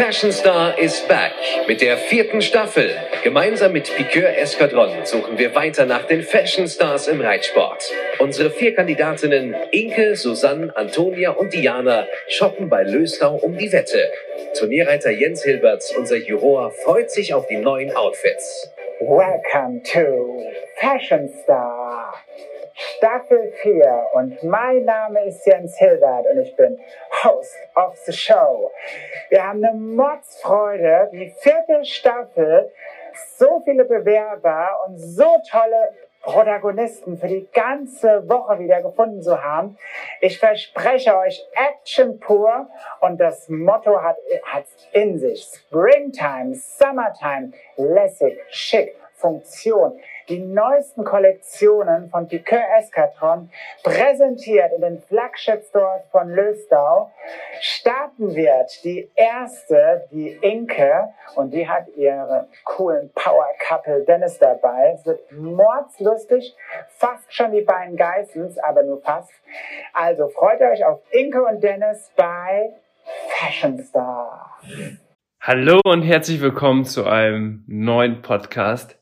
Fashion Star is back mit der vierten Staffel. Gemeinsam mit Piqueur Escadron suchen wir weiter nach den Fashion Stars im Reitsport. Unsere vier Kandidatinnen Inke, Susanne, Antonia und Diana shoppen bei Löstau um die Wette. Turnierreiter Jens Hilberts, unser Juror, freut sich auf die neuen Outfits. Welcome to Fashion Star. Staffel 4 und mein Name ist Jens Hilbert und ich bin Host of the Show. Wir haben eine Mordsfreude, die vierte Staffel, so viele Bewerber und so tolle Protagonisten für die ganze Woche wieder gefunden zu haben. Ich verspreche euch Action pur und das Motto hat es in sich. Springtime, Summertime, lässig, schick, Funktion die neuesten Kollektionen von Piqueur Escatron präsentiert in den Flagship Stores von Löstau. Starten wird die erste, die Inke, und die hat ihre coolen Power Couple Dennis dabei. Es wird mordslustig, fast schon die beiden Geissens, aber nur fast. Also freut euch auf Inke und Dennis bei Fashion Star. Hallo und herzlich willkommen zu einem neuen Podcast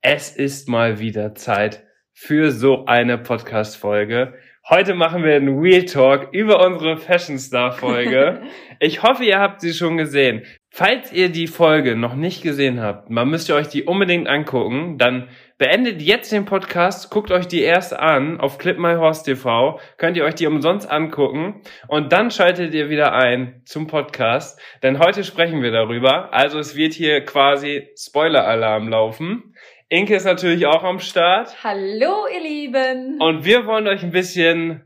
es ist mal wieder Zeit für so eine Podcast-Folge. Heute machen wir einen Real Talk über unsere Fashion Star Folge. ich hoffe, ihr habt sie schon gesehen. Falls ihr die Folge noch nicht gesehen habt, man müsst ihr euch die unbedingt angucken, dann beendet jetzt den Podcast, guckt euch die erst an auf Clip My Horse TV, könnt ihr euch die umsonst angucken und dann schaltet ihr wieder ein zum Podcast, denn heute sprechen wir darüber. Also es wird hier quasi Spoiler-Alarm laufen. Inke ist natürlich auch am Start. Hallo, ihr Lieben. Und wir wollen euch ein bisschen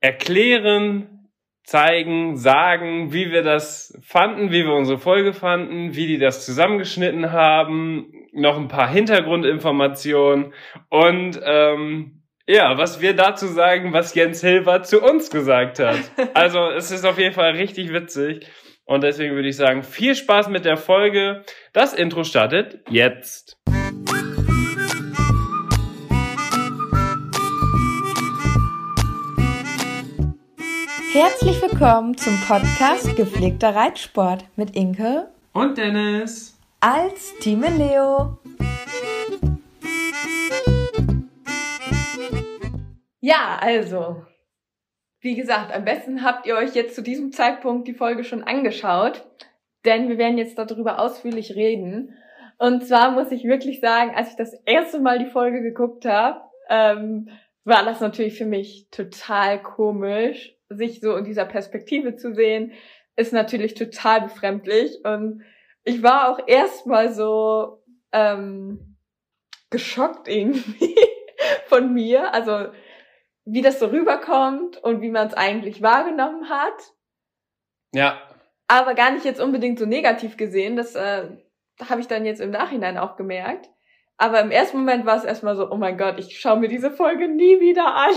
erklären, zeigen, sagen, wie wir das fanden, wie wir unsere Folge fanden, wie die das zusammengeschnitten haben, noch ein paar Hintergrundinformationen und ähm, ja, was wir dazu sagen, was Jens Hilber zu uns gesagt hat. Also es ist auf jeden Fall richtig witzig. Und deswegen würde ich sagen, viel Spaß mit der Folge. Das Intro startet jetzt. Herzlich willkommen zum Podcast Gepflegter Reitsport mit Inke und Dennis als Team Leo. Ja, also, wie gesagt, am besten habt ihr euch jetzt zu diesem Zeitpunkt die Folge schon angeschaut, denn wir werden jetzt darüber ausführlich reden. Und zwar muss ich wirklich sagen, als ich das erste Mal die Folge geguckt habe, ähm, war das natürlich für mich total komisch sich so in dieser Perspektive zu sehen, ist natürlich total befremdlich. Und ich war auch erstmal so ähm, geschockt irgendwie von mir, also wie das so rüberkommt und wie man es eigentlich wahrgenommen hat. Ja. Aber gar nicht jetzt unbedingt so negativ gesehen. Das äh, habe ich dann jetzt im Nachhinein auch gemerkt. Aber im ersten Moment war es erstmal so, oh mein Gott, ich schaue mir diese Folge nie wieder an.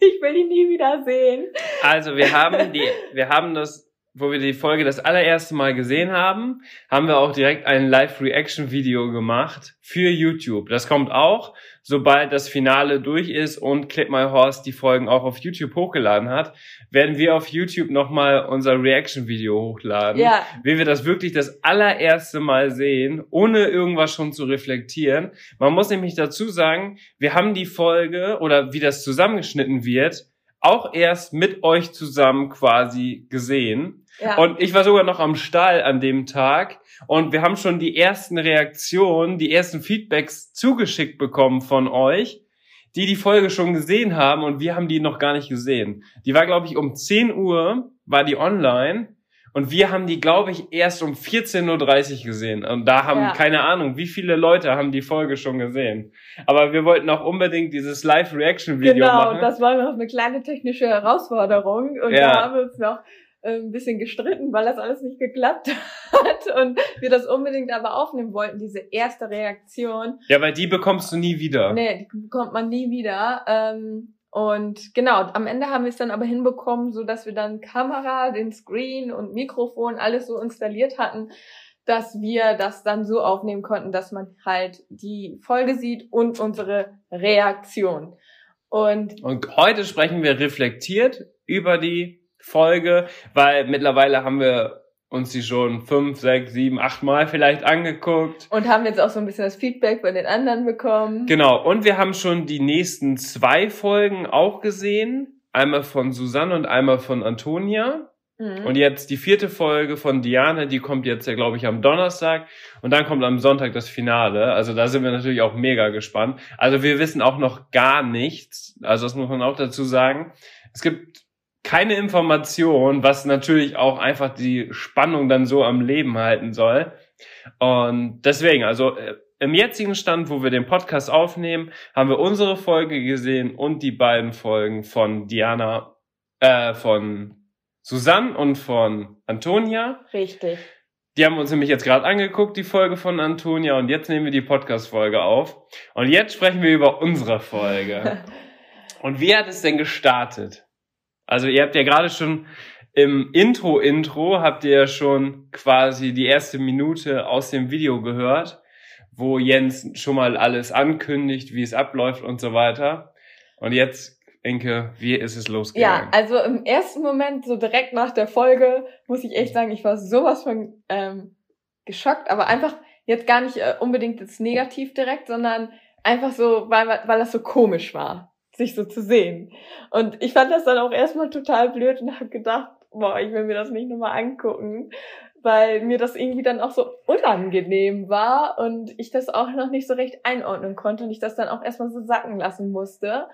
Ich will ihn nie wieder sehen. Also wir haben die, wir haben das, wo wir die Folge das allererste Mal gesehen haben, haben wir auch direkt ein Live-Reaction-Video gemacht für YouTube. Das kommt auch, sobald das Finale durch ist und Clip My Horse die Folgen auch auf YouTube hochgeladen hat, werden wir auf YouTube nochmal unser Reaction-Video hochladen. Ja. Wie wir das wirklich das allererste Mal sehen, ohne irgendwas schon zu reflektieren. Man muss nämlich dazu sagen, wir haben die Folge oder wie das zusammengeschnitten wird, auch erst mit euch zusammen quasi gesehen. Ja. Und ich war sogar noch am Stall an dem Tag und wir haben schon die ersten Reaktionen, die ersten Feedbacks zugeschickt bekommen von euch, die die Folge schon gesehen haben und wir haben die noch gar nicht gesehen. Die war, glaube ich, um 10 Uhr, war die online und wir haben die, glaube ich, erst um 14.30 Uhr gesehen. Und da haben, ja. keine Ahnung, wie viele Leute haben die Folge schon gesehen. Aber wir wollten auch unbedingt dieses Live-Reaction-Video genau, machen. Genau, das war noch eine kleine technische Herausforderung. Und ja. da haben wir uns noch äh, ein bisschen gestritten, weil das alles nicht geklappt hat und wir das unbedingt aber aufnehmen wollten, diese erste Reaktion. Ja, weil die bekommst du nie wieder. Nee, die bekommt man nie wieder. Ähm, und genau, am Ende haben wir es dann aber hinbekommen, so dass wir dann Kamera, den Screen und Mikrofon alles so installiert hatten, dass wir das dann so aufnehmen konnten, dass man halt die Folge sieht und unsere Reaktion. Und, und heute sprechen wir reflektiert über die Folge, weil mittlerweile haben wir uns die schon fünf, sechs, sieben, acht Mal vielleicht angeguckt. Und haben jetzt auch so ein bisschen das Feedback von den anderen bekommen. Genau, und wir haben schon die nächsten zwei Folgen auch gesehen. Einmal von Susanne und einmal von Antonia. Mhm. Und jetzt die vierte Folge von Diane, die kommt jetzt ja, glaube ich, am Donnerstag. Und dann kommt am Sonntag das Finale. Also da sind wir natürlich auch mega gespannt. Also wir wissen auch noch gar nichts. Also das muss man auch dazu sagen. Es gibt keine Information, was natürlich auch einfach die Spannung dann so am Leben halten soll. Und deswegen, also äh, im jetzigen Stand, wo wir den Podcast aufnehmen, haben wir unsere Folge gesehen und die beiden Folgen von Diana, äh, von Susanne und von Antonia. Richtig. Die haben uns nämlich jetzt gerade angeguckt, die Folge von Antonia, und jetzt nehmen wir die Podcast-Folge auf. Und jetzt sprechen wir über unsere Folge. und wie hat es denn gestartet? Also ihr habt ja gerade schon im Intro-Intro habt ihr schon quasi die erste Minute aus dem Video gehört, wo Jens schon mal alles ankündigt, wie es abläuft und so weiter. Und jetzt, Enke, wie ist es losgegangen? Ja, also im ersten Moment, so direkt nach der Folge, muss ich echt sagen, ich war sowas von ähm, geschockt, aber einfach jetzt gar nicht äh, unbedingt jetzt negativ direkt, sondern einfach so, weil, weil das so komisch war sich so zu sehen. Und ich fand das dann auch erstmal total blöd und habe gedacht, boah, ich will mir das nicht nochmal angucken, weil mir das irgendwie dann auch so unangenehm war und ich das auch noch nicht so recht einordnen konnte und ich das dann auch erstmal so sacken lassen musste.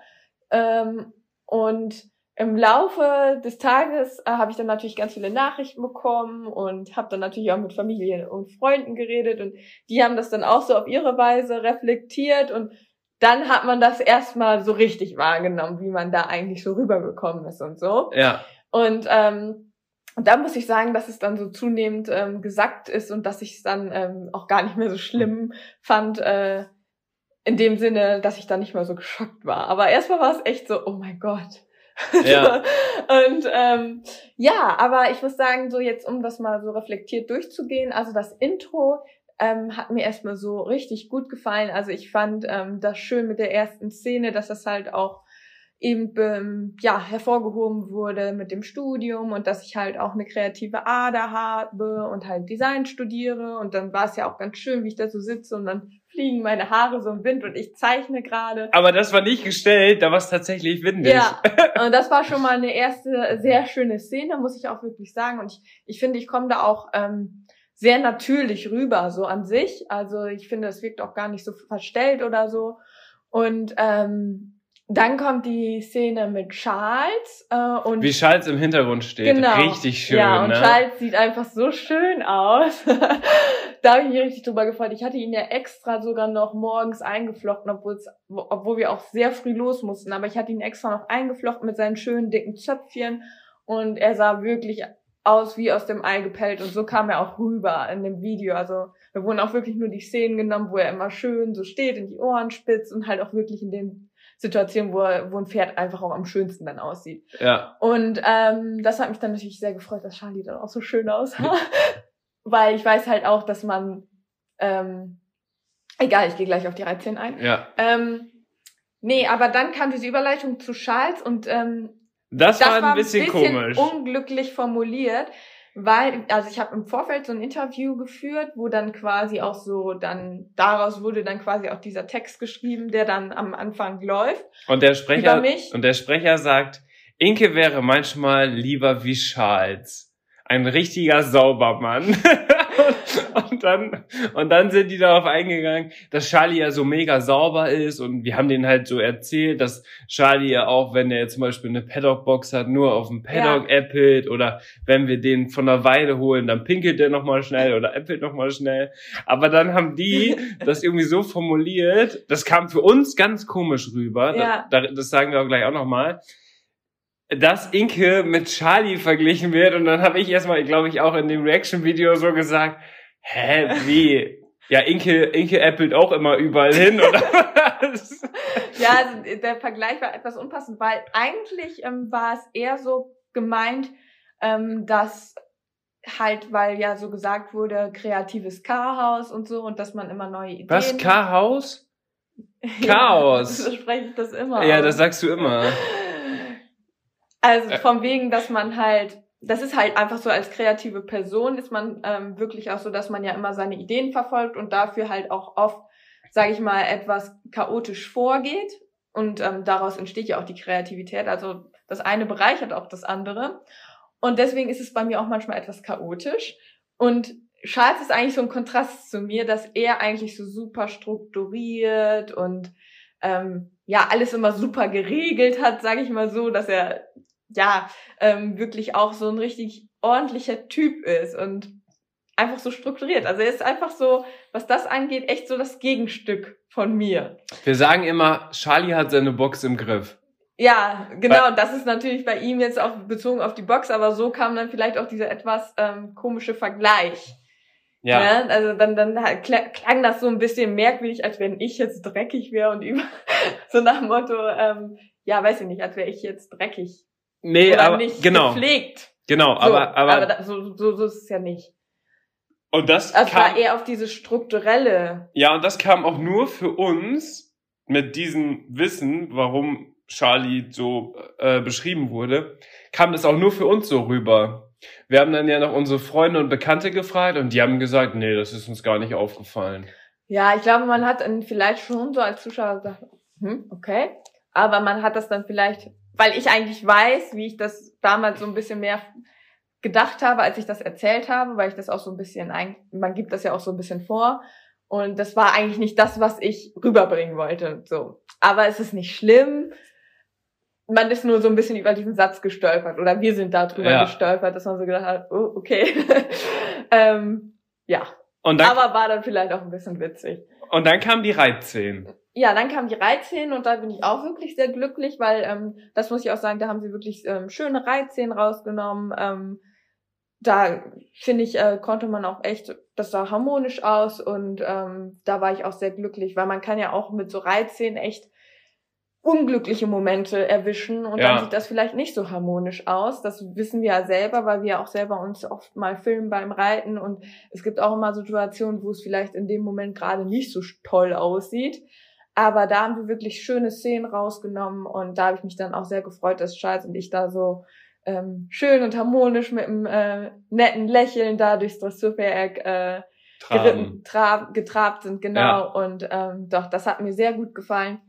Ähm, und im Laufe des Tages äh, habe ich dann natürlich ganz viele Nachrichten bekommen und habe dann natürlich auch mit Familien und Freunden geredet und die haben das dann auch so auf ihre Weise reflektiert und dann hat man das erstmal so richtig wahrgenommen, wie man da eigentlich so rübergekommen ist und so. Ja. Und ähm, und da muss ich sagen, dass es dann so zunehmend ähm, gesackt ist und dass ich es dann ähm, auch gar nicht mehr so schlimm fand, äh, in dem Sinne, dass ich dann nicht mehr so geschockt war. Aber erstmal war es echt so, oh mein Gott. Ja. und ähm, ja, aber ich muss sagen, so jetzt, um das mal so reflektiert durchzugehen, also das Intro ähm, hat mir erstmal so richtig gut gefallen. Also ich fand ähm, das schön mit der ersten Szene, dass das halt auch eben ähm, ja hervorgehoben wurde mit dem Studium und dass ich halt auch eine kreative Ader habe und halt Design studiere und dann war es ja auch ganz schön, wie ich da so sitze und dann fliegen meine Haare so im Wind und ich zeichne gerade. Aber das war nicht gestellt, da war es tatsächlich windig. Ja, und das war schon mal eine erste sehr schöne Szene, muss ich auch wirklich sagen und ich, ich finde, ich komme da auch ähm, sehr natürlich rüber, so an sich. Also ich finde, es wirkt auch gar nicht so verstellt oder so. Und ähm, dann kommt die Szene mit Charles äh, und wie Charles im Hintergrund steht, genau, richtig schön. Ja, und ne? Charles sieht einfach so schön aus. da habe ich mich richtig drüber gefreut. Ich hatte ihn ja extra sogar noch morgens eingeflochten, obwohl obwohl wir auch sehr früh los mussten. Aber ich hatte ihn extra noch eingeflochten mit seinen schönen dicken Zöpfchen und er sah wirklich aus wie aus dem Ei gepellt und so kam er auch rüber in dem Video. Also wir wurden auch wirklich nur die Szenen genommen, wo er immer schön so steht und die Ohren spitzt und halt auch wirklich in den Situationen, wo, er, wo ein Pferd einfach auch am schönsten dann aussieht. Ja. Und ähm, das hat mich dann natürlich sehr gefreut, dass Charlie dann auch so schön aussah. Weil ich weiß halt auch, dass man ähm, egal, ich gehe gleich auf die Reizszenen ein. Ja. Ähm, nee, aber dann kam diese Überleitung zu Charles und ähm, das, das war ein bisschen, bisschen komisch. unglücklich formuliert, weil, also ich habe im Vorfeld so ein Interview geführt, wo dann quasi auch so, dann daraus wurde dann quasi auch dieser Text geschrieben, der dann am Anfang läuft. Und der Sprecher, und der Sprecher sagt, Inke wäre manchmal lieber wie Charles. Ein richtiger Saubermann. und dann, und dann sind die darauf eingegangen, dass Charlie ja so mega sauber ist und wir haben denen halt so erzählt, dass Charlie ja auch, wenn er jetzt zum Beispiel eine Paddock-Box hat, nur auf dem Paddock ja. äppelt oder wenn wir den von der Weide holen, dann pinkelt der nochmal schnell oder äppelt nochmal schnell. Aber dann haben die das irgendwie so formuliert, das kam für uns ganz komisch rüber, ja. das, das sagen wir auch gleich auch nochmal dass Inke mit Charlie verglichen wird und dann habe ich erstmal, glaube ich, auch in dem Reaction-Video so gesagt, hä, wie? Ja, Inke, Inke appelt auch immer überall hin, oder was? Ja, also der Vergleich war etwas unpassend, weil eigentlich ähm, war es eher so gemeint, ähm, dass halt, weil ja so gesagt wurde, kreatives Chaos und so und dass man immer neue Ideen. Was, Chaos? Chaos. so spreche ich das immer. Ja, aus. das sagst du immer. Also Äh. von wegen, dass man halt, das ist halt einfach so als kreative Person ist man ähm, wirklich auch so, dass man ja immer seine Ideen verfolgt und dafür halt auch oft, sage ich mal, etwas chaotisch vorgeht und ähm, daraus entsteht ja auch die Kreativität. Also das eine bereichert auch das andere und deswegen ist es bei mir auch manchmal etwas chaotisch und Charles ist eigentlich so ein Kontrast zu mir, dass er eigentlich so super strukturiert und ähm, ja alles immer super geregelt hat, sage ich mal so, dass er ja ähm, wirklich auch so ein richtig ordentlicher Typ ist und einfach so strukturiert. Also er ist einfach so, was das angeht, echt so das Gegenstück von mir. Wir sagen immer, Charlie hat seine Box im Griff. Ja, genau. Und das ist natürlich bei ihm jetzt auch bezogen auf die Box, aber so kam dann vielleicht auch dieser etwas ähm, komische Vergleich. Ja. Ne? Also dann, dann kla- klang das so ein bisschen merkwürdig, als wenn ich jetzt dreckig wäre und über so nach dem Motto, ähm, ja, weiß ich nicht, als wäre ich jetzt dreckig Nee, oder aber nicht genau, gepflegt. genau, So, aber aber, da, so, so, so ist es ja nicht. und das Also es kam war eher auf diese strukturelle. ja und das kam auch nur für uns mit diesem Wissen, warum Charlie so äh, beschrieben wurde, kam das auch nur für uns so rüber. Wir haben dann ja noch unsere Freunde und Bekannte gefragt und die haben gesagt, nee, das ist uns gar nicht aufgefallen. Ja, ich glaube, man hat dann vielleicht schon so als Zuschauer gesagt, hm, okay. Aber man hat das dann vielleicht, weil ich eigentlich weiß, wie ich das damals so ein bisschen mehr gedacht habe, als ich das erzählt habe, weil ich das auch so ein bisschen, man gibt das ja auch so ein bisschen vor. Und das war eigentlich nicht das, was ich rüberbringen wollte. So. Aber es ist nicht schlimm. Man ist nur so ein bisschen über diesen Satz gestolpert. Oder wir sind da drüber Ja. gestolpert, dass man so gedacht hat, oh, okay. ähm, ja. Und dann, Aber war dann vielleicht auch ein bisschen witzig. und dann kam die Reitszene. Ja, dann kam die Reitszenen und da bin ich auch wirklich sehr glücklich, weil ähm, das muss ich auch sagen, da haben sie wirklich ähm, schöne Reitszenen rausgenommen. Ähm, da finde ich, äh, konnte man auch echt, das sah harmonisch aus und ähm, da war ich auch sehr glücklich, weil man kann ja auch mit so Reitszenen echt unglückliche Momente erwischen und Ja. dann sieht das vielleicht nicht so harmonisch aus. Das wissen wir ja selber, weil wir auch selber uns oft mal filmen beim Reiten und es gibt auch immer Situationen, wo es vielleicht in dem Moment gerade nicht so toll aussieht. Aber da haben wir wirklich schöne Szenen rausgenommen und da habe ich mich dann auch sehr gefreut, dass Charles und ich da so ähm, schön und harmonisch mit einem äh, netten Lächeln da durchs Dressurwerk äh, geritten, tra getrabt sind, genau. Ja. Und ähm, doch, das hat mir sehr gut gefallen.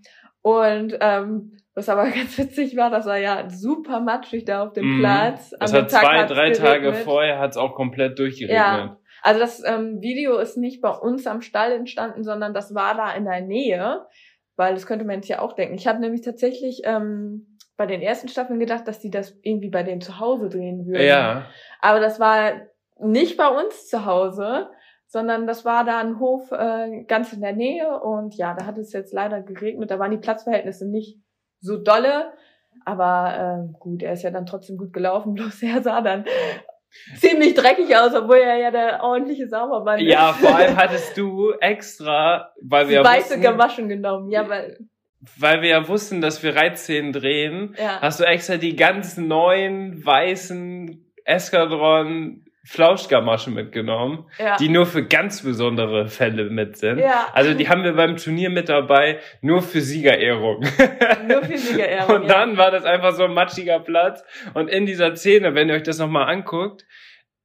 Und ähm, was aber ganz witzig war, das war ja super matschig da auf dem Mhm. Platz. Das An hat Tag zwei, drei Tage vorher hat's auch komplett durchgeregnet. Ja. Also das ähm, Video ist nicht bei uns am Stall entstanden, sondern das war da in der Nähe, weil das könnte man jetzt ja auch denken. Ich habe nämlich tatsächlich ähm, bei den ersten Staffeln gedacht, dass die das irgendwie bei denen zu Hause drehen würden. Ja. Aber das war nicht bei uns zu Hause, sondern das war da ein Hof äh, ganz in der Nähe und ja, da hat es jetzt leider geregnet. Da waren die Platzverhältnisse nicht so dolle, aber ähm, gut, er ist ja dann trotzdem gut gelaufen, bloß er sah dann ziemlich dreckig aus, obwohl er ja der ordentliche Saubermann ist. Ja, vor allem hattest du extra, weil wir weiße wussten, Gamaschen genommen, ja, weil weil wir ja wussten, dass wir Reitszenen drehen, ja. hast du extra die ganz neuen weißen Eskadron Flauschgamaschen mitgenommen, ja. die nur für ganz besondere Fälle mit sind. ja. Also die haben wir beim Turnier mit dabei, nur für Siegerehrung. nur für Siegerehrung. Und dann war das einfach so ein matschiger Platz. Und in dieser Szene, wenn ihr euch das nochmal anguckt,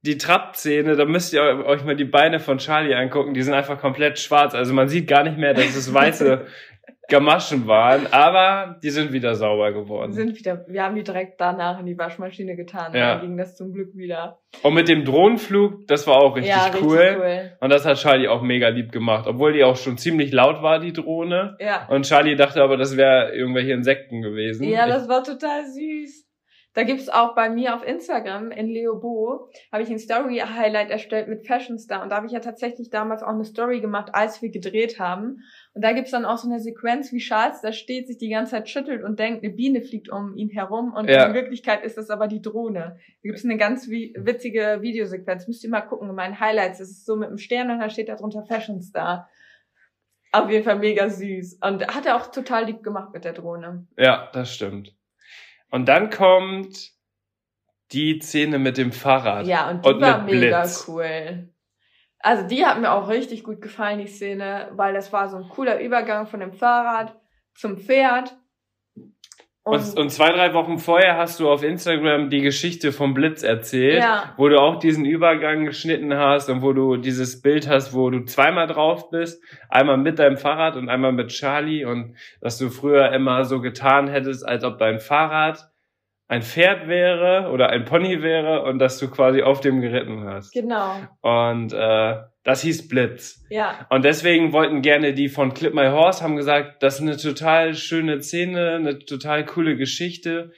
die Trapp-Szene, da müsst ihr euch mal die Beine von Charlie angucken, die sind einfach komplett schwarz. Also man sieht gar nicht mehr, dass es weiße Gamaschen waren, aber die sind wieder sauber geworden. sind wieder, wir haben die direkt danach in die Waschmaschine getan. Ja. Dann ging das zum Glück wieder. Und mit dem Drohnenflug, das war auch richtig, ja, richtig cool. cool. Und das hat Charlie auch mega lieb gemacht, obwohl die auch schon ziemlich laut war, die Drohne. Ja. Und Charlie dachte aber, das wäre irgendwelche Insekten gewesen. Ja, das war total süß. Da gibt's auch bei mir auf Instagram in Leobo, habe ich ein Story-Highlight erstellt mit Fashion Star. Und da habe ich ja tatsächlich damals auch eine Story gemacht, als wir gedreht haben. Und da gibt's dann auch so eine Sequenz, wie Charles da steht, sich die ganze Zeit schüttelt und denkt, eine Biene fliegt um ihn herum. Und Ja. in Wirklichkeit ist das aber die Drohne. Da gibt's eine ganz wi- witzige Videosequenz. Müsst ihr mal gucken in meinen Highlights. Das ist so mit einem Stern und da steht da drunter Fashion Star. Auf jeden Fall mega süß. Und hat er auch total lieb gemacht mit der Drohne. Ja, das stimmt. Und dann kommt die Szene mit dem Fahrrad. Ja, und die Und war mega Blitz. cool. Also die hat mir auch richtig gut gefallen, die Szene, weil das war so ein cooler Übergang von dem Fahrrad zum Pferd. Und, und zwei, drei Wochen vorher hast du auf Instagram die Geschichte vom Blitz erzählt, Ja. wo du auch diesen Übergang geschnitten hast und wo du dieses Bild hast, wo du zweimal drauf bist. Einmal mit deinem Fahrrad und einmal mit Charlie und dass du früher immer so getan hättest, als ob dein Fahrrad ein Pferd wäre oder ein Pony wäre und dass du quasi auf dem geritten hast. genau, Und äh, das hieß Blitz. ja. Und deswegen wollten gerne die von Clip My Horse, haben gesagt, das ist eine total schöne Szene, eine total coole Geschichte.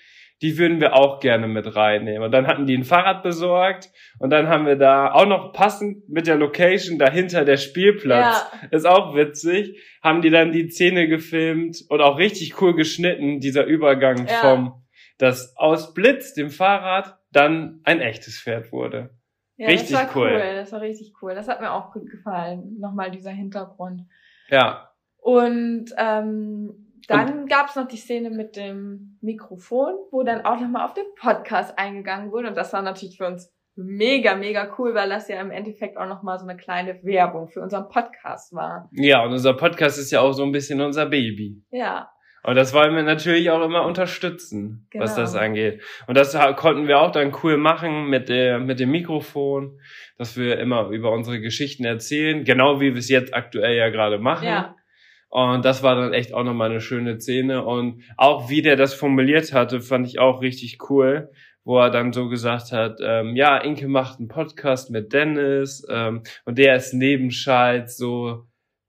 Die würden wir auch gerne mit reinnehmen. Und dann hatten die ein Fahrrad besorgt und dann haben wir da auch noch passend mit der Location dahinter der Spielplatz. Ja. Ist auch witzig. Haben die dann die Szene gefilmt und auch richtig cool geschnitten, dieser Übergang Ja. vom, dass aus Blitz, dem Fahrrad, dann ein echtes Pferd wurde. Ja, Richtig das war cool. cool. Das war richtig cool. Das hat mir auch gut gefallen. Nochmal dieser Hintergrund. Ja, Und ähm, dann gab's noch die Szene mit dem Mikrofon, wo dann auch nochmal auf den Podcast eingegangen wurde. Und das war natürlich für uns mega, mega cool, weil das ja im Endeffekt auch nochmal so eine kleine Werbung für unseren Podcast war. Ja, und unser Podcast ist ja auch so ein bisschen unser Baby. Ja, Und das wollen wir natürlich auch immer unterstützen, Genau. was das angeht. Und das konnten wir auch dann cool machen mit der, mit dem Mikrofon, dass wir immer über unsere Geschichten erzählen, genau wie wir es jetzt aktuell ja gerade machen. ja, Und das war dann echt auch nochmal eine schöne Szene. Und auch wie der das formuliert hatte, fand ich auch richtig cool, wo er dann so gesagt hat, ähm, ja, Inke macht einen Podcast mit Dennis ähm, und der ist neben Schalz so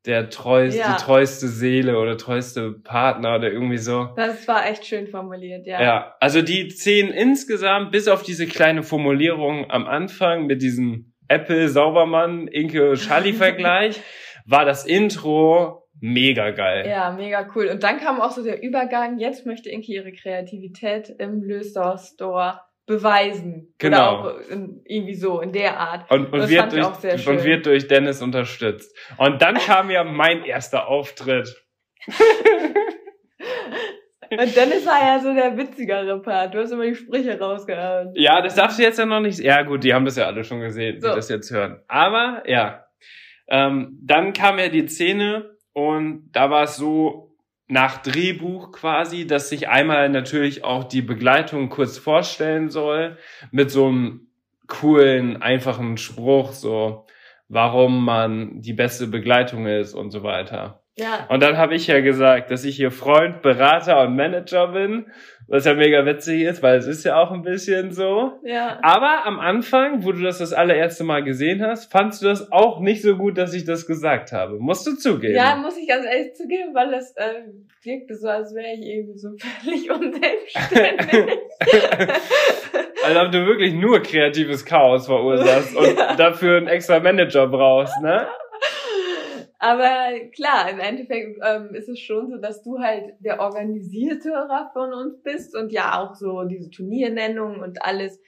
der treueste, Ja. die treueste Seele oder treueste Partner oder irgendwie so. das war echt schön formuliert, ja. Ja, also die zehn insgesamt, bis auf diese kleine Formulierung am Anfang mit diesem Apple Saubermann Inke Charlie Vergleich, war das Intro mega geil. Ja, mega cool. Und dann kam auch so der Übergang, jetzt möchte Inke ihre Kreativität im Lösdorf Store beweisen. Genau. Oder auch in, irgendwie so, in der Art. Und, und, wird durch, und wird durch Dennis unterstützt. Und dann kam ja mein erster Auftritt. Und Dennis war ja so der witzigere Part. Du hast immer die Sprüche rausgehauen. Ja, das darfst du jetzt ja noch nicht. Ja, gut, die haben das ja alle schon gesehen, die So. das jetzt hören. Aber ja. Ähm, dann kam ja die Szene und da war es so nach Drehbuch quasi, dass sich einmal natürlich auch die Begleitung kurz vorstellen soll mit so einem coolen, einfachen Spruch, so warum man die beste Begleitung ist und so weiter. Ja. Und dann habe ich ja gesagt, dass ich hier Freund, Berater und Manager bin, was ja mega witzig ist, weil es ist ja auch ein bisschen so. Ja. Aber am Anfang, wo du das das allererste Mal gesehen hast, fandst du das auch nicht so gut, dass ich das gesagt habe. Musst du zugeben. Ja, muss ich ganz ehrlich zugeben, weil das äh, wirkte so, als wäre ich irgendwie so völlig unselbstständig. Als ob du wirklich nur kreatives Chaos verursachst und Ja. dafür einen extra Manager brauchst, ne? Aber klar, im Endeffekt ähm, ist es schon so, dass du halt der Organisierterer von uns bist und ja auch so diese Turniernennung und alles,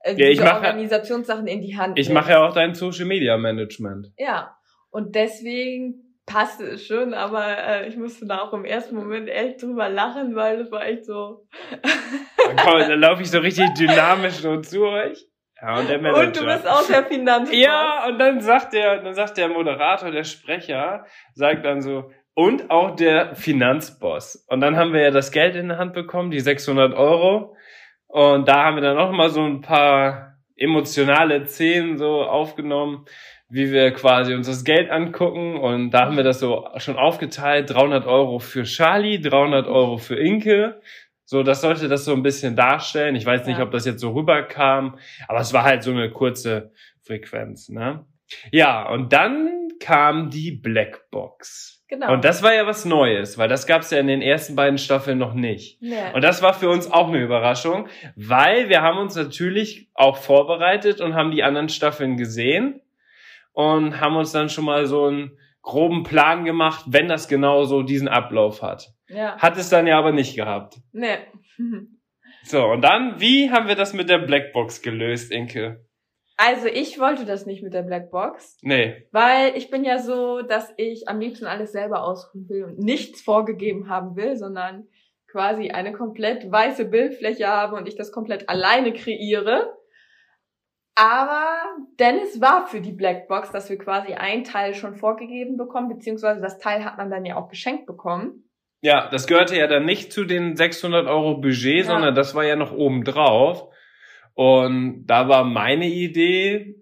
äh, Ja, ich mache- Organisationssachen in die Hand Ich mache ja auch dein Social Media Management. Ja, und deswegen passte es schon, aber äh, ich musste da auch im ersten Moment echt drüber lachen, weil das war echt so. Dann, komm, dann laufe ich so richtig dynamisch nur zu euch. Ja, und der Manager. Und du bist auch der Finanzboss. Ja, und dann sagt der, dann sagt der Moderator, der Sprecher, sagt dann so, und auch der Finanzboss. Und dann haben wir ja das Geld in der Hand bekommen, die 600 Euro. Und da haben wir dann auch mal so ein paar emotionale Szenen so aufgenommen, wie wir quasi uns das Geld angucken. Und da haben wir das so schon aufgeteilt. 300 Euro für Charlie, 300 Euro für Inke. So, das sollte das so ein bisschen darstellen. Ich weiß nicht, Ja. ob das jetzt so rüberkam, aber es war halt so eine kurze Frequenz, ne? Ja, und dann kam die Blackbox. Genau. Und das war ja was Neues, weil das gab's ja in den ersten beiden Staffeln noch nicht. ja. Und das war für uns auch eine Überraschung, weil wir haben uns natürlich auch vorbereitet und haben die anderen Staffeln gesehen und haben uns dann schon mal so einen groben Plan gemacht, wenn das genau so diesen Ablauf hat. Ja. Hat es dann ja aber nicht gehabt. Nee. So, und dann, wie haben wir das mit der Blackbox gelöst, Inke? Also ich wollte das nicht mit der Blackbox, Nee. weil ich bin ja so, dass ich am liebsten alles selber ausruhen will und nichts vorgegeben haben will, sondern quasi eine komplett weiße Bildfläche habe und ich das komplett alleine kreiere. Aber Dennis war für die Blackbox, dass wir quasi ein Teil schon vorgegeben bekommen, beziehungsweise das Teil hat man dann ja auch geschenkt bekommen. Ja, das gehörte ja dann nicht zu den 600 Euro Budget, Ja. sondern das war ja noch oben drauf. Und da war meine Idee,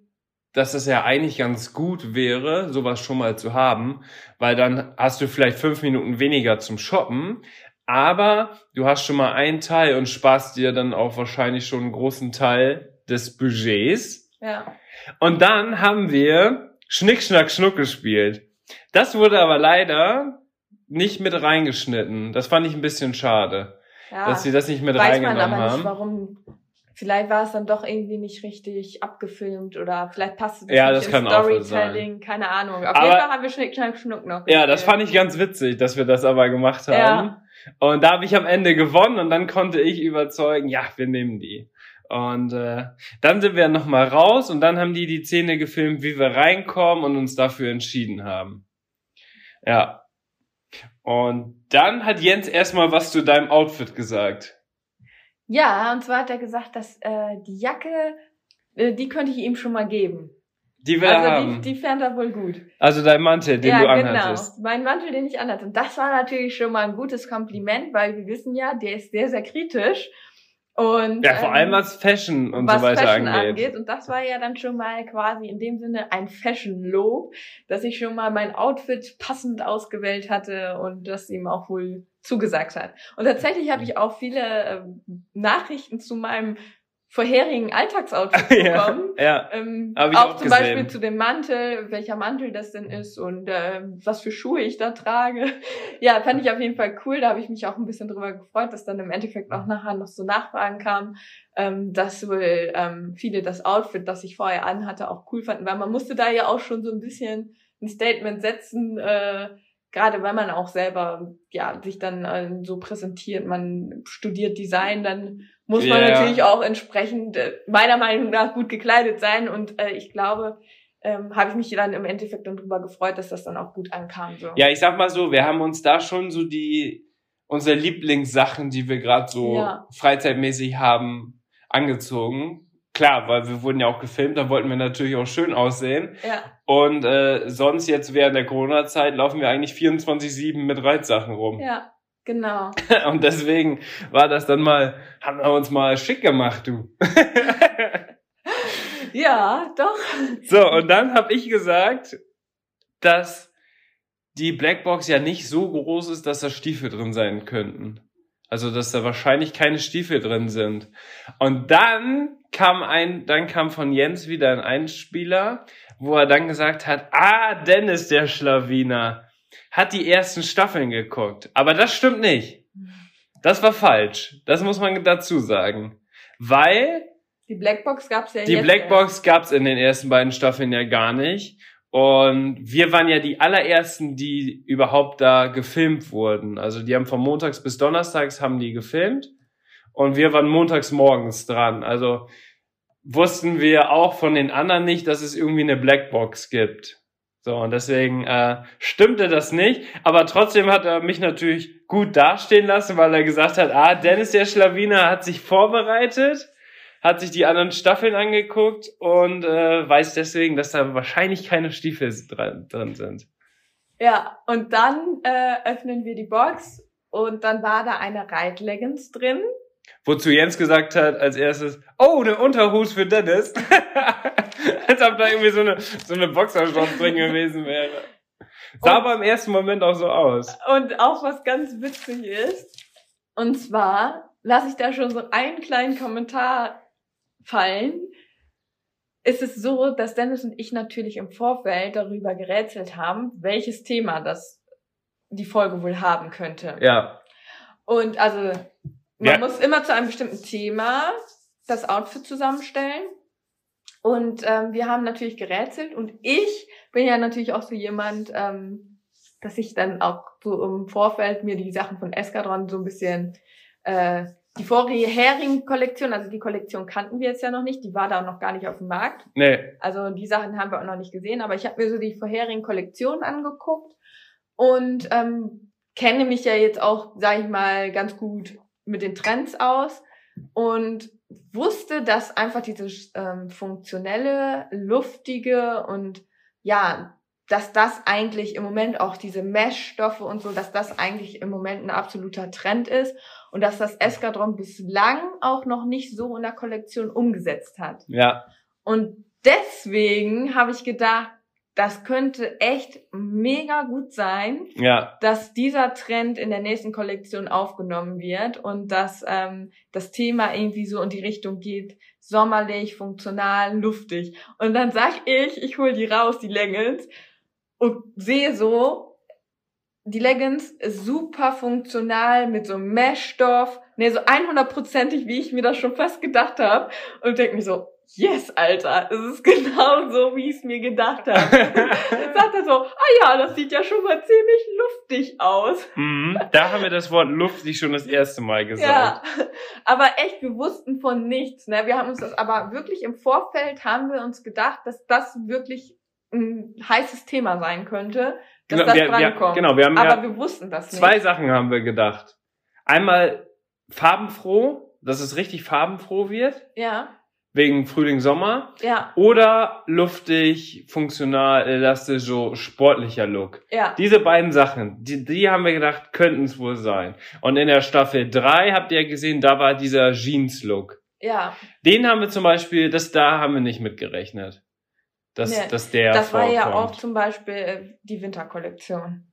dass es ja eigentlich ganz gut wäre, sowas schon mal zu haben, weil dann hast du vielleicht fünf Minuten weniger zum Shoppen, aber du hast schon mal einen Teil und sparst dir dann auch wahrscheinlich schon einen großen Teil des Budgets. Ja. Und dann haben wir Schnick, Schnack, Schnuck gespielt. Das wurde aber leider nicht mit reingeschnitten. Das fand ich ein bisschen schade, ja. dass sie das nicht mit Weiß man reingenommen aber haben. nicht, warum. Vielleicht war es dann doch irgendwie nicht richtig abgefilmt oder vielleicht passte das Ja, nicht das kann Storytelling, keine Ahnung. Auf Aber- jeden Fall haben wir Schnick, Schnack, Schnuck noch Ja, das fand ich ganz witzig, dass wir das aber gemacht haben. Ja. Und da habe ich am Ende gewonnen und dann konnte ich überzeugen, ja, wir nehmen die. Und äh, dann sind wir nochmal raus und dann haben die die Szene gefilmt, wie wir reinkommen und uns dafür entschieden haben. Ja. Und dann hat Jens erstmal was zu deinem Outfit gesagt. Ja, und zwar hat er gesagt, dass äh, die Jacke, äh, die könnte ich ihm schon mal geben. Die will er Also haben. die, die fand er wohl gut. also dein Mantel, den ja, du genau. anhattest. Mein Mantel, den ich anhatte. Und das war natürlich schon mal ein gutes Kompliment, weil wir wissen ja, der ist sehr, sehr kritisch. Und, Ja, vor ähm, allem was Fashion und was so weiter Fashion angeht. angeht. Und das war ja dann schon mal quasi in dem Sinne ein Fashion-Lob, dass ich schon mal mein Outfit passend ausgewählt hatte und das ihm auch wohl zugesagt hat. Und tatsächlich habe ich auch viele ähm, Nachrichten zu meinem vorherigen Alltagsoutfit ja, bekommen. ja. Ähm, auch, auch zum gesehen. Beispiel zu dem Mantel, welcher Mantel das denn ist und ähm, was für Schuhe ich da trage. Ja, fand ich auf jeden Fall cool. Da habe ich mich auch ein bisschen drüber gefreut, dass dann im Endeffekt auch nachher noch so Nachfragen kamen, ähm, dass wohl ähm, viele das Outfit, das ich vorher anhatte, auch cool fanden, weil man musste da ja auch schon so ein bisschen ein Statement setzen, äh, gerade wenn man auch selber ja sich dann äh, so präsentiert, man studiert Design, dann muss man natürlich auch entsprechend äh, meiner Meinung nach gut gekleidet sein und äh, ich glaube, ähm, habe ich mich dann im Endeffekt dann drüber gefreut, dass das dann auch gut ankam. So. Ja, ich sag mal so, wir haben uns da schon so die unsere Lieblingssachen, die wir gerade so Ja. freizeitmäßig haben, angezogen. Klar, weil wir wurden ja auch gefilmt, da wollten wir natürlich auch schön aussehen. ja, Und äh, sonst jetzt während der Corona-Zeit laufen wir eigentlich 24-7 mit Reitsachen rum. ja, genau. Und deswegen war das dann mal, haben wir uns mal schick gemacht, du. Ja, doch. So, und dann habe ich gesagt, dass die Blackbox ja nicht so groß ist, dass da Stiefel drin sein könnten. Also, dass da wahrscheinlich keine Stiefel drin sind. Und dann kam ein, dann kam von Jens wieder ein Einspieler, wo er dann gesagt hat, ah, Dennis, der Schlawiner, hat die ersten Staffeln geguckt. Aber das stimmt nicht. Das war falsch. Das muss man dazu sagen. Weil Die Blackbox gab's ja die Blackbox gab's in den ersten beiden Staffeln ja gar nicht. Und wir waren ja die allerersten, die überhaupt da gefilmt wurden. Also die haben von montags bis donnerstags haben die gefilmt. Und wir waren montags morgens dran. Also wussten wir auch von den anderen nicht, dass es irgendwie eine Blackbox gibt. So, und deswegen äh, stimmte das nicht. Aber trotzdem hat er mich natürlich gut dastehen lassen, weil er gesagt hat, ah, Dennis der Schlawiner hat sich vorbereitet hat sich die anderen Staffeln angeguckt und äh, weiß deswegen, dass da wahrscheinlich keine Stiefel dran, drin sind. Ja, und dann äh, öffnen wir die Box und dann war da eine Reitleggings drin. Wozu Jens gesagt hat als erstes, oh, eine Unterhose für Dennis. als ob da irgendwie so eine, so eine Boxershorts drin gewesen wäre. Sah Und- aber im ersten Moment auch so aus. Und auch was ganz witzig ist, und zwar lasse ich da schon so einen kleinen Kommentar fallen. ist es so, dass Dennis und ich natürlich im Vorfeld darüber gerätselt haben, welches Thema das die Folge wohl haben könnte. Ja. Und also man Ja. muss immer zu einem bestimmten Thema das Outfit zusammenstellen. Und ähm, wir haben natürlich gerätselt und ich bin ja natürlich auch so jemand, ähm, dass ich dann auch so im Vorfeld mir die Sachen von Escadron so ein bisschen äh, die vorherigen Kollektion, also die Kollektion kannten wir jetzt ja noch nicht, die war da noch gar nicht auf dem Markt. Nee. Also die Sachen haben wir auch noch nicht gesehen, aber ich habe mir so die vorherigen Kollektionen angeguckt und ähm, kenne mich ja jetzt auch, sage ich mal, ganz gut mit den Trends aus und wusste, dass einfach dieses ähm, funktionelle, luftige und ja, dass das eigentlich im Moment auch diese Mesh-Stoffe und so, dass das eigentlich im Moment ein absoluter Trend ist und dass das Eskadron bislang auch noch nicht so in der Kollektion umgesetzt hat. Ja. Und deswegen habe ich gedacht, das könnte echt mega gut sein, Ja. dass dieser Trend in der nächsten Kollektion aufgenommen wird und dass ähm, das Thema irgendwie so in die Richtung geht, sommerlich, funktional, luftig. Und dann sag ich, ich hol die raus, die Leggings, und sehe so, die Leggings ist super funktional mit so einem Meshstoff, ne, so 100%ig, wie ich mir das schon fast gedacht habe. Und denk mir so, yes, Alter, es ist genau so, wie ich es mir gedacht habe. Sagt er so, ah ja, das sieht ja schon mal ziemlich luftig aus. mhm. Da haben wir das Wort luftig schon das erste Mal gesagt. Ja, aber echt, wir wussten von nichts. Ne? Wir haben uns das aber wirklich im Vorfeld haben wir uns gedacht, dass das wirklich ein heißes Thema sein könnte, dass Genau, das wir- wir- drankommt. genau, wir haben aber ja wir wussten das nicht. Zwei Sachen haben wir gedacht. Einmal farbenfroh, dass es richtig farbenfroh wird, Ja, wegen Frühling, Sommer. ja, Oder luftig, funktional, elastisch, so sportlicher Look. ja. Diese beiden Sachen, die, die haben wir gedacht, könnten es wohl sein. Und in der Staffel 3 habt ihr gesehen, da war dieser Jeans-Look. Ja, Den haben wir zum Beispiel, das da haben wir nicht mitgerechnet. Dass, Nee, dass der das war ja vorkommt. auch zum Beispiel äh, die Winterkollektion.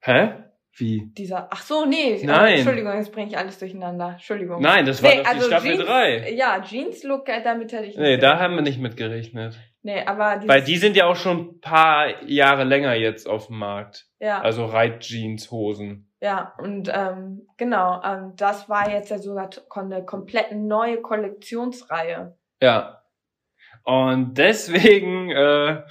Hä? Wie? Dieser, ach so, nee, Nein. äh, Entschuldigung, jetzt bringe ich alles durcheinander. Entschuldigung. Nein, das war Nee, doch die also Staffel Jeans, 3. Ja, Jeans-Look, äh, damit hätte ich nicht Nee, da gerechnet. haben wir nicht mitgerechnet. Nee, aber Weil die sind ja auch schon ein paar Jahre länger jetzt auf dem Markt. ja, Also Reitjeans-Hosen. ja, und ähm, genau, ähm, das war jetzt ja sogar eine komplett neue Kollektionsreihe. Ja. Und deswegen äh,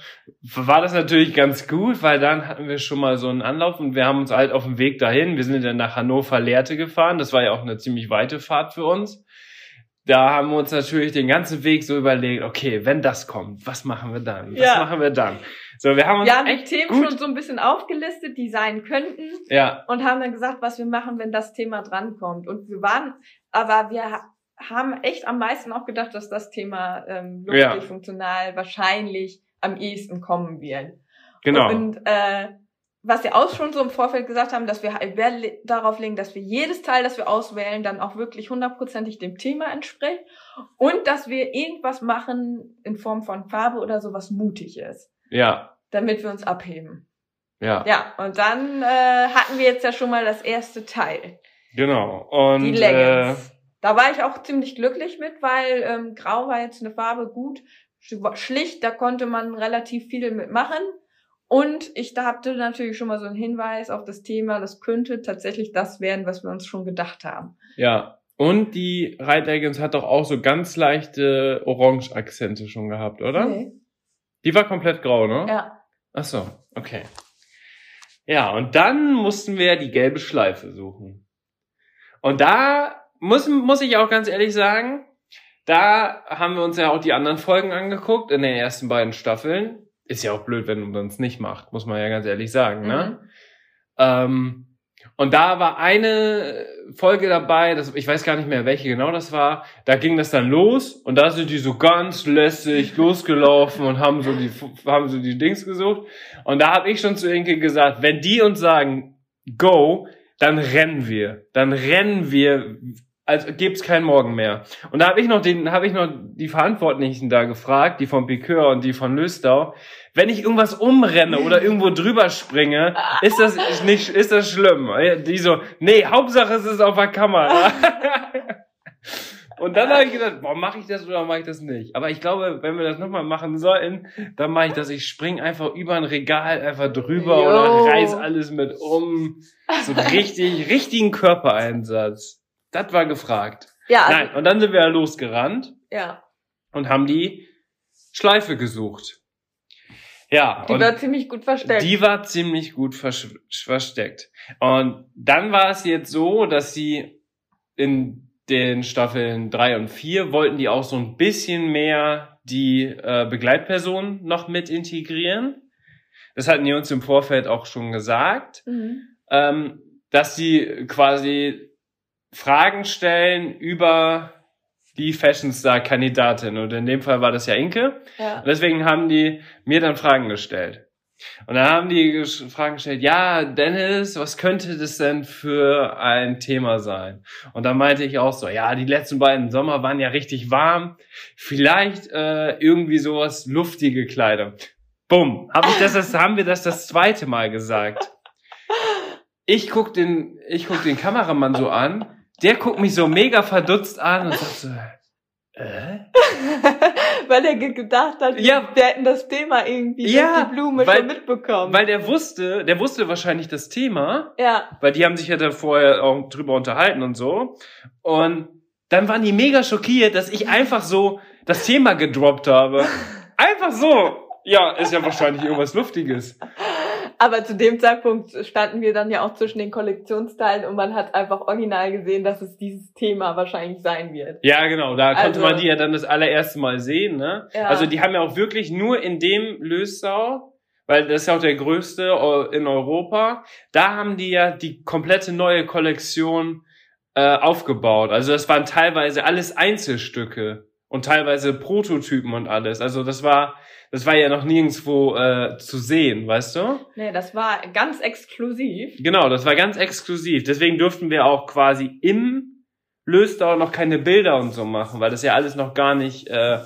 war das natürlich ganz gut, weil dann hatten wir schon mal so einen Anlauf und wir haben uns halt auf dem Weg dahin, wir sind dann nach Hannover Lehrte gefahren, das war ja auch eine ziemlich weite Fahrt für uns. Da haben wir uns natürlich den ganzen Weg so überlegt, okay, wenn das kommt, was machen wir dann? Was Ja. machen wir dann? So, wir haben uns die echt Themen gut, schon so ein bisschen aufgelistet, die sein könnten ja, und haben dann gesagt, was wir machen, wenn das Thema drankommt. Und wir waren, aber wir haben echt am meisten auch gedacht, dass das Thema ähm, Ja. funktional wahrscheinlich am ehesten kommen wird. genau. Und äh, was wir auch schon so im Vorfeld gesagt haben, dass wir halt Wert darauf legen, dass wir jedes Teil, das wir auswählen, dann auch wirklich hundertprozentig dem Thema entspricht und dass wir irgendwas machen in Form von Farbe oder so, was mutig ist, ja, damit wir uns abheben. ja, Ja, und dann äh, hatten wir jetzt ja schon mal das erste Teil, genau. Und die äh, Leggings. Da war ich auch ziemlich glücklich mit, weil ähm, Grau war jetzt eine Farbe gut, sch- schlicht, da konnte man relativ viel mitmachen. Und ich da hatte natürlich schon mal so einen Hinweis auf das Thema, das könnte tatsächlich das werden, was wir uns schon gedacht haben. Ja. Und die Reitleggings hat doch auch so ganz leichte Orange-Akzente schon gehabt, oder? Nee. Die war komplett grau, ne? Ja. Ach so, okay. Ja, und dann mussten wir die gelbe Schleife suchen. Und da muss, muss ich auch ganz ehrlich sagen, da haben wir uns ja auch die anderen Folgen angeguckt in den ersten beiden Staffeln. Ist ja auch blöd, wenn man es nicht macht, muss man ja ganz ehrlich sagen, ne? Mhm. Ähm, und da war eine Folge dabei, das, ich weiß gar nicht mehr, welche genau das war. Da ging das dann los und da sind die so ganz lässig losgelaufen und haben so die, haben so die Dings gesucht. Und da habe ich schon zu Inke gesagt, wenn die uns sagen, go, dann rennen wir. Dann rennen wir, als gibt's keinen Morgen mehr. Und da habe ich noch den, habe ich noch die Verantwortlichen da gefragt, die von Piqueur und die von Löstau, wenn ich irgendwas umrenne oder irgendwo drüber springe, ist das nicht, ist das schlimm? Die so, nee, Hauptsache es ist auf der Kamera. Und dann habe ich gedacht, boah, mache ich das oder mache ich das nicht? Aber ich glaube, wenn wir das nochmal machen sollten, dann mache ich das. Ich spring einfach über ein Regal einfach drüber Jo. oder reiß alles mit um. So richtig, richtigen Körpereinsatz. Das war gefragt. Ja, also, Nein, und dann sind wir ja losgerannt ja. und haben die Schleife gesucht. Ja, Die war ziemlich gut versteckt. die war ziemlich gut versteckt. Und dann war es jetzt so, dass sie in den Staffeln drei und vier wollten die auch so ein bisschen mehr die äh, Begleitpersonen noch mit integrieren. Das hatten die uns im Vorfeld auch schon gesagt, Mhm. ähm, dass sie quasi Fragen stellen über die Fashion Star Kandidatin. Und in dem Fall war das ja Inke. Ja. Und deswegen haben die mir dann Fragen gestellt. Und dann haben die Fragen gestellt, ja, Dennis, was könnte das denn für ein Thema sein? Und dann meinte ich auch so, ja, die letzten beiden Sommer waren ja richtig warm. Vielleicht äh, irgendwie sowas luftige Kleidung. Bumm, hab ich das, das haben wir das das zweite Mal gesagt. Ich guck den, ich guck den Kameramann so an, der guckt mich so mega verdutzt an und sagt so, äh? weil er ge- gedacht hat, Ja. wir hätten das Thema irgendwie Ja, die Blume weil- schon mitbekommen. Weil der wusste, der wusste wahrscheinlich das Thema, ja, weil die haben sich ja da vorher auch drüber unterhalten und so. Und dann waren die mega schockiert, dass ich einfach so das Thema gedroppt habe. Einfach so. Ja, ist ja wahrscheinlich irgendwas Luftiges. Aber zu dem Zeitpunkt standen wir dann ja auch zwischen den Kollektionsteilen und man hat einfach original gesehen, dass es dieses Thema wahrscheinlich sein wird. Ja, genau, da konnte Also- man die ja dann das allererste Mal sehen, ne? Ja. Also die haben ja auch wirklich nur in dem Lössau, weil das ist ja auch der größte in Europa, da haben die ja die komplette neue Kollektion äh, aufgebaut. Also das waren teilweise alles Einzelstücke und teilweise Prototypen und alles. Also das war, das war ja noch nirgendwo äh, zu sehen, weißt du? Nee, das war ganz exklusiv. Genau, das war ganz exklusiv. Deswegen durften wir auch quasi im Lösdau noch keine Bilder und so machen, weil das ja alles noch gar nicht äh,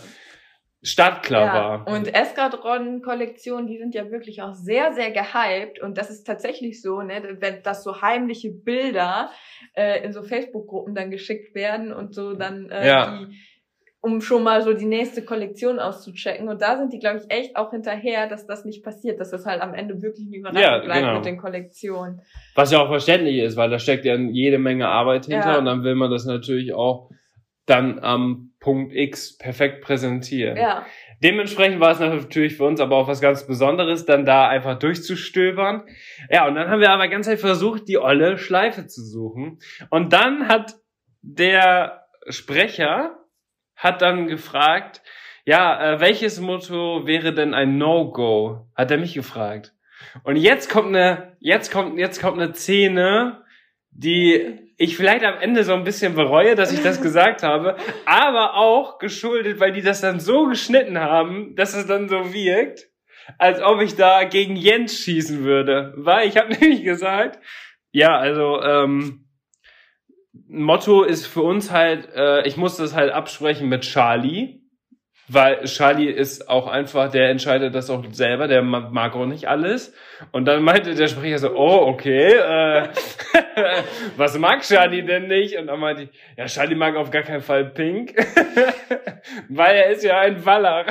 startklar Ja, war. und Eskadron-Kollektionen, die sind ja wirklich auch sehr, sehr gehypt. Und das ist tatsächlich so, ne, wenn das so heimliche Bilder äh, in so Facebook-Gruppen dann geschickt werden und so dann äh, Ja. die, um schon mal so die nächste Kollektion auszuchecken. Und da sind die, glaube ich, echt auch hinterher, dass das nicht passiert, dass das halt am Ende wirklich eine Überraschung Ja, bleibt genau. mit den Kollektionen. Was ja auch verständlich ist, weil da steckt ja jede Menge Arbeit hinter Ja. und dann will man das natürlich auch dann am Punkt X perfekt präsentieren. Ja, Dementsprechend war es natürlich für uns aber auch was ganz Besonderes, dann da einfach durchzustöbern. Ja, und dann haben wir aber ganz halt versucht, die olle Schleife zu suchen. Und dann hat der Sprecher hat dann gefragt, ja, äh, welches Motto wäre denn ein No-Go? Hat er mich gefragt. Und jetzt kommt eine, jetzt kommt, jetzt kommt eine Szene, die ich vielleicht am Ende so ein bisschen bereue, dass ich das gesagt habe, aber auch geschuldet, weil die das dann so geschnitten haben, dass es dann so wirkt, als ob ich da gegen Jens schießen würde. Weil ich habe nämlich gesagt, ja, also ähm, Motto ist für uns halt, äh, ich muss das halt absprechen mit Charlie, weil Charlie ist auch einfach, der entscheidet das auch selber, der ma- mag auch nicht alles. Und dann meinte der Sprecher so, oh, okay, äh, was mag Charlie denn nicht? Und dann meinte ich, ja, Charlie mag auf gar keinen Fall Pink, weil er ist ja ein Wallach.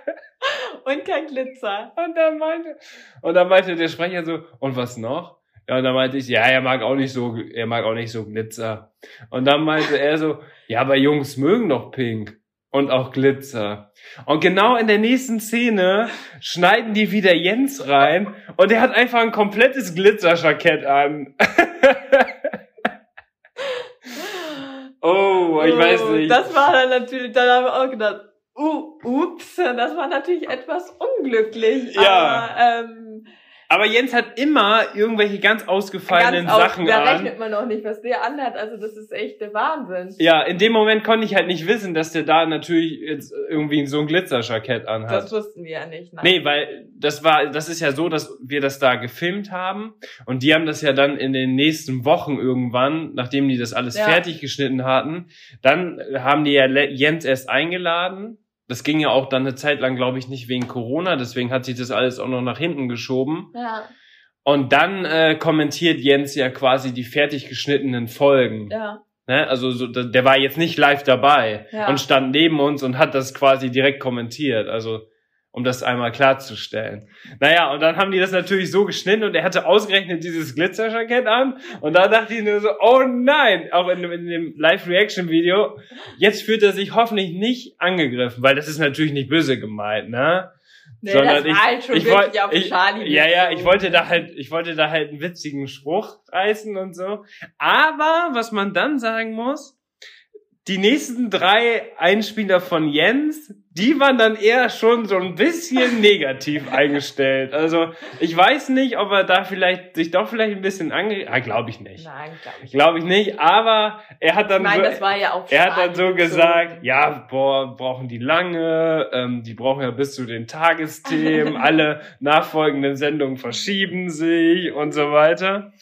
und kein Glitzer. Und dann meinte, und dann meinte der Sprecher so, und was noch? Ja, und dann meinte ich, ja, er mag auch nicht so, er mag auch nicht so Glitzer. Und dann meinte er so, ja, aber Jungs mögen doch Pink und auch Glitzer. Und genau in der nächsten Szene schneiden die wieder Jens rein und er hat einfach ein komplettes Glitzerjackett an. oh, ich weiß Oh, nicht. Das war dann natürlich, dann haben wir auch gedacht, uh, ups, das war natürlich etwas unglücklich. Ja. Aber, ähm, Aber Jens hat immer irgendwelche ganz ausgefallenen ganz Sachen da an. rechnet man noch nicht, was der anhat. Also das ist echt der Wahnsinn. Ja, in dem Moment konnte ich halt nicht wissen, dass der da natürlich jetzt irgendwie so ein Glitzerjackett anhat. Das wussten wir ja nicht. Nein. Nee, weil das war, das ist ja so, dass wir das da gefilmt haben und die haben das ja dann in den nächsten Wochen irgendwann, nachdem die das alles Ja. fertig geschnitten hatten, dann haben die ja Jens erst eingeladen. Das ging ja auch dann eine Zeit lang, glaube ich, nicht wegen Corona, deswegen hat sich das alles auch noch nach hinten geschoben. Ja, Und dann äh, kommentiert Jens ja quasi die fertig geschnittenen Folgen. ja. Ne? Also so, der war jetzt nicht live dabei Ja. und stand neben uns und hat das quasi direkt kommentiert. Also um das einmal klarzustellen. Naja, und dann haben die das natürlich so geschnitten und er hatte ausgerechnet dieses Glitzerjackett an und da dachte ich nur so, oh nein, auch in, dem- in dem Live-Reaction-Video, jetzt fühlt er sich hoffentlich nicht angegriffen, weil das ist natürlich nicht böse gemeint, ne? Nee, Sondern das war ich- halt schon ich wirklich wollt- auf ich- Charlie. Ja, ja, ich wollte da halt, ich wollte da halt einen witzigen Spruch reißen und so. Aber was man dann sagen muss, die nächsten drei Einspieler von Jens, die waren dann eher schon so ein bisschen negativ eingestellt. Also ich weiß nicht, ob er da vielleicht sich doch vielleicht ein bisschen ange... Ah, glaube ich nicht. Nein, glaube ich. Glaube ich nicht, aber er hat dann meine, so, das war ja auch er hat dann so gesagt, ja, boah, brauchen die lange, ähm, die brauchen ja bis zu den Tagesthemen, alle nachfolgenden Sendungen verschieben sich und so weiter.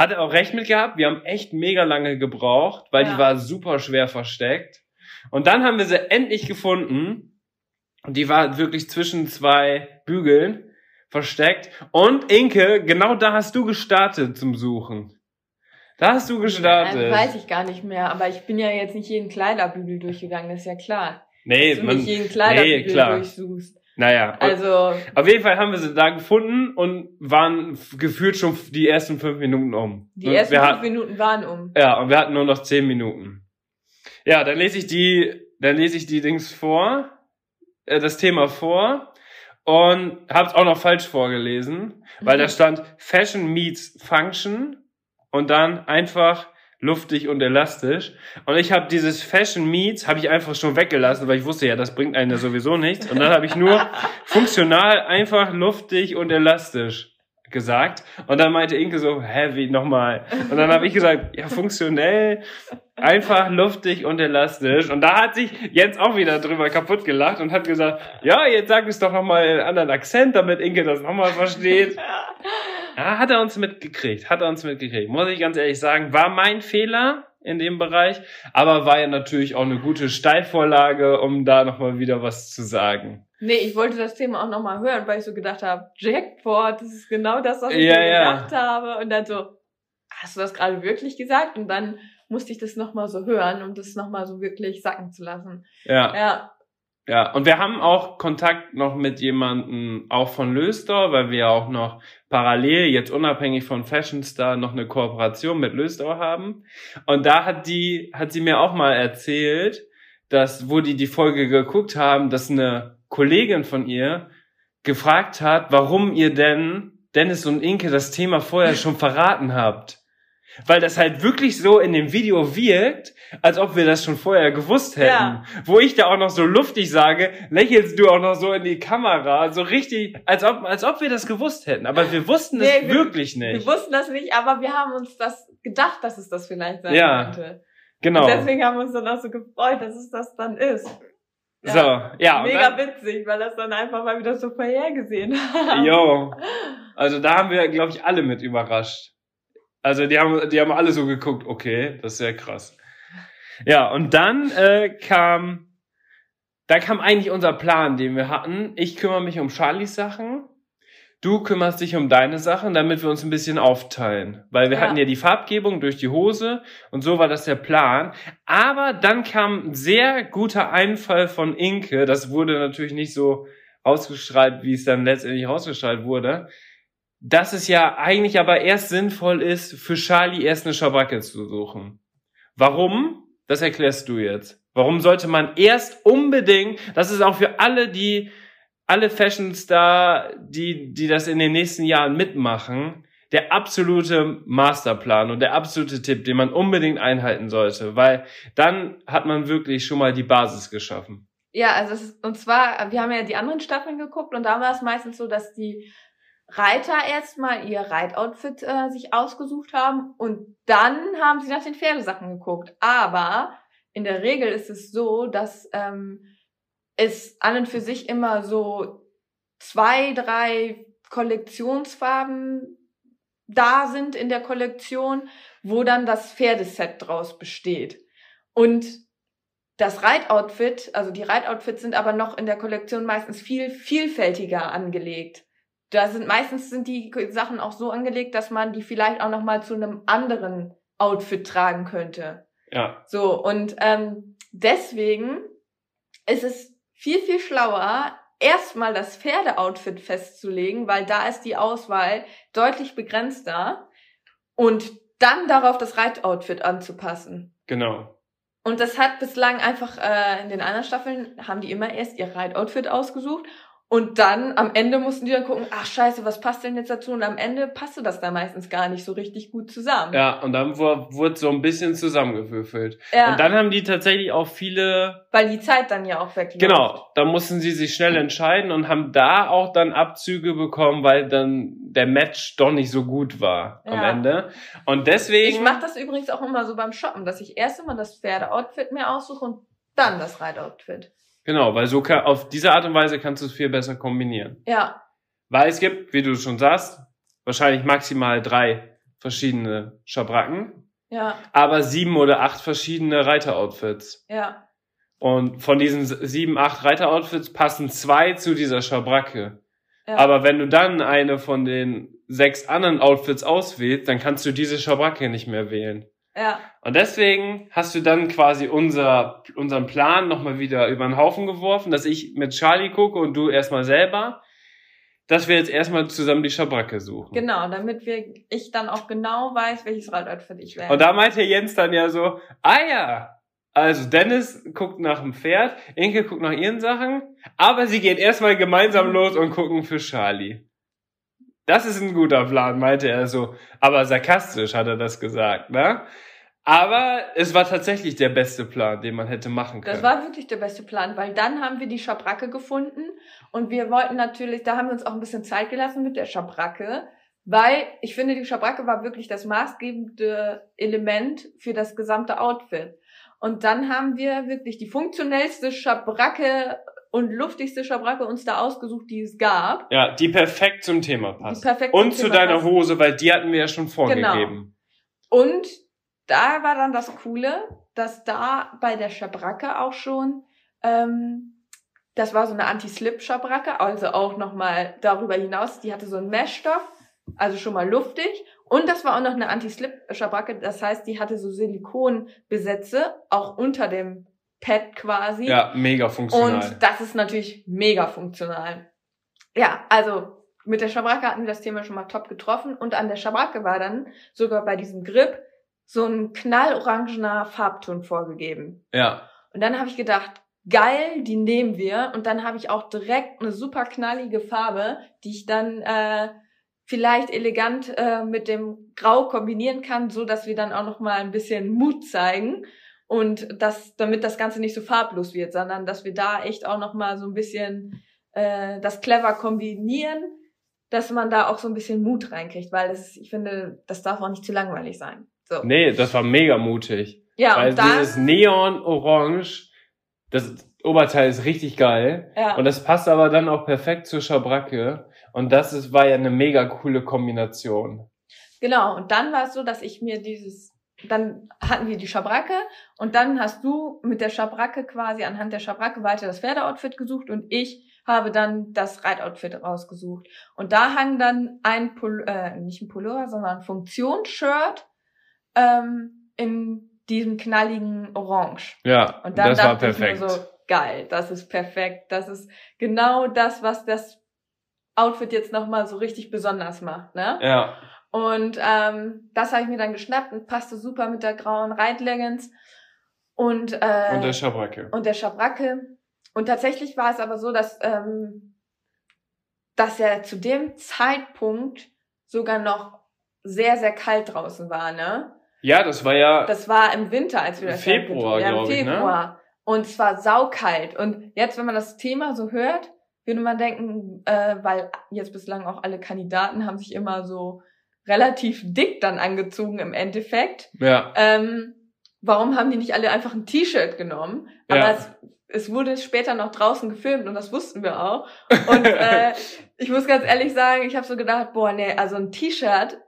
Hat er auch recht mit gehabt, wir haben echt mega lange gebraucht, weil Ja. die war super schwer versteckt. Und dann haben wir sie endlich gefunden. Und die war wirklich zwischen zwei Bügeln versteckt. Und Inke, genau da hast du gestartet zum Suchen. Da hast du gestartet. Nein, weiß ich gar nicht mehr, aber ich bin ja jetzt nicht jeden Kleiderbügel durchgegangen, das ist ja klar. Nee, Dass du man, nicht jeden Kleiderbügel nee, klar. durchsuchst. Naja, Also, auf jeden Fall haben wir sie da gefunden und waren gefühlt schon die ersten fünf Minuten um. die und ersten fünf hatten, Minuten waren um. Ja, und wir hatten nur noch zehn Minuten. Ja, dann lese ich die, dann lese ich die Dings vor, äh, das Thema vor und hab's auch noch falsch vorgelesen, weil Mhm. da stand Fashion meets Function und dann einfach luftig und elastisch. Und ich habe dieses Fashion Meets habe ich einfach schon weggelassen, weil ich wusste ja, das bringt einen ja sowieso nichts. Und dann habe ich nur funktional einfach luftig und elastisch gesagt. Und dann meinte Inke so, hä, wie nochmal? Und dann habe ich gesagt, ja, funktionell, einfach luftig und elastisch. Und da hat sich Jens auch wieder drüber kaputt gelacht und hat gesagt, ja, jetzt sag es doch nochmal in einem anderen Akzent, damit Inke das nochmal versteht. Ja, hat er uns mitgekriegt, hat er uns mitgekriegt. Muss ich ganz ehrlich sagen, war mein Fehler in dem Bereich, aber war ja natürlich auch eine gute Steilvorlage, um da nochmal wieder was zu sagen. Nee, ich wollte das Thema auch nochmal hören, weil ich so gedacht habe, Jackpot, das ist genau das, was ich Ja, mir ja. gedacht habe. Und dann so, hast du das gerade wirklich gesagt? Und dann musste ich das nochmal so hören, um das nochmal so wirklich sacken zu lassen. Ja, Ja, ja. Und wir haben auch Kontakt noch mit jemandem auch von Lösdor, weil wir auch noch parallel, jetzt unabhängig von Fashion Star, noch eine Kooperation mit Lösdor haben. Und da hat die, hat sie mir auch mal erzählt, dass, wo die die Folge geguckt haben, dass eine Kollegin von ihr gefragt hat, warum ihr denn Dennis und Inke das Thema vorher schon verraten habt. Weil das halt wirklich so in dem Video wirkt, als ob wir das schon vorher gewusst hätten. Ja. Wo ich da auch noch so luftig sage, lächelst du auch noch so in die Kamera, so richtig, als ob, als ob wir das gewusst hätten. Aber wir wussten es Nee, wir- wirklich wir nicht. wussten das nicht, aber wir haben uns das gedacht, dass es das vielleicht sein Ja, könnte. Genau. Deswegen haben wir uns dann auch so gefreut, dass es das dann ist. So, ja. und Mega dann- witzig, weil das dann einfach mal wieder so vorhergesehen haben. Jo. Also da haben wir, glaube ich, alle mit überrascht. Also die haben, die haben alle so geguckt, okay, das ist sehr krass. Ja, und dann äh, kam, da kam eigentlich unser Plan, den wir hatten. Ich kümmere mich um Charlies Sachen. Du kümmerst dich um deine Sachen, damit wir uns ein bisschen aufteilen. Weil wir Ja. hatten ja die Farbgebung durch die Hose und so war das der Plan. Aber dann kam ein sehr guter Einfall von Inke. Das wurde natürlich nicht so ausgestrahlt, wie es dann letztendlich ausgestrahlt wurde. Dass es ja eigentlich aber erst sinnvoll ist, für Charlie erst eine Schabracke zu suchen. Warum? Das erklärst du jetzt. Warum sollte man erst unbedingt, das ist auch für alle, die, alle Fashion Star, die, die das in den nächsten Jahren mitmachen, der absolute Masterplan und der absolute Tipp, den man unbedingt einhalten sollte, weil dann hat man wirklich schon mal die Basis geschaffen. Ja, also es und zwar, wir haben ja die anderen Staffeln geguckt und da war es meistens so, dass die Reiter erstmal ihr Reitoutfit äh, sich ausgesucht haben und dann haben sie nach den Pferdesachen geguckt. Aber in der Regel ist es so, dass ähm, es an und für sich immer so zwei, drei Kollektionsfarben da sind in der Kollektion, wo dann das Pferdeset draus besteht. Und das Reitoutfit, also die Reitoutfits sind aber noch in der Kollektion meistens viel vielfältiger angelegt. Da sind meistens sind die Sachen auch so angelegt, dass man die vielleicht auch noch mal zu einem anderen Outfit tragen könnte. Ja. So, und ähm, deswegen ist es viel, viel schlauer, erstmal das Pferdeoutfit festzulegen, weil da ist die Auswahl deutlich begrenzter und dann darauf das Reitoutfit anzupassen. Genau. Und das hat bislang einfach äh, in den anderen Staffeln haben die immer erst ihr Reitoutfit ausgesucht und dann am Ende mussten die dann gucken, ach scheiße, was passt denn jetzt dazu? Und am Ende passte das da meistens gar nicht so richtig gut zusammen. Ja, und dann wu- wurde so ein bisschen zusammengewürfelt. Ja, Und dann haben die tatsächlich auch viele, weil die Zeit dann ja auch wegläuft. genau, da mussten sie sich schnell entscheiden und haben da auch dann Abzüge bekommen, weil dann der Match doch nicht so gut war am Ja. Ende. Und deswegen. Ich mache das übrigens auch immer so beim Shoppen, dass ich erst immer das Pferdeoutfit mir aussuche und dann das Reitoutfit. Genau, weil so kann, auf diese Art und Weise kannst du es viel besser kombinieren. Ja, Weil es gibt, wie du schon sagst, wahrscheinlich maximal drei verschiedene Schabracken, ja, aber sieben oder acht verschiedene Reiteroutfits. ja, Und von diesen sieben, acht Reiteroutfits passen zwei zu dieser Schabracke. ja. Aber wenn du dann eine von den sechs anderen Outfits auswählst, dann kannst du diese Schabracke nicht mehr wählen. Ja, Und deswegen hast du dann quasi unser, unseren Plan nochmal wieder über den Haufen geworfen, dass ich mit Charlie gucke und du erstmal selber, dass wir jetzt erstmal zusammen die Schabracke suchen. genau, damit wir, ich dann auch genau weiß, welches Reitoutfit ich wähle. Und da meinte Jens dann ja so, ah ja, also Dennis guckt nach dem Pferd, Inke guckt nach ihren Sachen, aber sie gehen erstmal gemeinsam los und gucken für Charlie. Das ist ein guter Plan, meinte er so. Aber sarkastisch hat er das gesagt, ne? Aber es war tatsächlich der beste Plan, den man hätte machen können. Das war wirklich der beste Plan, weil dann haben wir die Schabracke gefunden und wir wollten natürlich, da haben wir uns auch ein bisschen Zeit gelassen mit der Schabracke, weil ich finde, die Schabracke war wirklich das maßgebende Element für das gesamte Outfit. Und dann haben wir wirklich die funktionellste Schabracke und luftigste Schabracke uns da ausgesucht, die es gab. ja, die perfekt zum Thema passt. Die perfekt und zum zu Thema deiner passt. Genau. Hose, weil die hatten wir ja schon vorgegeben. Und da war dann das Coole, dass da bei der Schabracke auch schon, ähm, das war so eine Anti-Slip-Schabracke, also auch nochmal darüber hinaus, die hatte so einen Meshstoff, also schon mal luftig. Und das war auch noch eine Anti-Slip-Schabracke, das heißt, die hatte so Silikonbesätze, auch unter dem Pad quasi. Ja, mega funktional. Und das ist natürlich mega funktional. Ja, also mit der Schabracke hatten wir das Thema schon mal top getroffen und an der Schabracke war dann sogar bei diesem Grip so ein knallorangener Farbton vorgegeben. ja, Und dann habe ich gedacht, geil, die nehmen wir. Und dann habe ich auch direkt eine super knallige Farbe, die ich dann äh, vielleicht elegant äh, mit dem Grau kombinieren kann, so dass wir dann auch noch mal ein bisschen Mut zeigen und das, damit das Ganze nicht so farblos wird, sondern dass wir da echt auch noch mal so ein bisschen äh, das clever kombinieren, dass man da auch so ein bisschen Mut reinkriegt, weil das ich finde, das darf auch nicht zu langweilig sein. So. nee, das war mega mutig. Ja, Weil und dann, dieses Neon-Orange, das Oberteil ist richtig geil. ja. Und das passt aber dann auch perfekt zur Schabracke. Und das ist, war ja eine mega coole Kombination. Genau, und dann war es so, dass ich mir dieses, dann hatten wir die Schabracke und dann hast du mit der Schabracke quasi anhand der Schabracke weiter das Pferdeoutfit gesucht und ich habe dann das Reitoutfit rausgesucht. Und da hang dann ein, Pul äh, nicht ein Pullover, sondern ein Funktionsshirt ähm, in diesem knalligen Orange. Ja, Und dann das war perfekt. ich mir so, geil, das ist perfekt. Das ist genau das, was das Outfit jetzt nochmal so richtig besonders macht, ne? ja, Und ähm, das habe ich mir dann geschnappt und passte super mit der grauen Reitleggings und, äh, und der Schabracke. und der Schabracke. Und tatsächlich war es aber so, dass, ähm, dass ja zu dem Zeitpunkt sogar noch sehr, sehr kalt draußen war, ne? Ja, das war ja, Das war im Winter, als wir das Februar, ja, im glaub ich, ne? Februar. Und es war saukalt. Und jetzt, wenn man das Thema so hört, würde man denken, äh, weil jetzt bislang auch alle Kandidaten haben sich immer so relativ dick dann angezogen im Endeffekt. ja, Ähm, warum haben die nicht alle einfach ein T-Shirt genommen? Aber Ja. es, es wurde später noch draußen gefilmt und das wussten wir auch. Und äh, ich muss ganz ehrlich sagen, ich habe so gedacht, boah, nee, also ein T-Shirt,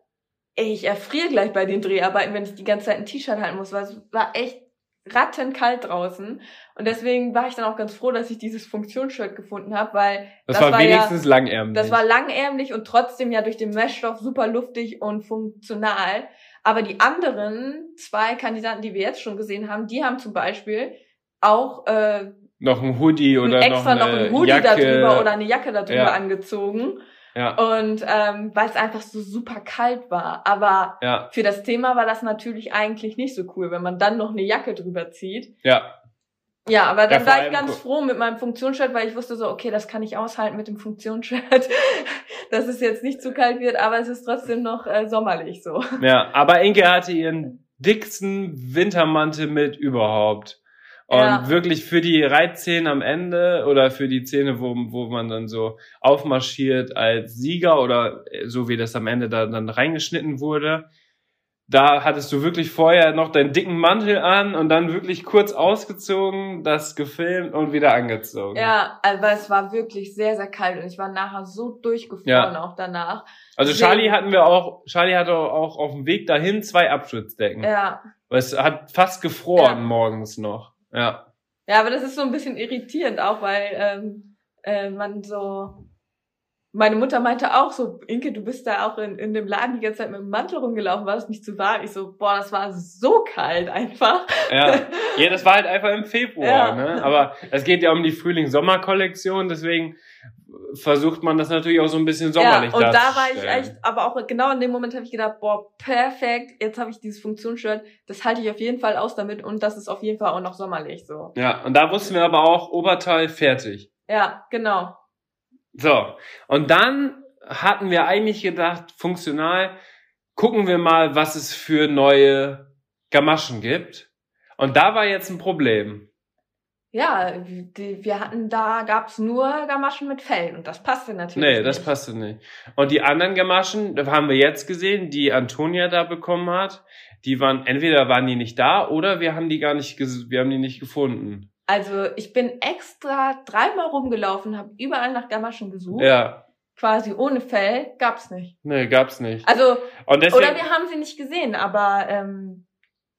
ich erfriere gleich bei den Dreharbeiten, wenn ich die ganze Zeit ein T-Shirt halten muss, weil es war echt rattenkalt draußen. Und deswegen war ich dann auch ganz froh, dass ich dieses Funktionsshirt gefunden habe, weil das, war, ja, wenigstens langärmlich. das war langärmlich und trotzdem ja durch den Meshstoff super luftig und funktional. Aber die anderen zwei Kandidaten, die wir jetzt schon gesehen haben, die haben zum Beispiel auch äh, Noch ein Hoodie oder extra noch noch eine ein Hoodie Jacke. darüber oder eine Jacke darüber Ja. angezogen. Ja, Und ähm, weil es einfach so super kalt war. Aber ja, für das Thema war das natürlich eigentlich nicht so cool, wenn man dann noch eine Jacke drüber zieht. ja, Ja, aber dann Ja, war ich ganz froh mit meinem Funktionsshirt, weil ich wusste so, okay, das kann ich aushalten mit dem Funktionsshirt, dass es jetzt nicht zu kalt wird, aber es ist trotzdem noch äh, sommerlich so. ja. Aber Inke hatte ihren dicksten Wintermantel mit überhaupt. Und Ja. wirklich für die Reitszenen am Ende oder für die Szene, wo, wo man dann so aufmarschiert als Sieger oder äh, so wie das am Ende da dann reingeschnitten wurde, da hattest du wirklich vorher noch deinen dicken Mantel an und dann wirklich kurz ausgezogen, das gefilmt und wieder angezogen. Ja, aber es war wirklich sehr, sehr kalt und ich war nachher so durchgefroren Ja. auch danach. Also Charlie hatten wir auch, Charlie hatte auch auf dem Weg dahin zwei Abschützdecken. Ja. Weil es hat fast gefroren Ja. morgens noch. Ja. Ja, aber das ist so ein bisschen irritierend auch, weil ähm, äh, man so. Meine Mutter meinte auch so, Inke, du bist da auch in, in dem Laden die ganze Zeit mit dem Mantel rumgelaufen, war das nicht zu warm? Ich so, boah, das war so kalt einfach. Ja. ja, das war halt einfach im Februar, Ja. ne? Aber es geht ja um die Frühling-Sommer-Kollektion, deswegen versucht man das natürlich auch so ein bisschen sommerlich ja, und da war ich echt, aber auch genau in dem Moment habe ich gedacht, boah, perfekt, jetzt habe ich dieses Funktionsshirt, das halte ich auf jeden Fall aus damit und das ist auf jeden Fall auch noch sommerlich so. Ja, und da wussten wir aber auch, Oberteil fertig. Ja, genau. So, und dann hatten wir eigentlich gedacht, funktional, gucken wir mal, was es für neue Gamaschen gibt. Und da war jetzt ein Problem. Ja, die, wir hatten da gab's nur Gamaschen mit Fell und das passte natürlich. Nee, das nicht. passte nicht. Und die anderen Gamaschen, das haben wir jetzt gesehen, die Antonia da bekommen hat, die waren, entweder waren die nicht da oder wir haben die gar nicht, wir haben die nicht gefunden. Also ich bin extra dreimal rumgelaufen, habe überall nach Gamaschen gesucht. Ja, Quasi ohne Fell gab's nicht. nee, gab's nicht. Also deswegen, oder wir haben sie nicht gesehen, aber ähm,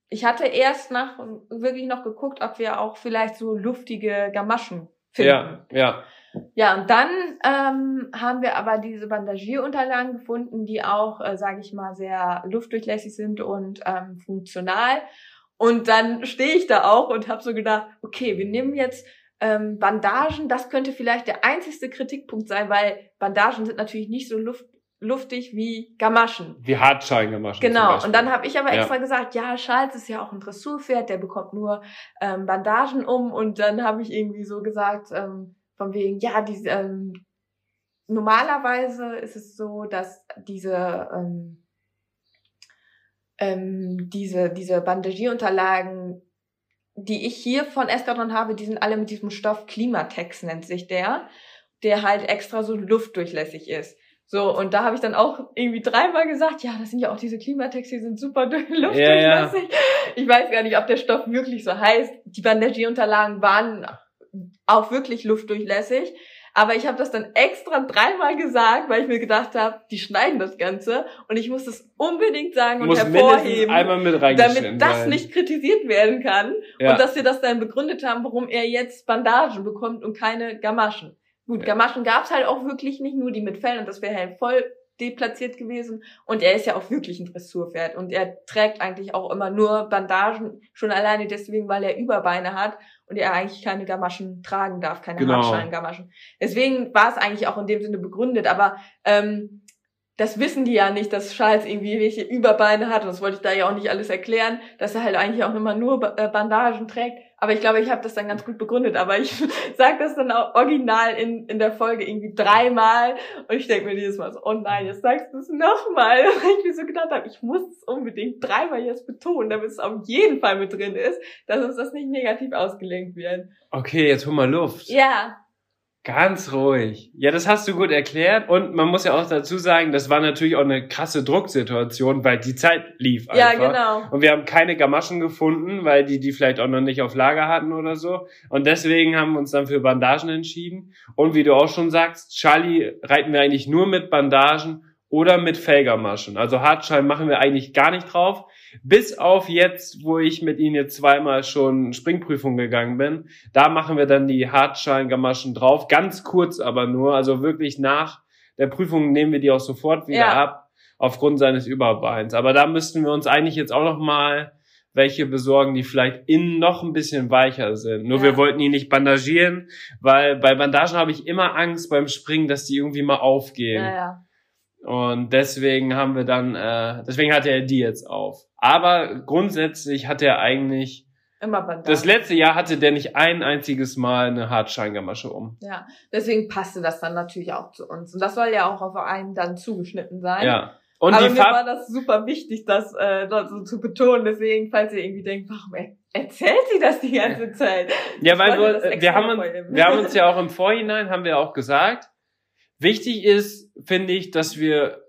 ich hatte erst nach wirklich noch geguckt, ob wir auch vielleicht so luftige Gamaschen finden. ja, ja, Ja, und dann ähm, haben wir aber diese Bandagierunterlagen gefunden, die auch, äh, sage ich mal, sehr luftdurchlässig sind und ähm, funktional. Und dann stehe ich da auch und habe so gedacht, okay, wir nehmen jetzt ähm, Bandagen. Das könnte vielleicht der einzigste Kritikpunkt sein, weil Bandagen sind natürlich nicht so luft, luftig wie Gamaschen. wie Hartscheingamaschen. Genau, und dann habe ich aber Ja. extra gesagt, ja, Charles ist ja auch ein Dressurpferd, der bekommt nur ähm, Bandagen um und dann habe ich irgendwie so gesagt, ähm, von wegen, ja, diese, ähm, normalerweise ist es so, dass diese, ähm, ähm, diese, diese Bandagierunterlagen, die ich hier von Eskadron habe, die sind alle mit diesem Stoff Klimatex nennt sich der, der halt extra so luftdurchlässig ist. So, und da habe ich dann auch irgendwie dreimal gesagt, ja, das sind ja auch diese Klimatex, die sind super durch- luftdurchlässig. Ich weiß gar nicht, ob der Stoff wirklich so heißt. Die Bandagierunterlagen waren auch wirklich luftdurchlässig. Aber ich habe das dann extra dreimal gesagt, weil ich mir gedacht habe, die schneiden das Ganze und ich muss das unbedingt sagen und muss hervorheben, einmal mit damit das sein. nicht kritisiert werden kann ja. und dass wir das dann begründet haben, warum er jetzt Bandagen bekommt und keine Gamaschen. Gut. Gamaschen gab's halt auch wirklich nicht, nur die mit Fell und das wäre halt voll deplatziert gewesen. Und er ist ja auch wirklich ein Dressurpferd und er trägt eigentlich auch immer nur Bandagen, schon alleine deswegen, weil er Überbeine hat und er eigentlich keine Gamaschen tragen darf, keine Genau. Hartschein-Gamaschen. Deswegen war es eigentlich auch in dem Sinne begründet, aber ähm, das wissen die ja nicht, dass Charles irgendwie welche Überbeine hat. Und das wollte ich da ja auch nicht alles erklären, dass er halt eigentlich auch immer nur äh, Bandagen trägt. Aber ich glaube, ich habe das dann ganz gut begründet. Aber ich sage das dann auch original in, in der Folge irgendwie dreimal. Und ich denke mir jedes Mal so, oh nein, jetzt sagst du es nochmal. Weil ich mir so gedacht habe, ich muss es unbedingt dreimal jetzt betonen, damit es auf jeden Fall mit drin ist, dass uns das nicht negativ ausgelenkt wird. Okay, jetzt hol mal Luft. Ja, Ganz ruhig. Ja, das hast du gut erklärt. Und man muss ja auch dazu sagen, das war natürlich auch eine krasse Drucksituation, weil die Zeit lief ja, einfach. genau. Und wir haben keine Gamaschen gefunden, weil die die vielleicht auch noch nicht auf Lager hatten oder so. Und deswegen haben wir uns dann für Bandagen entschieden. Und wie du auch schon sagst, Charlie reiten wir eigentlich nur mit Bandagen oder mit Felgermaschen. Also Hartschein machen wir eigentlich gar nicht drauf. Bis auf jetzt, wo ich mit ihnen jetzt zweimal schon Springprüfung gegangen bin. Da machen wir dann die Hartschein-Gamaschen drauf. Ganz kurz aber nur. Also wirklich nach der Prüfung nehmen wir die auch sofort wieder Ja. ab. aufgrund seines Überbeins. Aber da müssten wir uns eigentlich jetzt auch noch mal welche besorgen, die vielleicht innen noch ein bisschen weicher sind. Nur Ja. wir wollten ihn nicht bandagieren, weil bei Bandagen habe ich immer Angst beim Springen, dass die irgendwie mal aufgehen. Ja, ja. Und deswegen haben wir dann, äh, deswegen hatte er die jetzt auf. Aber grundsätzlich hat er eigentlich, Immer Bandagen. das letzte Jahr hatte der nicht ein einziges Mal eine Hartscheingamasche um. Ja, deswegen passte das dann natürlich auch zu uns. Und das soll ja auch auf einen dann zugeschnitten sein. Ja. Und Aber die mir war Farbe, das super wichtig, das äh, dort so zu betonen. Deswegen, falls ihr irgendwie denkt, warum er erzählt sie das die ganze Zeit? ja, Ich weil das wir, wir haben uns, wir haben uns ja auch im Vorhinein, haben wir auch gesagt, wichtig ist, finde ich, dass wir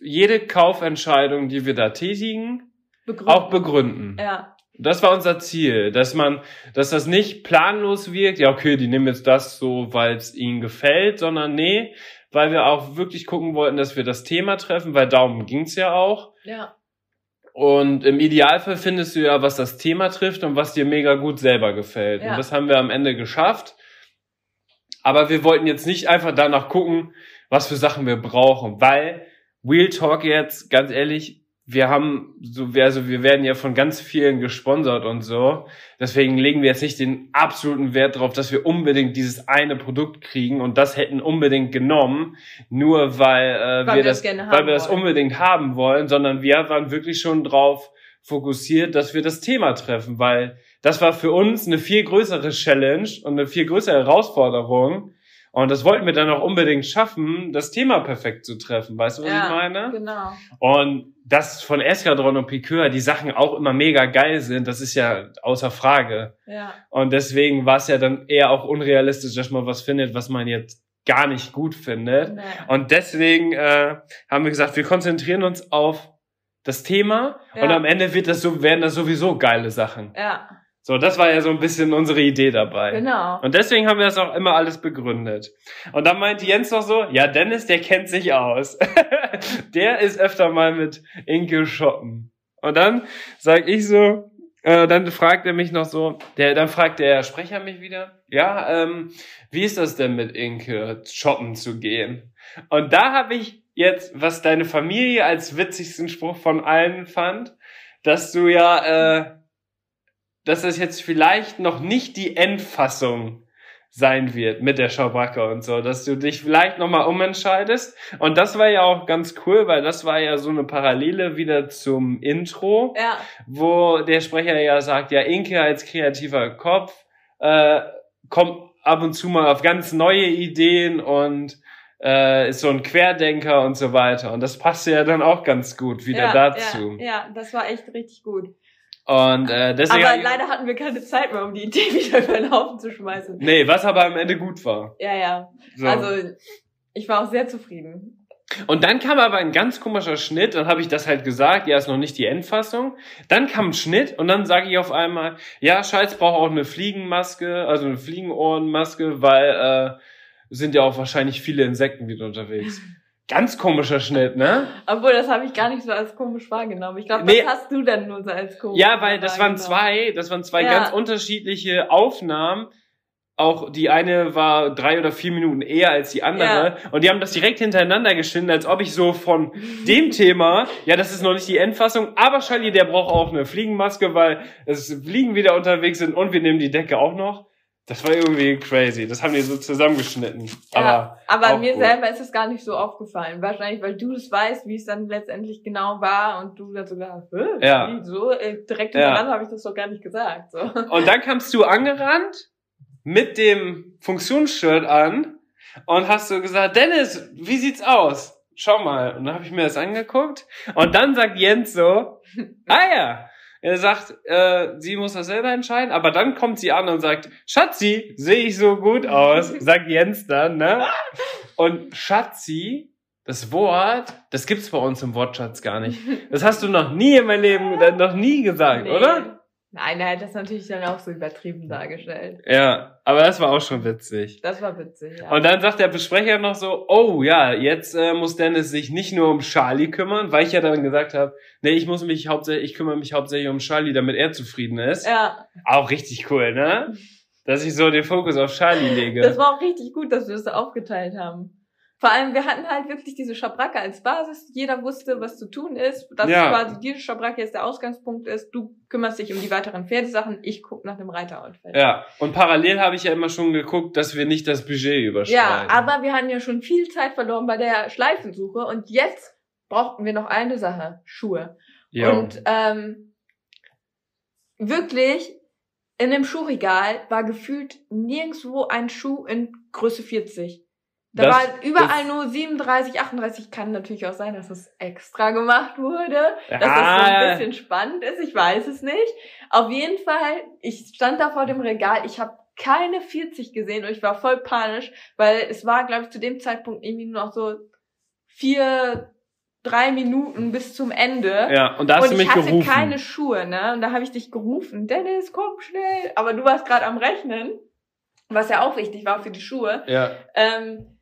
jede Kaufentscheidung, die wir da tätigen, Begründen. auch begründen. Ja, Das war unser Ziel, dass man, dass das nicht planlos wirkt. Ja, okay, die nehmen jetzt das so, weil es ihnen gefällt, sondern nee, weil wir auch wirklich gucken wollten, dass wir das Thema treffen, weil darum ging's ja auch. ja, Und im Idealfall findest du ja, was das Thema trifft und was dir mega gut selber gefällt. Ja. Und das haben wir am Ende geschafft. Aber wir wollten jetzt nicht einfach danach gucken, was für Sachen wir brauchen, weil Real Talk jetzt, ganz ehrlich, wir haben so, also wir werden ja von ganz vielen gesponsert und so. Deswegen legen wir jetzt nicht den absoluten Wert darauf, dass wir unbedingt dieses eine Produkt kriegen und das hätten unbedingt genommen, nur weil, äh, Weil wir das, weil wir das wollen. unbedingt haben wollen, sondern wir waren wirklich schon drauf fokussiert, dass wir das Thema treffen, weil das war für uns eine viel größere Challenge und eine viel größere Herausforderung. Und das wollten wir dann auch unbedingt schaffen, das Thema perfekt zu treffen. Weißt du, was Ja, ich meine? genau. Und dass von Eskadron und Piqueur die Sachen auch immer mega geil sind, das ist ja außer Frage. Ja, Und deswegen war es ja dann eher auch unrealistisch, dass man was findet, was man jetzt gar nicht gut findet. nee. Und deswegen äh, haben wir gesagt, wir konzentrieren uns auf das Thema Ja. und am Ende wird das so, werden das sowieso geile Sachen. ja, So, das war ja so ein bisschen unsere Idee dabei. genau. Und deswegen haben wir das auch immer alles begründet. Und dann meinte Jens noch so, ja, Dennis, der kennt sich aus. der ist öfter mal mit Inke shoppen. Und dann sag ich so, äh, dann fragt er mich noch so, der, dann fragt der Sprecher mich wieder, ja, ähm, wie ist das denn mit Inke shoppen zu gehen? Und da habe ich jetzt, was deine Familie als witzigsten Spruch von allen fand, dass du ja, äh, dass das jetzt vielleicht noch nicht die Endfassung sein wird mit der Schabracke und so, dass du dich vielleicht nochmal umentscheidest. Und das war ja auch ganz cool, weil das war ja so eine Parallele wieder zum Intro, Ja, wo der Sprecher ja sagt, ja, Inke als kreativer Kopf äh, kommt ab und zu mal auf ganz neue Ideen und äh, ist so ein Querdenker und so weiter. Und das passt ja dann auch ganz gut wieder ja, dazu. Ja, ja, das war echt richtig gut. Und äh, deswegen. Aber leider hatten wir keine Zeit mehr, um die Idee wieder über den Haufen zu schmeißen. Nee, was aber am Ende gut war. Ja, ja. So. Also, ich war auch sehr zufrieden. und dann kam aber ein ganz komischer Schnitt, dann habe ich das halt gesagt, ja, ist noch nicht die Endfassung. Dann kam ein Schnitt und dann sage ich auf einmal, ja, Scheiß braucht auch eine Fliegenmaske, also eine Fliegenohrenmaske, weil äh, sind ja auch wahrscheinlich viele Insekten wieder unterwegs. Ganz komischer Schnitt, ne? Obwohl, das habe ich gar nicht so als komisch wahrgenommen. Ich glaube, Nee. das hast du dann nur so als komisch Ja, weil das waren zwei, das waren zwei Ja. ganz unterschiedliche Aufnahmen. Auch die eine war drei oder vier Minuten eher als die andere. Und die haben das direkt hintereinander geschnitten, als ob ich so von dem Thema, ja, das ist noch nicht die Endfassung, aber Charlie, der braucht auch eine Fliegenmaske, weil es Fliegen wieder unterwegs sind und wir nehmen die Decke auch noch. Das war irgendwie crazy. Das haben die so zusammengeschnitten. Ja, aber aber mir gut. selber ist es gar nicht so aufgefallen. Wahrscheinlich, weil du es weißt, wie es dann letztendlich genau war und du dann sogar, Hä, Ja. wie, so äh, direkt Ja. hintereinander habe ich das doch gar nicht gesagt. So. Und dann kamst du angerannt mit dem Funktionsshirt an und hast so gesagt, Dennis, wie sieht's aus? Schau mal. Und dann habe ich mir das angeguckt. Und dann sagt Jens so, ah ja. Er sagt, äh, sie muss das selber entscheiden, aber dann kommt sie an und sagt, Schatzi, sehe ich so gut aus, sagt Jens dann, ne? Und Schatzi, das Wort, das gibt's bei uns im Wortschatz gar nicht. Das hast du noch nie in meinem Leben, noch nie gesagt, Nee. oder? Nein, er hat das natürlich dann auch so übertrieben dargestellt. Ja, aber das war auch schon witzig. Das war witzig, ja. Und dann sagt der Besprecher noch so, oh ja, jetzt äh, muss Dennis sich nicht nur um Charlie kümmern, weil ich ja dann gesagt habe, nee, ich muss mich hauptsächlich, ich kümmere mich hauptsächlich um Charlie, damit er zufrieden ist. ja, Auch richtig cool, ne? Dass ich so den Fokus auf Charlie lege. das war auch richtig gut, dass wir das so aufgeteilt haben. Vor allem, wir hatten halt wirklich diese Schabracke als Basis. Jeder wusste, was zu tun ist. Dass Ja. quasi diese Schabracke jetzt der Ausgangspunkt ist. Du kümmerst dich um die weiteren Pferdesachen. Ich guck nach dem Reiteroutfit. Ja, und parallel habe ich ja immer schon geguckt, dass wir nicht das Budget Ja, überschreiten. aber wir hatten ja schon viel Zeit verloren bei der Schleifensuche. Und jetzt brauchten wir noch eine Sache. Schuhe. Jo. Und ähm, wirklich, in dem Schuhregal war gefühlt nirgendwo ein Schuh in Größe 40. Da Das war überall nur 37, 38. Kann natürlich auch sein, dass es extra gemacht wurde. Dass das so Ah. ein bisschen spannend ist. Ich weiß es nicht. Auf jeden Fall, ich stand da vor dem Regal. Ich habe keine 40 gesehen und ich war voll panisch, weil es war, glaube ich, zu dem Zeitpunkt irgendwie nur noch so vier, drei Minuten bis zum Ende. ja, und da hast und du ich mich hatte gerufen. keine Schuhe, ne? Und da habe ich dich gerufen, Dennis, komm schnell. Aber du warst gerade am Rechnen, was ja auch wichtig war für die Schuhe. ja. Ähm,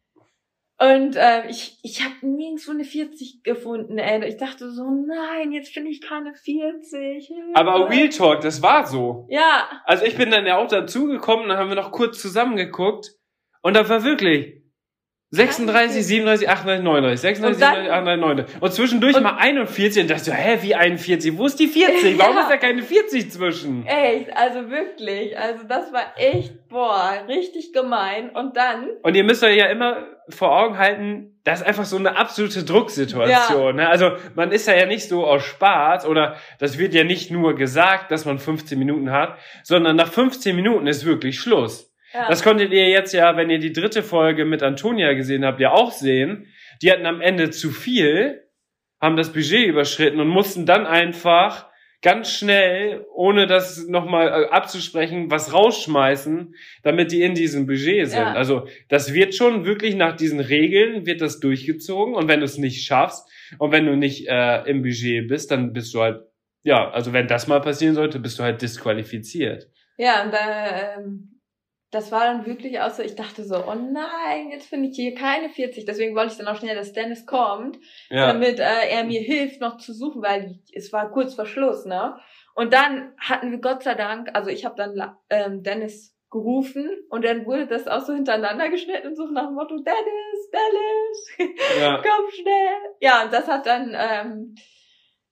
und äh, ich, ich habe nirgendwo eine 40 gefunden, ey. Ich dachte so, nein, jetzt finde ich keine 40. Hilfe. Aber Real Talk, das war so. Ja, Also ich bin dann ja auch dazugekommen, dann haben wir noch kurz zusammengeguckt und da war wirklich 36, 37, 38, 39, 36, Und dann- 37, 38, 39. Und zwischendurch Und- mal 41 und dachte so, hä, wie 41? Wo ist die 40? Warum Ja. ist da keine 40 zwischen? echt, also wirklich. Also das war echt, boah, richtig gemein. Und dann, Und ihr müsst ja immer vor Augen halten, das ist einfach so eine absolute Drucksituation. Ne? Also man ist ja, ja nicht so aus Spaß oder das wird ja nicht nur gesagt, dass man 15 Minuten hat, sondern nach 15 Minuten ist wirklich Schluss. ja, Das konntet ihr jetzt ja, wenn ihr die dritte Folge mit Antonia gesehen habt, ja auch sehen. Die hatten am Ende zu viel, haben das Budget überschritten und mussten dann einfach ganz schnell, ohne das nochmal äh, abzusprechen, was rausschmeißen, damit die in diesem Budget sind. Ja. Also das wird schon wirklich nach diesen Regeln, wird das durchgezogen. Und wenn du es nicht schaffst und wenn du nicht äh, im Budget bist, dann bist du halt, ja, also wenn das mal passieren sollte, bist du halt disqualifiziert. Ja, und da, ähm, das war dann wirklich auch so, ich dachte so, oh nein, jetzt finde ich hier keine 40. Deswegen wollte ich dann auch schnell, dass Dennis kommt, Ja. damit äh, er mir hilft, noch zu suchen, weil es war kurz vor Schluss, ne? Und dann hatten wir Gott sei Dank, also ich habe dann ähm, Dennis gerufen und dann wurde das auch so hintereinander geschnitten und so nach dem Motto, Dennis, Dennis, ja. komm schnell. Ja, und das hat dann ähm,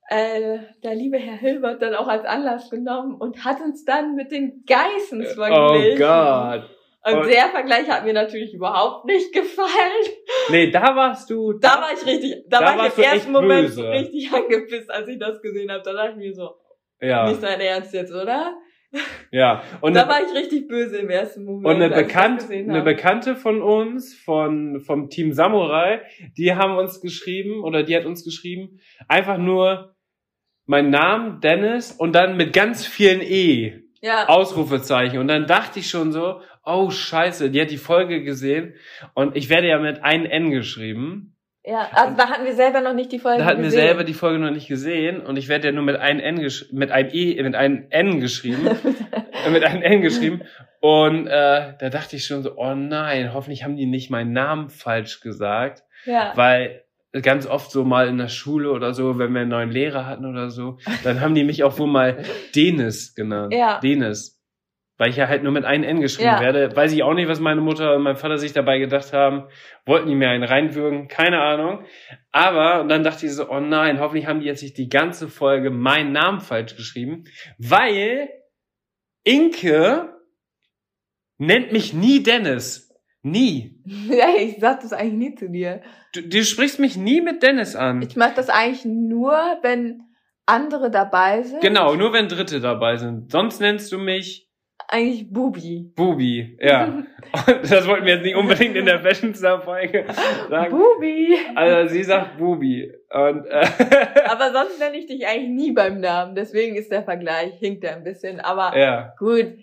äh, der liebe Herr Hilbert dann auch als Anlass genommen und hat uns dann mit den Geissens Oh verglichen. Gott. Und Und- der Vergleich hat mir natürlich überhaupt nicht gefallen. Nee, da warst du. Da war ich richtig, da, Da war ich im ersten Moment böse. richtig angepisst, als ich das gesehen habe. Da dachte ich mir so, Ja, nicht dein Ernst jetzt, oder? ja. Und da eine, war ich richtig böse im ersten Moment. und eine, als ich das Bekannt, eine. Bekannte von uns, von, vom Team Samurai, die haben uns geschrieben, oder die hat uns geschrieben, einfach nur mein Name, Dennis, und dann mit ganz vielen E. Ja, Ausrufezeichen. Und dann dachte ich schon so, oh scheiße, die hat die Folge gesehen und ich werde ja mit ein N geschrieben. ja, also da hatten wir selber noch nicht die Folge Da hatten wir gesehen. selber die Folge noch nicht gesehen und ich werde ja nur mit ein N mit ein E, mit ein N geschrieben. mit einem N geschrieben. Und äh, da dachte ich schon so, oh nein, hoffentlich haben die nicht meinen Namen falsch gesagt. ja. Weil ganz oft so mal in der Schule oder so, wenn wir einen neuen Lehrer hatten oder so, dann haben die mich auch wohl mal Denis genannt. Ja. Denis. Weil ich ja halt nur mit einem N geschrieben Ja. werde. Weiß ich auch nicht, was meine Mutter und mein Vater sich dabei gedacht haben. Wollten die mir einen reinwürgen? Keine Ahnung. Aber und dann dachte ich so, oh nein, hoffentlich haben die jetzt nicht die ganze Folge meinen Namen falsch geschrieben. Weil Inke nennt mich nie Dennis. Nie. ja, ich sag das eigentlich nie zu dir. Du, du sprichst mich nie mit Dennis an. Ich mach das eigentlich nur, wenn andere dabei sind. Genau, nur wenn Dritte dabei sind. Sonst nennst du mich Eigentlich Bubi. Bubi. Ja. Das wollten wir jetzt nicht unbedingt in der Fashion Star Folge sagen. Bubi. Also sie sagt Bubi. Und äh, Aber sonst nenne ich dich eigentlich nie beim Namen. Deswegen ist der Vergleich, hinkt er ein bisschen. Aber ja. gut,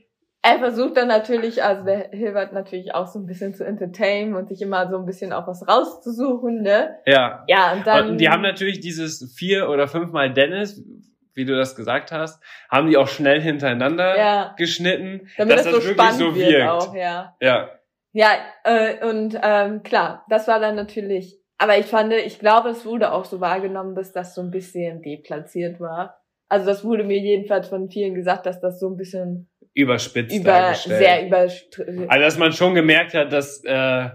er versucht dann natürlich, also der Hilbert natürlich auch so ein bisschen zu entertainen und sich immer so ein bisschen auch was rauszusuchen, ne? Ja. Ja, und dann. Und die haben natürlich dieses vier oder fünfmal Dennis, wie du das gesagt hast, haben die auch schnell hintereinander ja, geschnitten, damit dass das, das so wirklich spannend so wird wirkt. auch, ja. Ja. Ja, äh, und ähm, klar, das war dann natürlich, aber ich fand, ich glaube, es wurde auch so wahrgenommen, dass das so ein bisschen deplatziert war. Also das wurde mir jedenfalls von vielen gesagt, dass das so ein bisschen Überspitzt über, dargestellt. sehr über, Also dass man schon gemerkt hat, dass äh,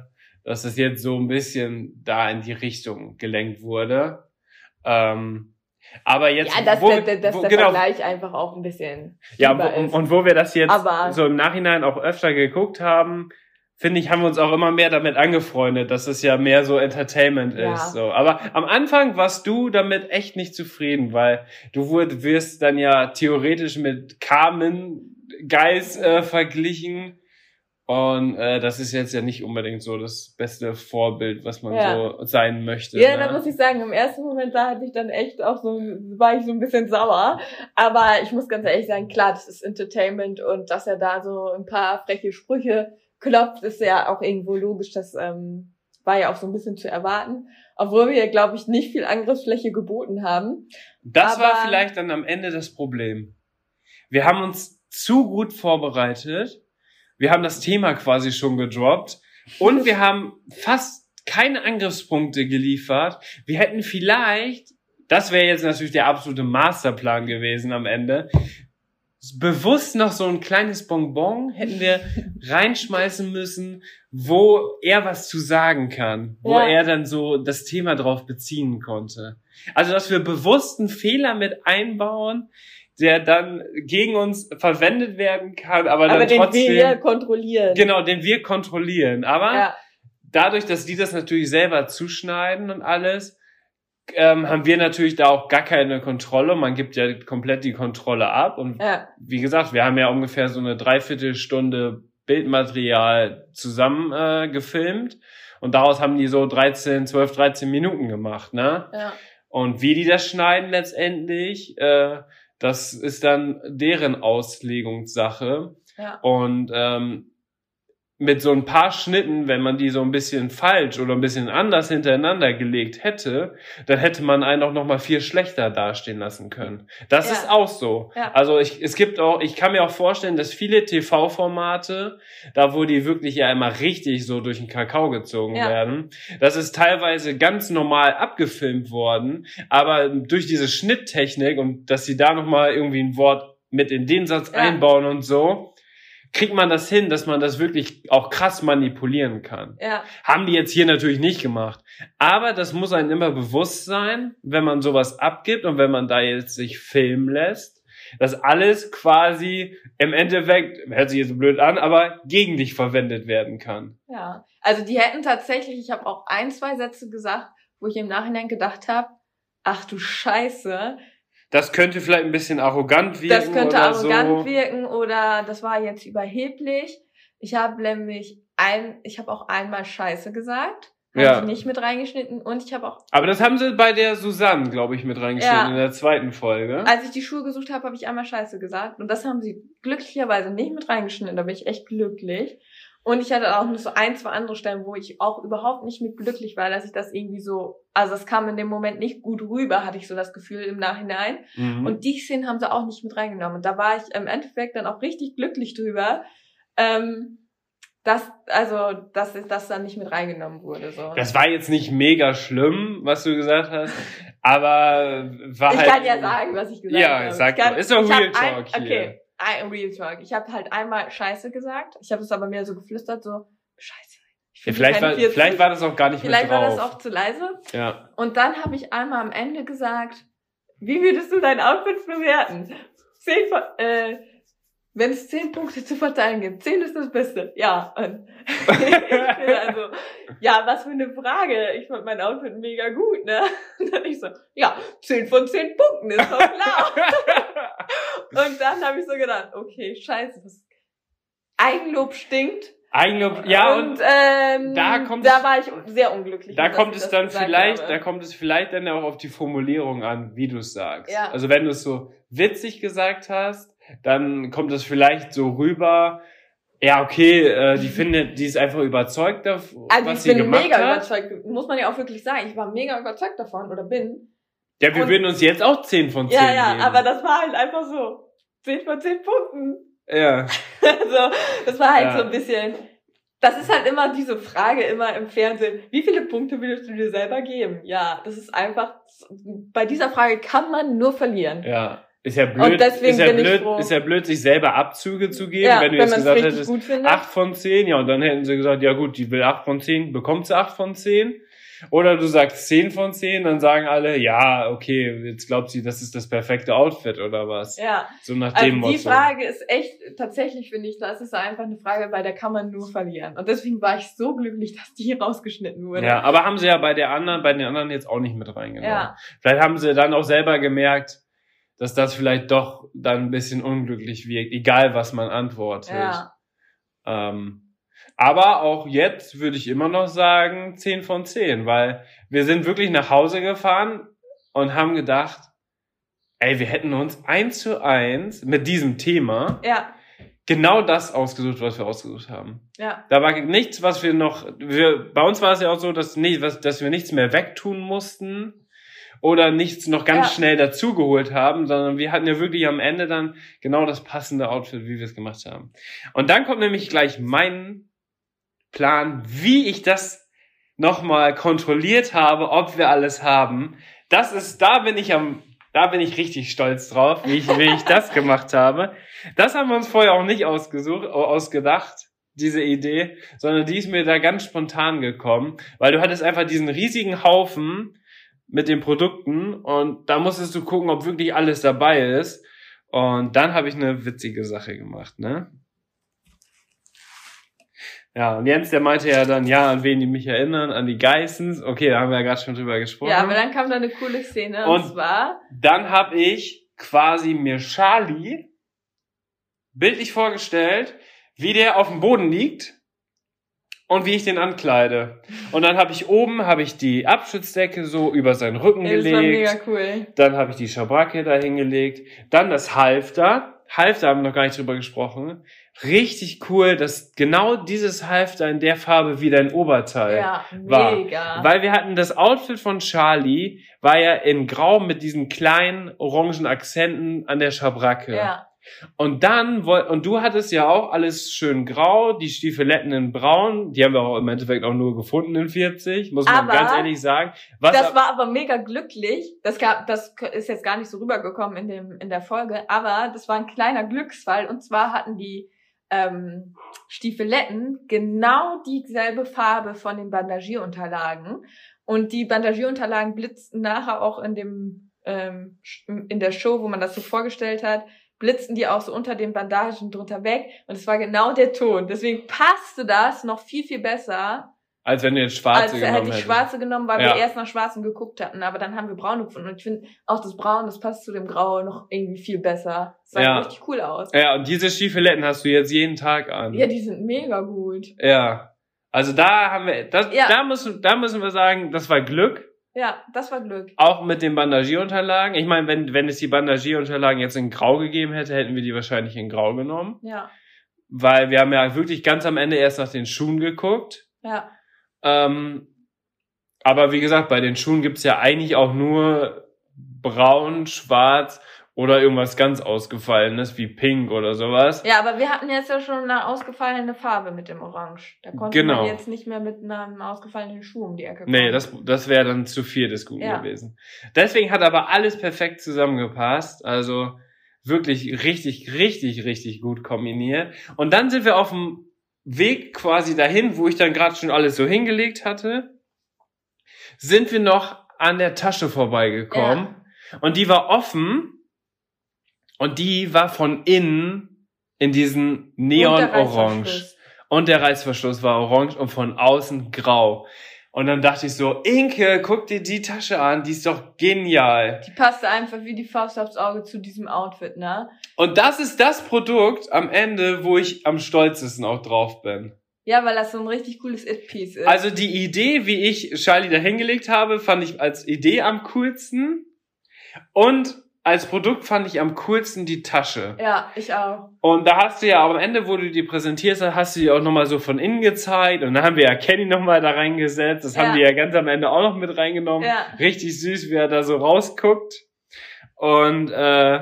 dass es jetzt so ein bisschen da in die Richtung gelenkt wurde. Ähm, aber jetzt, ja, dass wo, der, dass wo, der genau, Vergleich einfach auch ein bisschen ja, wo, ist. und wo wir das jetzt Aber- so im Nachhinein auch öfter geguckt haben, finde ich, haben wir uns auch immer mehr damit angefreundet, dass es ja mehr so Entertainment Ja. ist. So. Aber am Anfang warst du damit echt nicht zufrieden, weil du wirst dann ja theoretisch mit Carmen Geis äh, verglichen. Und äh, das ist jetzt ja nicht unbedingt so das beste Vorbild, was man Ja. so sein möchte. Ja, ne? da muss ich sagen, im ersten Moment da hatte ich dann echt auch so, war ich so ein bisschen sauer. Aber ich muss ganz ehrlich sagen, klar, das ist Entertainment und dass er da so ein paar freche Sprüche klopft, ist ja auch irgendwo logisch. Das ähm, war ja auch so ein bisschen zu erwarten. Obwohl wir, glaube ich, nicht viel Angriffsfläche geboten haben. Das war Aber- vielleicht dann am Ende das Problem. Wir haben uns zu gut vorbereitet. Wir haben das Thema quasi schon gedroppt. Und wir haben fast keine Angriffspunkte geliefert. Wir hätten vielleicht, das wäre jetzt natürlich der absolute Masterplan gewesen am Ende, bewusst noch so ein kleines Bonbon hätten wir reinschmeißen müssen, wo er was zu sagen kann, wo Ja. er dann so das Thema drauf beziehen konnte. Also, dass wir bewusst einen Fehler mit einbauen, der dann gegen uns verwendet werden kann, aber, Aber dann den trotzdem, wir kontrollieren. genau, den wir kontrollieren. Aber Ja, dadurch, dass die das natürlich selber zuschneiden und alles, ähm, haben wir natürlich da auch gar keine Kontrolle. Man gibt ja komplett die Kontrolle ab. Und ja, wie gesagt, wir haben ja ungefähr so eine Dreiviertelstunde Bildmaterial zusammen äh, gefilmt. Und daraus haben die so 13, 12, 13 Minuten gemacht, ne? ja. Und wie die das schneiden letztendlich, äh, das ist dann deren Auslegungssache. ja. Und ähm, mit so ein paar Schnitten, wenn man die so ein bisschen falsch oder ein bisschen anders hintereinander gelegt hätte, dann hätte man einen auch noch mal viel schlechter dastehen lassen können. Das Ja. ist auch so. Ja. Also ich, es gibt auch, ich kann mir auch vorstellen, dass viele TV-Formate, da wo die wirklich ja immer richtig so durch den Kakao gezogen Ja. werden, das ist teilweise ganz normal abgefilmt worden, aber durch diese Schnitttechnik und dass sie da noch mal irgendwie ein Wort mit in den Satz einbauen und so, kriegt man das hin, dass man das wirklich auch krass manipulieren kann. ja. Haben die jetzt hier natürlich nicht gemacht. Aber das muss einem immer bewusst sein, wenn man sowas abgibt und wenn man da jetzt sich filmen lässt, dass alles quasi im Endeffekt, hört sich jetzt so blöd an, aber gegen dich verwendet werden kann. Ja, also die hätten tatsächlich, ich habe auch ein, zwei Sätze gesagt, wo ich im Nachhinein gedacht habe, ach du Scheiße, Das könnte vielleicht ein bisschen arrogant wirken das könnte arrogant so. wirken oder das war jetzt überheblich. Ich habe nämlich ein, ich habe auch einmal Scheiße gesagt, habe Ja. ich nicht mit reingeschnitten und ich habe auch, Aber das haben sie bei der Susanne, glaube ich, mit reingeschnitten Ja. in der zweiten Folge. als ich die Schuhe gesucht habe, habe ich einmal Scheiße gesagt und das haben sie glücklicherweise nicht mit reingeschnitten. Da bin ich echt glücklich. Und ich hatte auch noch so ein, zwei andere Stellen, wo ich auch überhaupt nicht mit glücklich war, dass ich das irgendwie so, also es kam in dem Moment nicht gut rüber, hatte ich so das Gefühl im Nachhinein. Mhm. Und die Szenen haben sie auch nicht mit reingenommen. Und da war ich im Endeffekt dann auch richtig glücklich drüber, ähm, dass, also, dass das dann nicht mit reingenommen wurde. So. Das war jetzt nicht mega schlimm, was du gesagt hast, aber war ich halt. kann ja sagen, was ich gesagt Ja, habe. sag ich kann, doch. Ist doch ich Real Talk ein, hier. Okay, ein Real Talk. Ich habe halt einmal Scheiße gesagt. Ich habe es aber mehr so geflüstert, so Scheiße. Ja, vielleicht, war, keine 40. vielleicht war das auch gar nicht Vielleicht mit war drauf. das auch zu leise. ja. Und dann habe ich einmal am Ende gesagt, wie würdest du dein Outfit bewerten? Zehn, von- äh, wenn es zehn Punkte zu verteilen gibt, zehn ist das Beste. Ja. Also, ja, was für eine Frage. Ich fand mein Outfit mega gut, ne? Und dann ich so, ja, zehn von zehn Punkten ist doch klar. Und dann habe ich so gedacht, okay, scheiße, das Eigenlob stinkt. Eigenlob, ja, und, und ähm, da kommt da war ich sehr unglücklich. da kommt es dann vielleicht, habe. da kommt es vielleicht dann auch auf die Formulierung an, wie du es sagst. Ja. Also wenn du es so witzig gesagt hast, dann kommt es vielleicht so rüber, ja, okay, äh, die findet, die ist einfach überzeugt davon, Also was ich sie bin gemacht mega hat. überzeugt, muss man ja auch wirklich sagen. Ich war mega überzeugt davon oder bin. Ja, wir Und- würden uns jetzt auch 10 von 10 Ja, ja, geben. aber das war halt einfach so 10 von 10 Punkten. ja. Also, das war halt Ja. so ein bisschen, das ist halt immer diese Frage immer im Fernsehen, wie viele Punkte würdest du dir selber geben? Ja, das ist einfach, bei dieser Frage kann man nur verlieren. Ja. Ist ja blöd, Und deswegen ist ja blöd, ist ja blöd, sich selber Abzüge zu geben, Ja, wenn du wenn jetzt gesagt hättest, gut findet. 8 von 10, ja, und dann hätten sie gesagt, ja gut, die will 8 von 10, bekommt sie 8 von 10. Oder du sagst 10 von 10, dann sagen alle, ja, okay, jetzt glaubt sie, das ist das perfekte Outfit oder was. Ja, So nach also dem die Motto. Frage ist echt, tatsächlich finde ich, das ist einfach eine Frage, bei der kann man nur verlieren. Und deswegen war ich so glücklich, dass die rausgeschnitten wurde. Ja, aber haben sie ja bei der anderen, bei den anderen jetzt auch nicht mit reingenommen. Ja. Vielleicht haben sie dann auch selber gemerkt, dass das vielleicht doch dann ein bisschen unglücklich wirkt, egal was man antwortet. ja. Ähm, aber auch jetzt würde ich immer noch sagen 10 von 10, weil wir sind wirklich nach Hause gefahren und haben gedacht, ey, wir hätten uns eins zu eins mit diesem Thema Ja, genau das ausgesucht, was wir ausgesucht haben. ja, Da war nichts, was wir noch, wir, bei uns war es ja auch so, dass, nicht, was, dass wir nichts mehr wegtun mussten oder nichts noch ganz Ja. schnell dazugeholt haben, sondern wir hatten ja wirklich am Ende dann genau das passende Outfit, wie wir es gemacht haben. Und dann kommt nämlich gleich mein Plan, wie ich das nochmal kontrolliert habe, ob wir alles haben. Das ist, da bin ich am, da bin ich richtig stolz drauf, wie ich, wie ich das gemacht habe. Das haben wir uns vorher auch nicht ausgesucht, ausgedacht, diese Idee, sondern die ist mir da ganz spontan gekommen, weil du hattest einfach diesen riesigen Haufen mit den Produkten und da musstest du gucken, ob wirklich alles dabei ist. Und dann habe ich eine witzige Sache gemacht, ne? Ja, und Jens, der meinte ja dann, ja, an wen die mich erinnern, an die Geissens. Okay, da haben wir ja gerade schon drüber gesprochen. ja, aber dann kam da eine coole Szene. Und, Und- zwar, Dann habe ich quasi mir Charlie bildlich vorgestellt, wie der auf dem Boden liegt und wie ich den ankleide. Und dann habe ich oben habe ich die Abschutzdecke so über seinen Rücken ey, das war mega gelegt. cool. Dann habe ich die Schabracke da hingelegt. Dann das Halfter. Halfter haben wir noch gar nicht drüber gesprochen. Richtig cool, dass genau dieses Halfter in der Farbe wie dein Oberteil. Ja, war. mega. Weil wir hatten das Outfit von Charlie, war ja in Grau mit diesen kleinen orangen Akzenten an der Schabracke. ja, Und dann, und du hattest ja auch alles schön grau, die Stiefeletten in braun, die haben wir auch im Endeffekt auch nur gefunden in 40, muss man Aber ganz ehrlich sagen. Was das war aber mega glücklich. Das gab, das ist jetzt gar nicht so rübergekommen in dem in der Folge, aber das war ein kleiner Glücksfall. Und zwar hatten die ähm, Stiefeletten genau dieselbe Farbe von den Bandagierunterlagen und die Bandagierunterlagen blitzten nachher auch in dem ähm, in der Show, wo man das so vorgestellt hat, blitzten die auch so unter den Bandagen drunter weg und es war genau der Ton. Deswegen passte das noch viel viel besser als wenn du jetzt schwarze als er genommen hätte ich hättest. schwarze genommen, weil Ja. wir erst nach schwarzen geguckt hatten, aber dann haben wir braune gefunden und ich finde auch das Braun, das passt zu dem Grau noch irgendwie viel besser. Das sah Ja. richtig cool aus. Ja, und diese Stiefeletten hast du jetzt jeden Tag an. Ja, die sind mega gut. Ja. Also da haben wir, das, Ja. da müssen, da müssen wir sagen, das war Glück. Ja, das war Glück. Auch mit den Bandagierunterlagen. Ich meine, wenn, wenn es die Bandagierunterlagen jetzt in Grau gegeben hätte, hätten wir die wahrscheinlich in Grau genommen. Ja, Weil wir haben ja wirklich ganz am Ende erst nach den Schuhen geguckt. ja, Ähm, aber wie gesagt, bei den Schuhen gibt's ja eigentlich auch nur braun, schwarz oder irgendwas ganz ausgefallenes wie pink oder sowas. ja, aber wir hatten jetzt ja schon eine ausgefallene Farbe mit dem Orange. Da konnte Genau. man jetzt nicht mehr mit einem ausgefallenen Schuh um die Ecke kommen. Nee, das, das wäre dann zu viel des Guten Ja. gewesen. Deswegen hat aber alles perfekt zusammengepasst. Also wirklich richtig, richtig, richtig gut kombiniert. Und dann sind wir auf dem Weg quasi dahin, wo ich dann gerade schon alles so hingelegt hatte, sind wir noch an der Tasche vorbeigekommen. Und die war offen und die war von innen in diesen Und Neon-Orange. Reißverschluss. Und der Reißverschluss war orange und von außen grau. Und dann dachte ich so, Inke, guck dir die Tasche an, die ist doch genial. Die passte einfach wie die Faust aufs Auge zu diesem Outfit, ne? Und das ist das Produkt am Ende, wo ich am stolzesten auch drauf bin. Ja, weil das so ein richtig cooles It-Piece ist. Also die Idee, wie ich Charlie da hingelegt habe, fand ich als Idee am coolsten. Und als Produkt fand ich am coolsten die Tasche. ja, ich auch. Und da hast du ja am Ende, wo du die präsentierst, hast du die auch nochmal so von innen gezeigt. Und dann haben wir ja Kenny nochmal da reingesetzt. Das haben Ja. die ja ganz am Ende auch noch mit reingenommen. Ja. Richtig süß, wie er da so rausguckt. Und äh,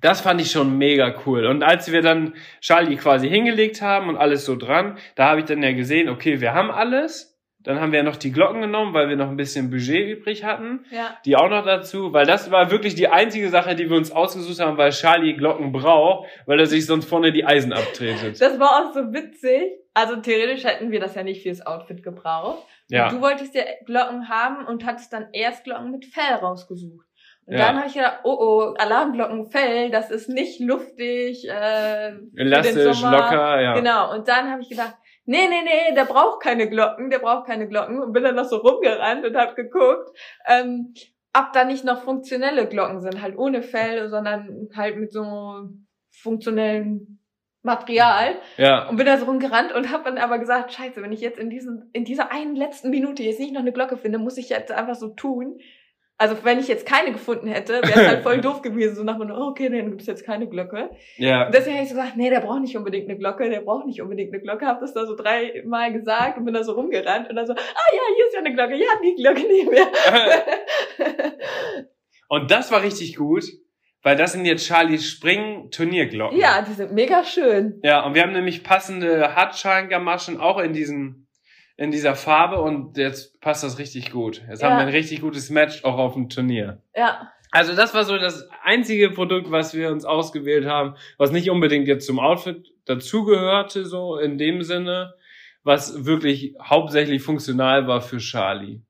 das fand ich schon mega cool. Und als wir dann Charlie quasi hingelegt haben und alles so dran, da habe ich dann ja gesehen, okay, wir haben alles. Dann haben wir noch die Glocken genommen, weil wir noch ein bisschen Budget übrig hatten. Ja. Die auch noch dazu, weil das war wirklich die einzige Sache, die wir uns ausgesucht haben, weil Charlie Glocken braucht, weil er sich sonst vorne die Eisen abtretet. Das war auch so witzig. Also theoretisch hätten wir das ja nicht fürs Outfit gebraucht. Ja. Du wolltest ja Glocken haben und hattest dann erst Glocken mit Fell rausgesucht. Und Ja. dann habe ich gedacht, oh oh, Alarmglocken Fell, das ist nicht luftig, äh, Elastisch, locker, ja. Genau. Und dann habe ich gedacht, nee, nee, nee, der braucht keine Glocken, der braucht keine Glocken. Und bin dann noch so rumgerannt und habe geguckt, ähm, ob da nicht noch funktionelle Glocken sind, halt ohne Fell, sondern halt mit so funktionellen Material. Ja. Und bin da so rumgerannt und habe dann aber gesagt, scheiße, wenn ich jetzt in diesen, in dieser einen letzten Minute jetzt nicht noch eine Glocke finde, muss ich jetzt einfach so tun. Also wenn ich jetzt keine gefunden hätte, wäre es halt voll doof gewesen. So nach dem Motto, oh, okay, dann gibt es jetzt keine Glocke. Ja. Und deswegen habe ich so gesagt, nee, der braucht nicht unbedingt eine Glocke, der braucht nicht unbedingt eine Glocke. Habe das da so dreimal gesagt und bin da so rumgerannt und dann so, ah ja, hier ist ja eine Glocke, ja, die Glocke nicht mehr. Und das war richtig gut, weil das sind jetzt Charlies Spring-Turnierglocken. ja, die sind mega schön. Ja, und wir haben nämlich passende Hartschalen-Gamaschen auch in diesen in dieser Farbe und jetzt passt das richtig gut. Jetzt Ja. haben wir ein richtig gutes Match auch auf dem Turnier. Ja, Also das war so das einzige Produkt, was wir uns ausgewählt haben, was nicht unbedingt jetzt zum Outfit dazugehörte, so in dem Sinne, was wirklich hauptsächlich funktional war für Charlie.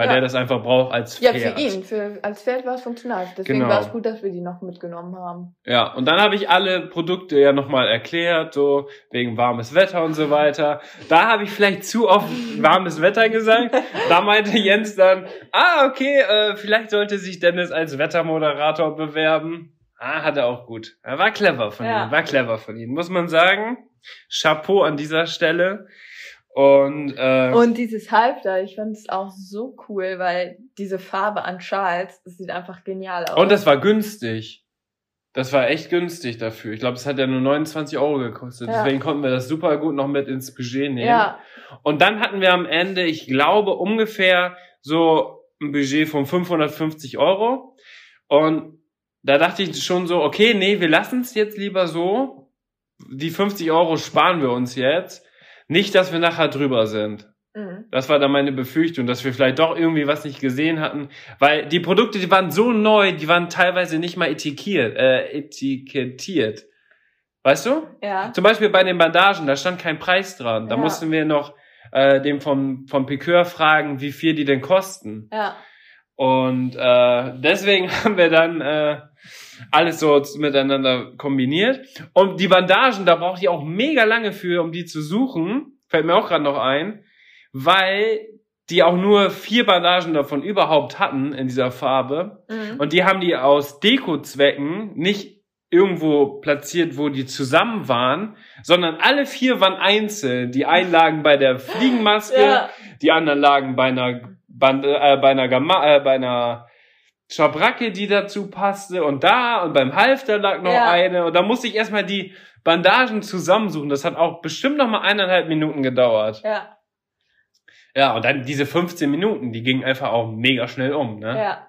Weil Ja. der das einfach braucht als ja, Pferd. für ihn, für, als Pferd war es funktional. Deswegen Genau. war es gut, dass wir die noch mitgenommen haben. Ja, und dann habe ich alle Produkte ja nochmal erklärt, so wegen warmes Wetter und so weiter. Da habe ich vielleicht zu oft warmes Wetter gesagt. Da meinte Jens dann, ah, okay, äh, vielleicht sollte sich Dennis als Wettermoderator bewerben. Ah, hat er auch gut. Er war clever von Ja. ihm, war clever von ihm, muss man sagen. Chapeau an dieser Stelle. Und, äh, Und dieses Halfter, ich fand es auch so cool, weil diese Farbe an Charles, das sieht einfach genial aus. und das war günstig. Das war echt günstig dafür. Ich glaube, es hat ja nur 29 Euro gekostet. Ja. Deswegen konnten wir das super gut noch mit ins Budget nehmen. ja, Und dann hatten wir am Ende, ich glaube, ungefähr so ein Budget von 550 Euro. Und da dachte ich schon so, okay, nee, wir lassen es jetzt lieber so. Die 50 Euro sparen wir uns jetzt. Nicht, dass wir nachher drüber sind. mhm. Das war dann meine Befürchtung, dass wir vielleicht doch irgendwie was nicht gesehen hatten. Weil die Produkte, die waren so neu, die waren teilweise nicht mal etikettiert. Äh, etikettiert. Weißt du? ja, Zum Beispiel bei den Bandagen, da stand kein Preis dran. Da Ja. mussten wir noch äh, dem vom, vom Piqueur fragen, wie viel die denn kosten. ja, Und äh, deswegen haben wir dann äh, alles so miteinander kombiniert. Und die Bandagen, da braucht ihr auch mega lange für, um die zu suchen. Fällt mir auch gerade noch ein. Weil die auch nur vier Bandagen davon überhaupt hatten in dieser Farbe. mhm. Und die haben die aus Deko-Zwecken nicht irgendwo platziert, wo die zusammen waren, sondern alle vier waren einzeln. Die einen lagen bei der Fliegenmaske, ja, die anderen lagen bei einer Band, äh, bei einer Gamma, äh, bei einer Schabracke, die dazu passte und da und beim Halfter lag noch Ja. eine und da musste ich erstmal die Bandagen zusammensuchen. Das hat auch bestimmt noch mal eineinhalb Minuten gedauert. ja, Ja, und dann diese 15 Minuten, die gingen einfach auch mega schnell um, ne? ja.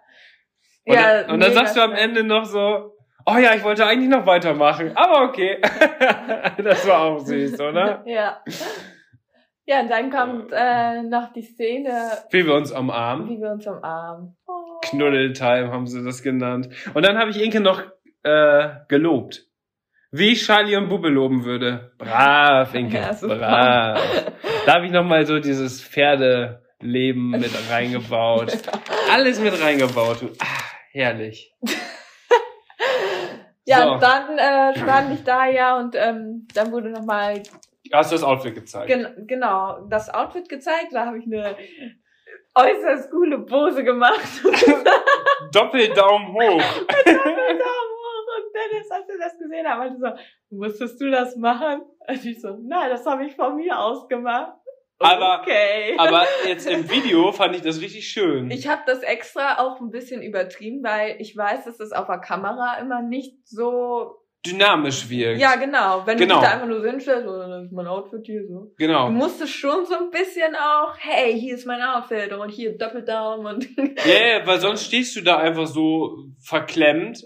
Und, ja, dann, und dann sagst du am. Ende noch so, oh ja, ich wollte eigentlich noch weitermachen, aber okay. das war auch süß, oder? Ja. Ja, und dann kommt äh, noch die Szene, Wie wir uns umarmen. wie wir uns umarmen. Oh. Knuddeltime haben sie das genannt. Und dann habe ich Inke noch äh, gelobt. Wie ich Charlie und Bubbe loben würde. Brav, Inke, Ja, brav. Da habe ich nochmal so dieses Pferdeleben mit reingebaut. Alles mit reingebaut. Ah, herrlich. Ja, So. und dann äh, stand ich da ja und ähm, dann wurde nochmal Hast du das Outfit gezeigt? gen genau das Outfit gezeigt. Da habe ich eine äußerst coole Pose gemacht. Doppeldaumen hoch. und Dennis, als er das gesehen hat, meinte so, musstest du das machen? Und ich so, nein, das habe ich von mir aus gemacht. Aber- okay. Aber jetzt im Video fand ich das richtig schön. Ich habe das extra auch ein bisschen übertrieben, weil ich weiß, dass es auf der Kamera immer nicht so. Dynamisch wirkt. Ja, genau. Wenn Genau. du dich da einfach nur so hinstellst, oh, dann ist mein Outfit hier so. Du Genau. musstest schon so ein bisschen auch, hey, hier ist mein Outfit und hier Doppeldaumen und. Ja, yeah, weil sonst stehst du da einfach so verklemmt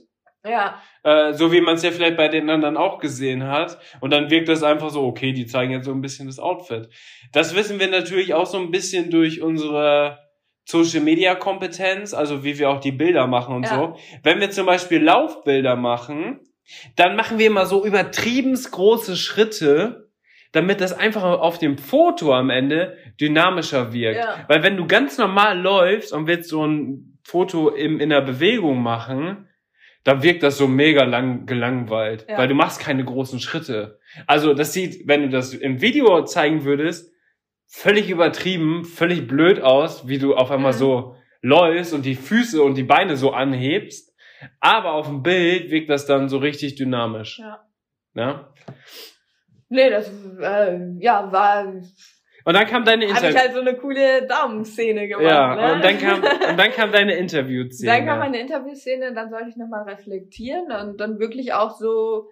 Ja, Äh, so wie man es ja vielleicht bei den anderen auch gesehen hat. Und dann wirkt das einfach so, okay, die zeigen jetzt so ein bisschen das Outfit. Das wissen wir natürlich auch so ein bisschen durch unsere Social Media Kompetenz, also wie wir auch die Bilder machen und Ja. so. Wenn wir zum Beispiel Laufbilder machen, dann machen wir immer so übertriebens große Schritte, damit das einfach auf dem Foto am Ende dynamischer wirkt. Ja. Weil wenn du ganz normal läufst und willst so ein Foto im, in der Bewegung machen, dann wirkt das so mega lang gelangweilt, Ja. weil du machst keine großen Schritte. Also das sieht, wenn du das im Video zeigen würdest, völlig übertrieben, völlig blöd aus, wie du auf einmal Mhm. so läufst und die Füße und die Beine so anhebst. Aber auf dem Bild wirkt das dann so richtig dynamisch. ja. Ja? Nee, das äh, ja, war Und dann kam deine habe ich Interview. halt so eine coole Daumenszene gemacht. ja, ne? und dann kam, und dann kam deine Interviewszene. Dann kam eine Interviewszene, dann sollte ich nochmal reflektieren und dann wirklich auch so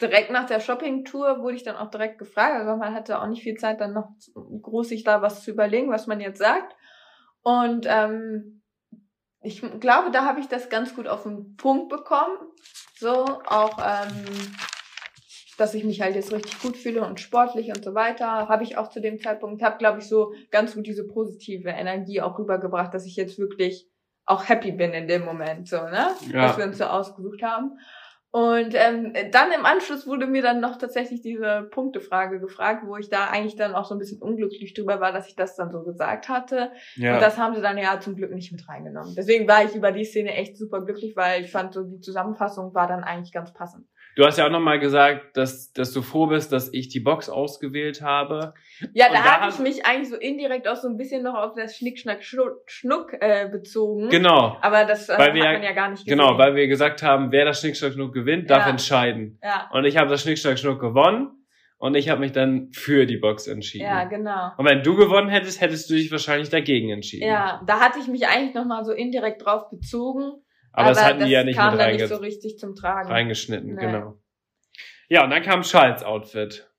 direkt nach der Shoppingtour wurde ich dann auch direkt gefragt. Also man hatte auch nicht viel Zeit, dann noch groß sich da was zu überlegen, was man jetzt sagt. Und ähm, ich glaube, da habe ich das ganz gut auf den Punkt bekommen. So, auch ähm, dass ich mich halt jetzt richtig gut fühle und sportlich und so weiter, habe ich auch zu dem Zeitpunkt, habe glaube ich so ganz gut diese positive Energie auch rübergebracht, dass ich jetzt wirklich auch happy bin in dem Moment, so, ne? Ja. Was wir uns so ausgesucht haben. Und ähm, dann im Anschluss wurde mir dann noch tatsächlich diese Punktefrage gefragt, wo ich da eigentlich dann auch so ein bisschen unglücklich drüber war, dass ich das dann so gesagt hatte. ja. Und das haben sie dann ja zum Glück nicht mit reingenommen. Deswegen war ich über die Szene echt super glücklich, weil ich fand so die Zusammenfassung war dann eigentlich ganz passend. Du hast ja auch nochmal gesagt, dass, dass du froh bist, dass ich die Box ausgewählt habe. Ja, da, da haben- ich mich eigentlich so indirekt auch so ein bisschen noch auf das Schnick, Schnack, Schnuck, äh, bezogen. Genau. Aber das äh, Weil hat wir man ja gar nicht gesehen. Genau, weil wir gesagt haben, wer das Schnick, Schnack, Schnuck gewinnt, darf Ja. entscheiden. ja, Und ich habe das Schnick, Schnack, Schnuck gewonnen und ich habe mich dann für die Box entschieden. ja, genau. Und wenn du gewonnen hättest, hättest du dich wahrscheinlich dagegen entschieden. Ja, da hatte ich mich eigentlich nochmal so indirekt drauf bezogen. Aber, das hatten das die ja nicht kam mit dann reinge nicht so richtig zum Tragen. reingeschnitten, Nee. genau. Ja, und dann kam Charles Outfit.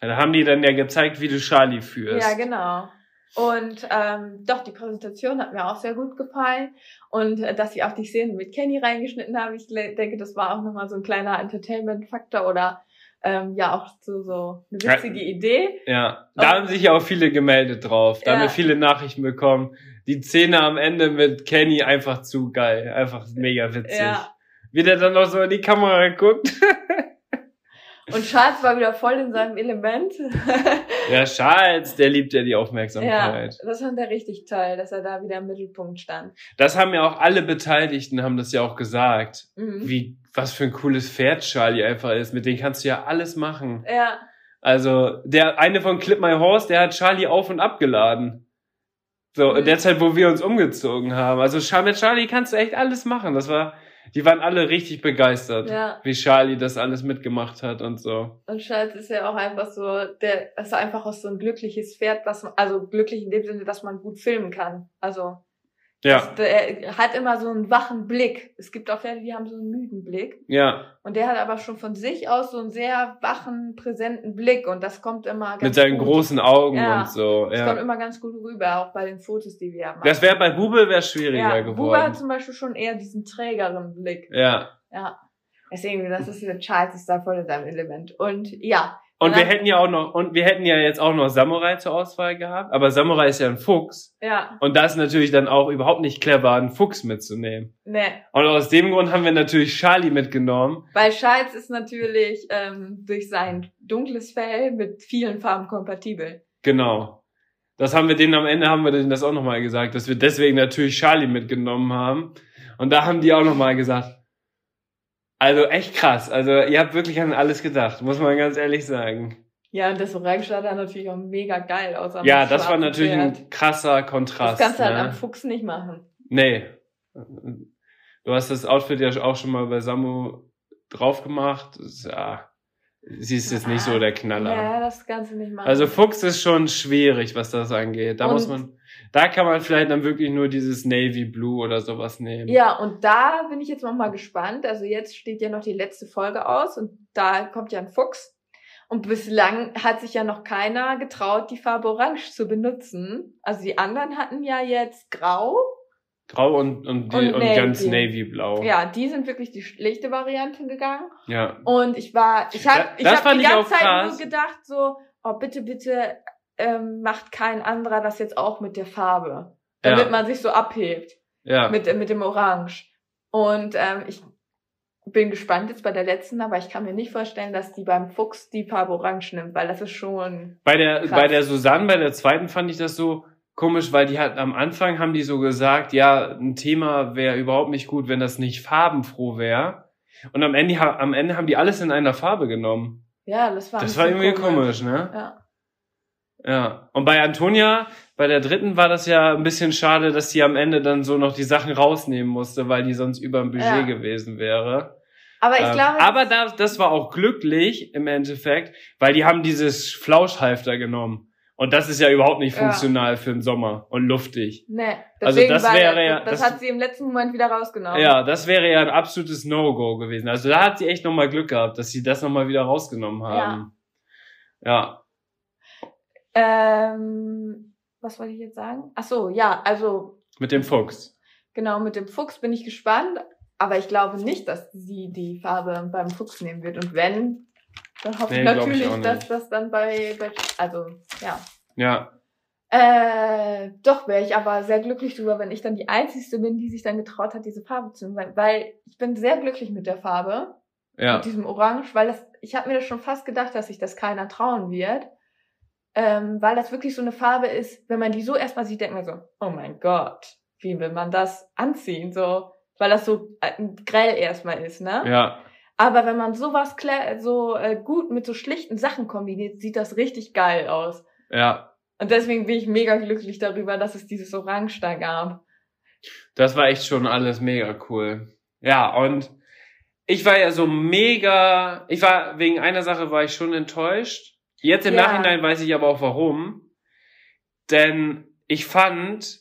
Ja, Da haben die dann ja gezeigt, wie du Charlie führst. Ja, genau. Und ähm, doch, die Präsentation hat mir auch sehr gut gefallen. Und äh, dass sie auch die Szene mit Kenny reingeschnitten haben, ich denke, das war auch nochmal so ein kleiner Entertainment-Faktor oder ähm, ja auch so, so eine witzige Idee. Ja, da haben sich ja auch viele gemeldet drauf. Da haben Ja. wir viele Nachrichten bekommen. Die Szene am Ende mit Kenny einfach zu geil. Einfach mega witzig. Ja. Wie der dann noch so in die Kamera guckt. Und Charles war wieder voll in seinem Element. Ja, Charles, der liebt ja die ja, Aufmerksamkeit. das fand er richtig toll, dass er da wieder im Mittelpunkt stand. Das haben ja auch alle Beteiligten, haben das ja auch gesagt. Mhm. Wie, was für ein cooles Pferd Charlie einfach ist. Mit dem kannst du ja alles machen. Ja, Also, der eine von Clip My Horse, der hat Charlie auf und abgeladen. So, Mhm. in der Zeit, wo wir uns umgezogen haben. Also, mit Charlie kannst du echt alles machen. Das war, die waren alle richtig begeistert, ja. wie Charlie das alles mitgemacht hat und so. Und Charles ist ja auch einfach so, der ist einfach auch so ein glückliches Pferd, was man, also glücklich in dem Sinne, dass man gut filmen kann. Also Ja, der hat immer so einen wachen Blick. Es gibt auch Pferde, die haben so einen müden Blick. ja, Und der hat aber schon von sich aus so einen sehr wachen, präsenten Blick. Und das kommt immer ganz mit seinen gut. großen Augen Ja, und so, Das kommt ja. immer ganz gut rüber, auch bei den Fotos, die wir machen. Das wäre bei Bubel wäre schwieriger ja, Buba hat geworden. zum Beispiel schon eher diesen trägeren Blick. Ja. Ja. Deswegen, das ist der Charles ist da voll in seinem Element. Und ja. Und wir hätten ja auch noch, und wir hätten ja jetzt auch noch Samurai zur Auswahl gehabt, aber Samurai ist ja ein Fuchs. Ja. Und das ist natürlich dann auch überhaupt nicht clever, einen Fuchs mitzunehmen. Ne. Und aus dem Grund haben wir natürlich Charlie mitgenommen. Weil Charles ist natürlich ähm, durch sein dunkles Fell mit vielen Farben kompatibel. Genau. Das haben wir denen am Ende haben wir denen das auch nochmal gesagt, dass wir deswegen natürlich Charlie mitgenommen haben. Und da haben die auch nochmal gesagt, also echt krass. Also ihr habt wirklich an alles gedacht, muss man ganz ehrlich sagen. Ja, und das Orange sah dann natürlich auch mega geil aus. Ja, das war natürlich Pferd. ein krasser Das Kontrast. kannst du halt ne? am Fuchs nicht machen. Nee. Du hast das Outfit ja auch schon mal bei Samu drauf gemacht. Das, Ja, sie ist jetzt nicht so der Knaller. Ja, das kannst du nicht machen. Also Fuchs ist schon schwierig, was das angeht. Da Und- muss man, da kann man vielleicht dann wirklich nur dieses Navy Blue oder sowas nehmen. Ja, und da bin ich jetzt noch mal gespannt. Also jetzt steht ja noch die letzte Folge aus und da kommt ja ein Fuchs. Und bislang hat sich ja noch keiner getraut, die Farbe Orange zu benutzen. Also die anderen hatten ja jetzt Grau Grau und, und, die, Und und, Navy. ganz Navy-Blau. Ja, die sind wirklich die schlichte Variante gegangen. ja. Und ich war, ich habe ich hab die ganze Zeit krass. nur gedacht, so, oh bitte, bitte ähm, macht kein anderer das jetzt auch mit der Farbe. Damit Ja. man sich so abhebt Ja. mit, mit dem Orange. Und ähm, ich bin gespannt jetzt bei der letzten, aber ich kann mir nicht vorstellen, dass die beim Fuchs die Farbe Orange nimmt, weil das ist schon. Bei der, Krass. bei der Susanne, bei der zweiten fand ich das so komisch, weil die hat am Anfang haben die so gesagt, ja, ein Thema wäre überhaupt nicht gut, wenn das nicht farbenfroh wäre. Und am Ende, am Ende haben die alles in einer Farbe genommen. Ja, das war. Das war irgendwie komisch, ne? Ja. Ja. Und bei Antonia, bei der dritten war das ja ein bisschen schade, dass sie am Ende dann so noch die Sachen rausnehmen musste, weil die sonst über dem Budget Ja. gewesen wäre. Aber ich Ähm, glaube. aber da, das war auch glücklich im Endeffekt, weil die haben dieses Flauschhalfter genommen. Und das ist ja überhaupt nicht Ja. funktional für den Sommer und luftig. Nee, Also das wäre ja- das, das- hat sie im letzten Moment wieder rausgenommen. Ja, das wäre ja ein absolutes No-Go gewesen. Also da hat sie echt nochmal Glück gehabt, dass sie das nochmal wieder rausgenommen haben. Ja. Ähm, was wollte ich jetzt sagen? Ach so, ja, also mit dem Fuchs. genau mit dem Fuchs bin ich gespannt, aber ich glaube nicht, dass sie die Farbe beim Fuchs nehmen wird. Und wenn, dann hoffe Nee, ich ich natürlich, nicht. dass das dann bei, bei also ja. Ja. Äh, doch wäre ich aber sehr glücklich drüber, wenn ich dann die Einzige bin, die sich dann getraut hat, diese Farbe zu nehmen, weil, weil ich bin sehr glücklich mit der Farbe. Ja. mit diesem Orange, weil das, ich habe mir das schon fast gedacht, dass sich das keiner trauen wird. Ähm, weil das wirklich so eine Farbe ist, wenn man die so erstmal sieht, denkt man so, oh mein Gott, wie will man das anziehen? So, weil das so äh, grell erstmal ist, ne? Ja. Aber wenn man sowas klä- so äh, gut mit so schlichten Sachen kombiniert, sieht das richtig geil aus. Ja. Und deswegen bin ich mega glücklich darüber, dass es dieses Orange da gab. Das war echt schon alles mega cool. Ja, und ich war ja so mega, ich war, wegen einer Sache war ich schon enttäuscht. Jetzt im Ja. Nachhinein weiß ich aber auch warum. Denn ich fand,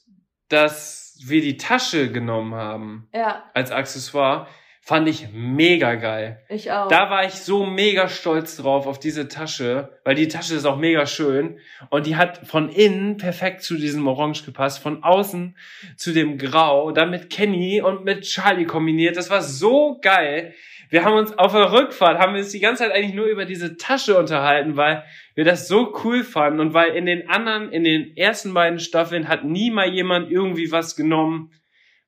dass wir die Tasche genommen haben Ja, als Accessoire, fand ich mega geil. ich auch. Da war ich so mega stolz drauf auf diese Tasche, weil die Tasche ist auch mega schön und die hat von innen perfekt zu diesem Orange gepasst, von außen zu dem Grau, dann mit Kenny und mit Charlie kombiniert. Das war so geil. Wir haben uns auf der Rückfahrt, haben wir uns die ganze Zeit eigentlich nur über diese Tasche unterhalten, weil wir das so cool fanden und weil in den anderen, in den ersten beiden Staffeln hat nie mal jemand irgendwie was genommen,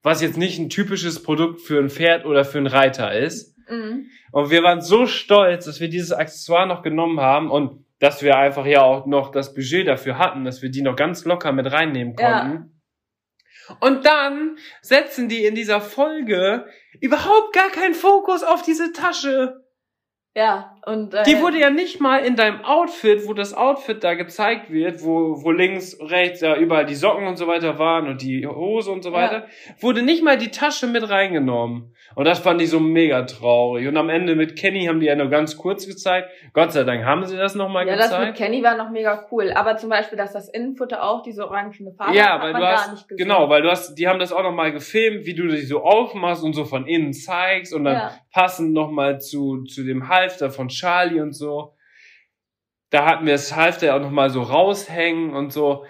was jetzt nicht ein typisches Produkt für ein Pferd oder für einen Reiter ist. mhm. Und wir waren so stolz, dass wir dieses Accessoire noch genommen haben und dass wir einfach ja auch noch das Budget dafür hatten, dass wir die noch ganz locker mit reinnehmen Ja. Und dann setzen die in dieser Folge überhaupt gar keinen Fokus auf diese Tasche. Ja, und äh, Die wurde ja nicht mal in deinem Outfit, wo das Outfit da gezeigt wird, wo, wo links, rechts ja überall die Socken und so weiter waren und die Hose und so weiter, wurde nicht mal die Tasche mit reingenommen. Und das fand ich so mega traurig. Und am Ende mit Kenny haben die ja nur ganz kurz gezeigt. Gott sei Dank haben sie das nochmal Ja, das mit gezeigt. Kenny war noch mega cool. Aber zum Beispiel, dass das Innenfutter auch diese orangene Farbe ja, hat, weil hat man du gar hast, nicht gesehen. genau, weil du hast, die haben das auch nochmal gefilmt, wie du dich so aufmachst und so von innen zeigst und dann Ja. passend nochmal zu, zu dem Halfter von Charlie und so. Da hatten wir das Halfter auch nochmal so raushängen und so.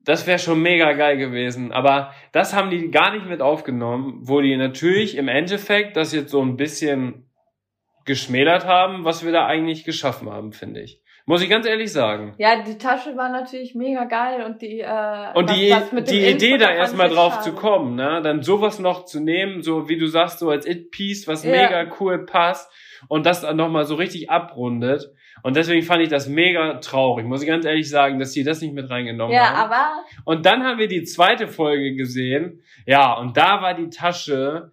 Das wäre schon mega geil gewesen. Aber das haben die gar nicht mit aufgenommen, wo die natürlich im Endeffekt das jetzt so ein bisschen geschmälert haben, was wir da eigentlich geschaffen haben, finde ich. Muss ich ganz ehrlich sagen. Ja, die Tasche war natürlich mega geil und die äh, Und die, mit dem die Idee da erstmal drauf schade. zu kommen, ne? Dann sowas noch zu nehmen, so wie du sagst, so als It-Piece, was Ja. mega cool passt und das dann nochmal so richtig abrundet. Und deswegen fand ich das mega traurig, muss ich ganz ehrlich sagen, dass die das nicht mit reingenommen Ja, haben. aber Und dann haben wir die zweite Folge gesehen. Ja, und da war die Tasche,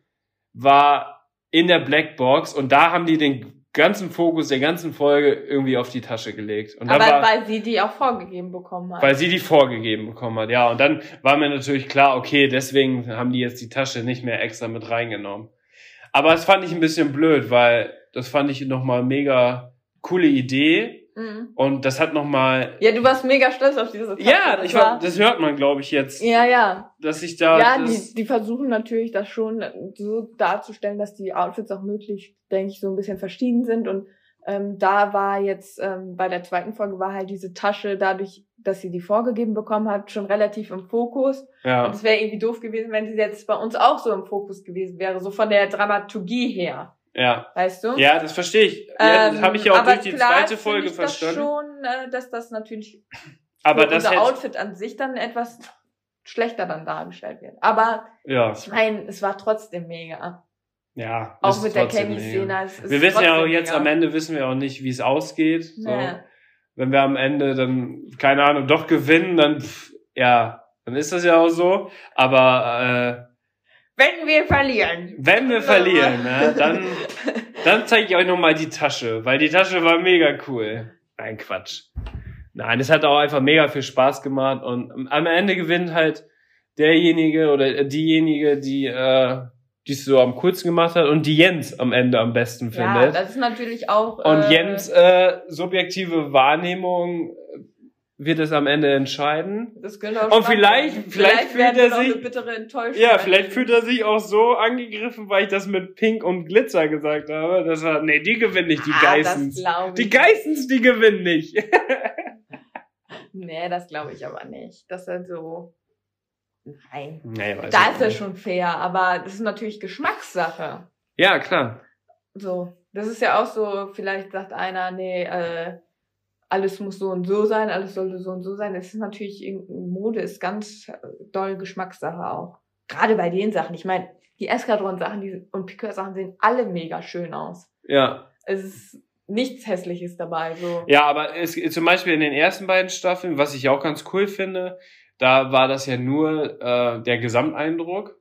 war in der Blackbox und da haben die den ganzen Fokus der ganzen Folge irgendwie auf die Tasche gelegt. Und aber war, weil sie die auch vorgegeben bekommen hat. weil sie die vorgegeben bekommen hat, ja. Und dann war mir natürlich klar, okay, deswegen haben die jetzt die Tasche nicht mehr extra mit reingenommen. Aber das fand ich ein bisschen blöd, weil das fand ich nochmal mega coole Idee. Mhm. Und das hat nochmal, Ja, du warst mega stolz auf diese Tasche. ja, Das ich war, das hört man, glaube ich, jetzt, ja, ja. dass ich da, Ja, die, die versuchen natürlich das schon so darzustellen, dass die Outfits auch möglich, denke ich, so ein bisschen verschieden sind und Ähm, da war jetzt ähm, bei der zweiten Folge war halt diese Tasche dadurch, dass sie die vorgegeben bekommen hat, schon relativ im Fokus. Ja. Und es wäre irgendwie doof gewesen, wenn sie jetzt bei uns auch so im Fokus gewesen wäre, so von der Dramaturgie her, Ja. weißt du? Ja, das verstehe ich. Ja, das Ähm, habe ich ja auch durch die zweite Folge ich das verstanden. schon, äh, dass das natürlich Aber das unser Outfit an sich dann etwas schlechter dann dargestellt wird. Aber ja, ich meine, es war trotzdem mega. ja. Auch mit der ist Wir wissen ja auch jetzt mega. am Ende wissen wir auch nicht, wie es ausgeht. So. Ja. Wenn wir am Ende dann, keine Ahnung, doch gewinnen, dann, pff, ja, dann ist das ja auch so. Aber äh, Wenn wir verlieren. wenn wir verlieren, ne, dann, dann zeige ich euch nochmal die Tasche, weil die Tasche war mega cool. Nein, Quatsch. Nein, es hat auch einfach mega viel Spaß gemacht und am Ende gewinnt halt derjenige oder diejenige, die äh, die es so am coolsten gemacht hat und die Jens am Ende am besten Ja, findet. das ist natürlich auch. Und äh, Jens äh, subjektive Wahrnehmung wird es am Ende entscheiden. Das könnte auch Und spannend vielleicht- sein. vielleicht fühlt er sich- eine bittere Enttäuschung. Ja, vielleicht fühlt er sich auch so angegriffen, weil ich das mit Pink und Glitzer gesagt habe, dass er, nee, die gewinnen nicht, die ah, Geissens. Das. Die Geissens, die gewinnen nicht. Nee, das glaube ich aber nicht. Dass er so. Nein. Nee, Da ist er schon fair, aber das ist natürlich Geschmackssache. Ja, klar. So. Das ist ja auch so, vielleicht sagt einer, nee, äh, alles muss so und so sein, alles sollte so und so sein. Das ist natürlich, Mode ist ganz äh, doll Geschmackssache auch. Gerade bei den Sachen. Ich meine, die Eskadron-Sachen und Piqueur-Sachen sehen alle mega schön aus. Ja. Es ist nichts Hässliches dabei. So. Ja, aber es, zum Beispiel in den ersten beiden Staffeln, was ich auch ganz cool finde, da war das ja nur äh, der Gesamteindruck,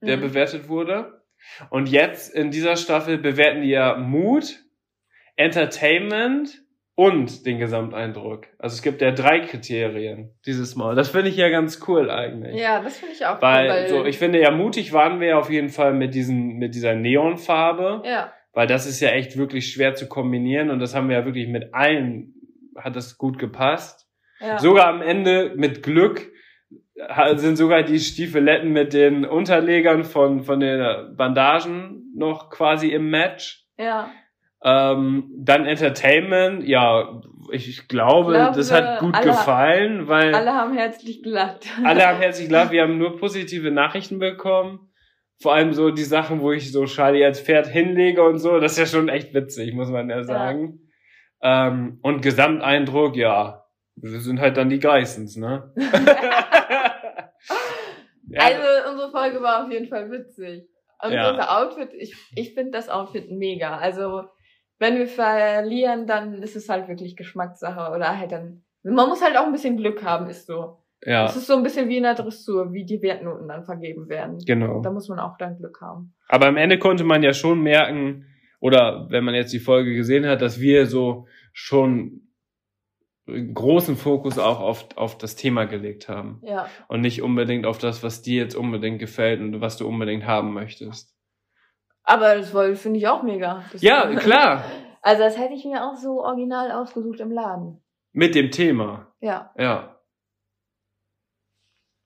der Mhm. bewertet wurde. Und jetzt in dieser Staffel bewerten die ja Mut, Entertainment und den Gesamteindruck. Also es gibt ja drei Kriterien dieses Mal. Das finde ich ja ganz cool eigentlich. Ja, das finde ich auch Weil, cool. Weil, so, ich finde ja mutig waren wir auf jeden Fall mit diesen, mit dieser Neonfarbe. ja, Weil das ist ja echt wirklich schwer zu kombinieren und das haben wir ja wirklich mit allen, hat das gut gepasst. ja. Sogar am Ende mit Glück sind sogar die Stiefeletten mit den Unterlegern von, von den Bandagen noch quasi im Match. ja. Ähm, dann Entertainment, ja, ich glaube, glaube, das hat gut alle- gefallen, weil Alle haben herzlich gelacht. alle haben herzlich gelacht, wir haben nur positive Nachrichten bekommen. Vor allem so die Sachen, wo ich so Charlie als Pferd hinlege und so, das ist ja schon echt witzig, muss man ja sagen. Ähm, und Gesamteindruck, ja, wir sind halt dann die Geissens, ne? ja, Also unsere Folge war auf jeden Fall witzig. Und Ja. unser Outfit, ich, ich finde das Outfit mega. Also wenn wir verlieren, dann ist es halt wirklich Geschmackssache oder halt dann. Man muss halt auch ein bisschen Glück haben, ist so. ja, Es ist so ein bisschen wie in der Dressur, wie die Wertnoten dann vergeben werden. genau. Da muss man auch dann Glück haben. Aber am Ende konnte man ja schon merken, oder wenn man jetzt die Folge gesehen hat, dass wir so schon großen Fokus auch auf, auf das Thema gelegt haben. Ja. und nicht unbedingt auf das, was dir jetzt unbedingt gefällt und was du unbedingt haben möchtest. Aber das finde ich auch mega. Das Ja, klar, Also das hätte ich mir auch so original ausgesucht im Laden. mit dem Thema. Ja, Ja.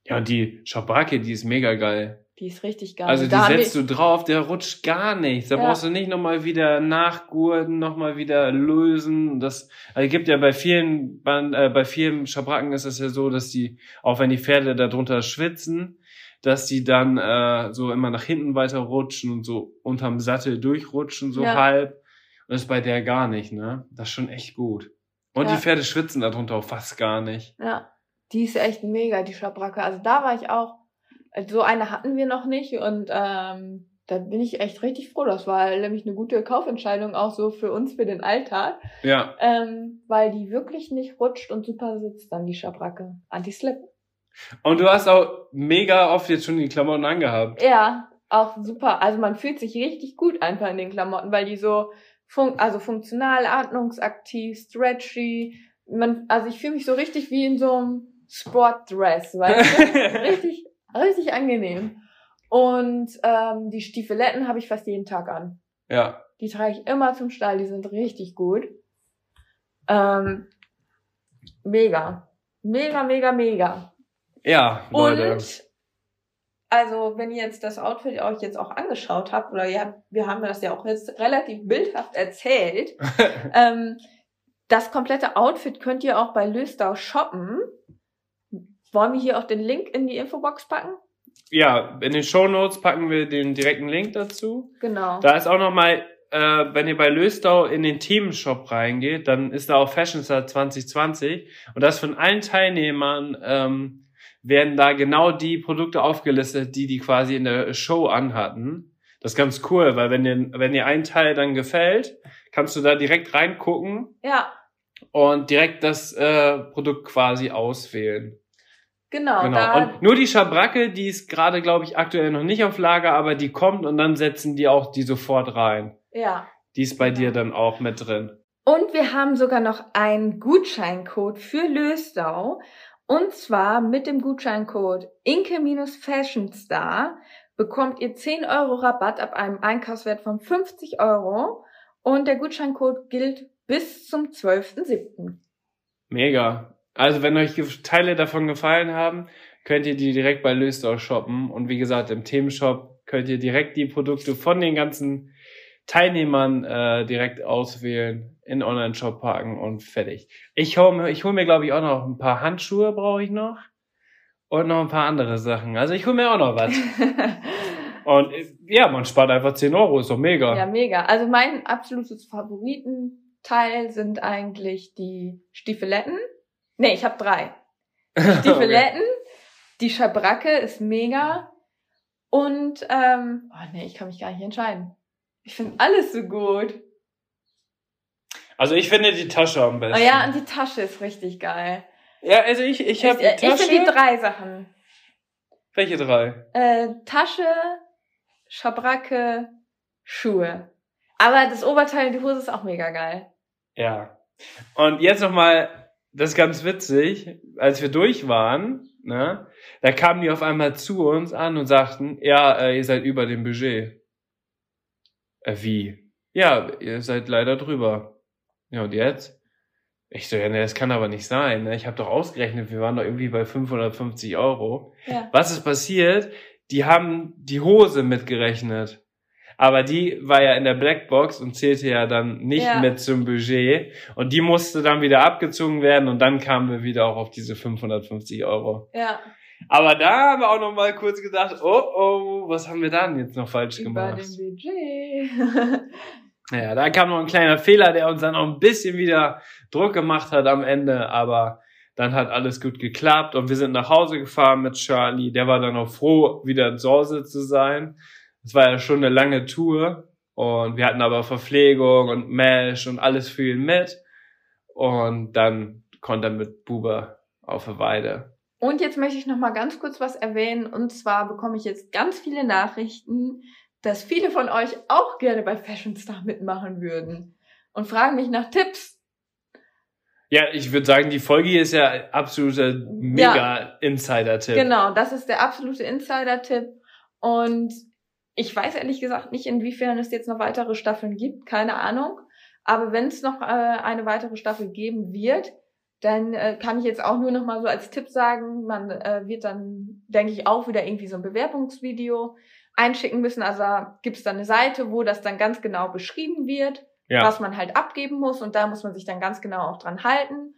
Ja, und die Schabracke, die ist mega geil. die ist richtig geil. Also die Da setzt du drauf, der rutscht gar nichts. Da Ja. brauchst du nicht nochmal wieder nachgurten, nochmal wieder lösen. Das also gibt ja bei vielen, Ban- äh, bei vielen Schabracken ist es ja so, dass die, auch wenn die Pferde darunter schwitzen, dass die dann äh, so immer nach hinten weiter rutschen und so unterm Sattel durchrutschen, so Ja. halb. Und das ist bei der gar nicht, ne? Das ist schon echt gut. Und Ja. die Pferde schwitzen darunter auch fast gar nicht. Ja, die ist echt mega, die Schabracke. Also da war ich auch, also so eine hatten wir noch nicht und ähm, da bin ich echt richtig froh. Das war nämlich eine gute Kaufentscheidung auch so für uns, für den Alltag, Ja. ähm, weil die wirklich nicht rutscht und super sitzt dann, die Schabracke. Anti-Slip. Und du hast auch mega oft jetzt schon die Klamotten angehabt. Ja, auch super. Also man fühlt sich richtig gut einfach in den Klamotten, weil die so fun also funktional, atmungsaktiv, stretchy. Man, also ich fühle mich so richtig wie in so einem Sportdress, weißt du? richtig, richtig angenehm. Und ähm, die Stiefeletten habe ich fast jeden Tag an. Ja. Die trage ich immer zum Stall, die sind richtig gut. Ähm, mega. Mega, mega, mega. Ja, Leute. Und also wenn ihr jetzt das Outfit euch jetzt auch angeschaut habt, oder ihr habt, wir haben das ja auch jetzt relativ bildhaft erzählt, ähm, das komplette Outfit könnt ihr auch bei Löstau shoppen. Wollen wir hier auch den Link in die Infobox packen? Ja, in den Show Notes packen wir den direkten Link dazu. Genau. Da ist auch nochmal, äh, wenn ihr bei Löstau in den Themenshop reingeht, dann ist da auch Fashion Star 2020 und das von allen Teilnehmern ähm, werden da genau die Produkte aufgelistet, die die quasi in der Show anhatten. Das ist ganz cool, weil wenn dir, wenn dir ein Teil dann gefällt, kannst du da direkt reingucken Ja, und direkt das äh, Produkt quasi auswählen. genau. Genau. Da, Und nur die Schabracke, die ist gerade, glaube ich, aktuell noch nicht auf Lager, aber die kommt und dann setzen die auch die sofort rein. ja. Die ist bei dir dann auch mit drin. Und wir haben sogar noch einen Gutscheincode für Lösdau. Und zwar mit dem Gutscheincode Inke-Fashionstar bekommt ihr 10 Euro Rabatt ab einem Einkaufswert von 50 Euro. Und der Gutscheincode gilt bis zum 12.07. Mega. Also wenn euch Teile davon gefallen haben, könnt ihr die direkt bei Löstau shoppen. Und wie gesagt, im Themenshop könnt ihr direkt die Produkte von den ganzen Teilnehmern äh, direkt auswählen, in Online-Shop packen und fertig. Ich hole mir, ich hol mir glaube ich, auch noch ein paar Handschuhe brauche ich noch. Und noch ein paar andere Sachen. Also ich hole mir auch noch was. Und ja, man spart einfach 10 Euro, ist doch mega. ja, mega. Also mein absolutes Favoritenteil sind eigentlich die Stiefeletten. Nee, ich habe drei. Stiefeletten, die Schabracke ist mega. Und, ähm, oh nee, ich kann mich gar nicht entscheiden. Ich finde alles so gut. Also ich finde die Tasche am Oh besten. ja, und die Tasche ist richtig geil. ja also ich, ich habe die ich, ich Tasche. finde die drei Sachen. Welche drei? Äh, Tasche, Schabracke, Schuhe. Aber das Oberteil und die Hose ist auch mega geil. Ja. Und jetzt nochmal, das ist ganz witzig, als wir durch waren, ne, da kamen die auf einmal zu uns an und sagten, ja, äh, ihr seid über dem Budget. Äh, wie? Ja, ihr seid leider drüber. Ja, und jetzt? Ich so, ja, ne, das kann aber nicht sein. Ne? Ich habe doch ausgerechnet, wir waren doch irgendwie bei 550 Euro. Ja. Was ist passiert? Die haben die Hose mitgerechnet. Aber die war ja in der Blackbox und zählte ja dann nicht Ja. mit zum Budget. Und die musste dann wieder abgezogen werden und dann kamen wir wieder auch auf diese 550 Euro. Ja, Aber da haben wir auch noch mal kurz gedacht, oh oh, was haben wir dann jetzt noch falsch über gemacht? dem Budget. Ja, da kam noch ein kleiner Fehler, der uns dann auch ein bisschen wieder Druck gemacht hat am Ende, aber dann hat alles gut geklappt und wir sind nach Hause gefahren mit Charlie. Der war dann auch froh, wieder zu Hause zu sein. Es war ja schon eine lange Tour und wir hatten aber Verpflegung und Mesh und alles für ihn mit. Und dann konnte er mit Buber auf der Weide. Und jetzt möchte ich noch mal ganz kurz was erwähnen. Und zwar bekomme ich jetzt ganz viele Nachrichten, dass viele von euch auch gerne bei Fashion Star mitmachen würden. Und fragen mich nach Tipps. Ja, ich würde sagen, die Folge hier ist ja absoluter Mega-Insider-Tipp. Genau, das ist der absolute Insider-Tipp. Und ich weiß ehrlich gesagt nicht, inwiefern es jetzt noch weitere Staffeln gibt. Keine Ahnung. Aber wenn es noch äh, eine weitere Staffel geben wird, dann äh, kann ich jetzt auch nur noch mal so als Tipp sagen, man äh, wird dann, denke ich, auch wieder irgendwie so ein Bewerbungsvideo einschicken müssen. Also da gibt es dann eine Seite, wo das dann ganz genau beschrieben wird, Ja. was man halt abgeben muss. Und da muss man sich dann ganz genau auch dran halten.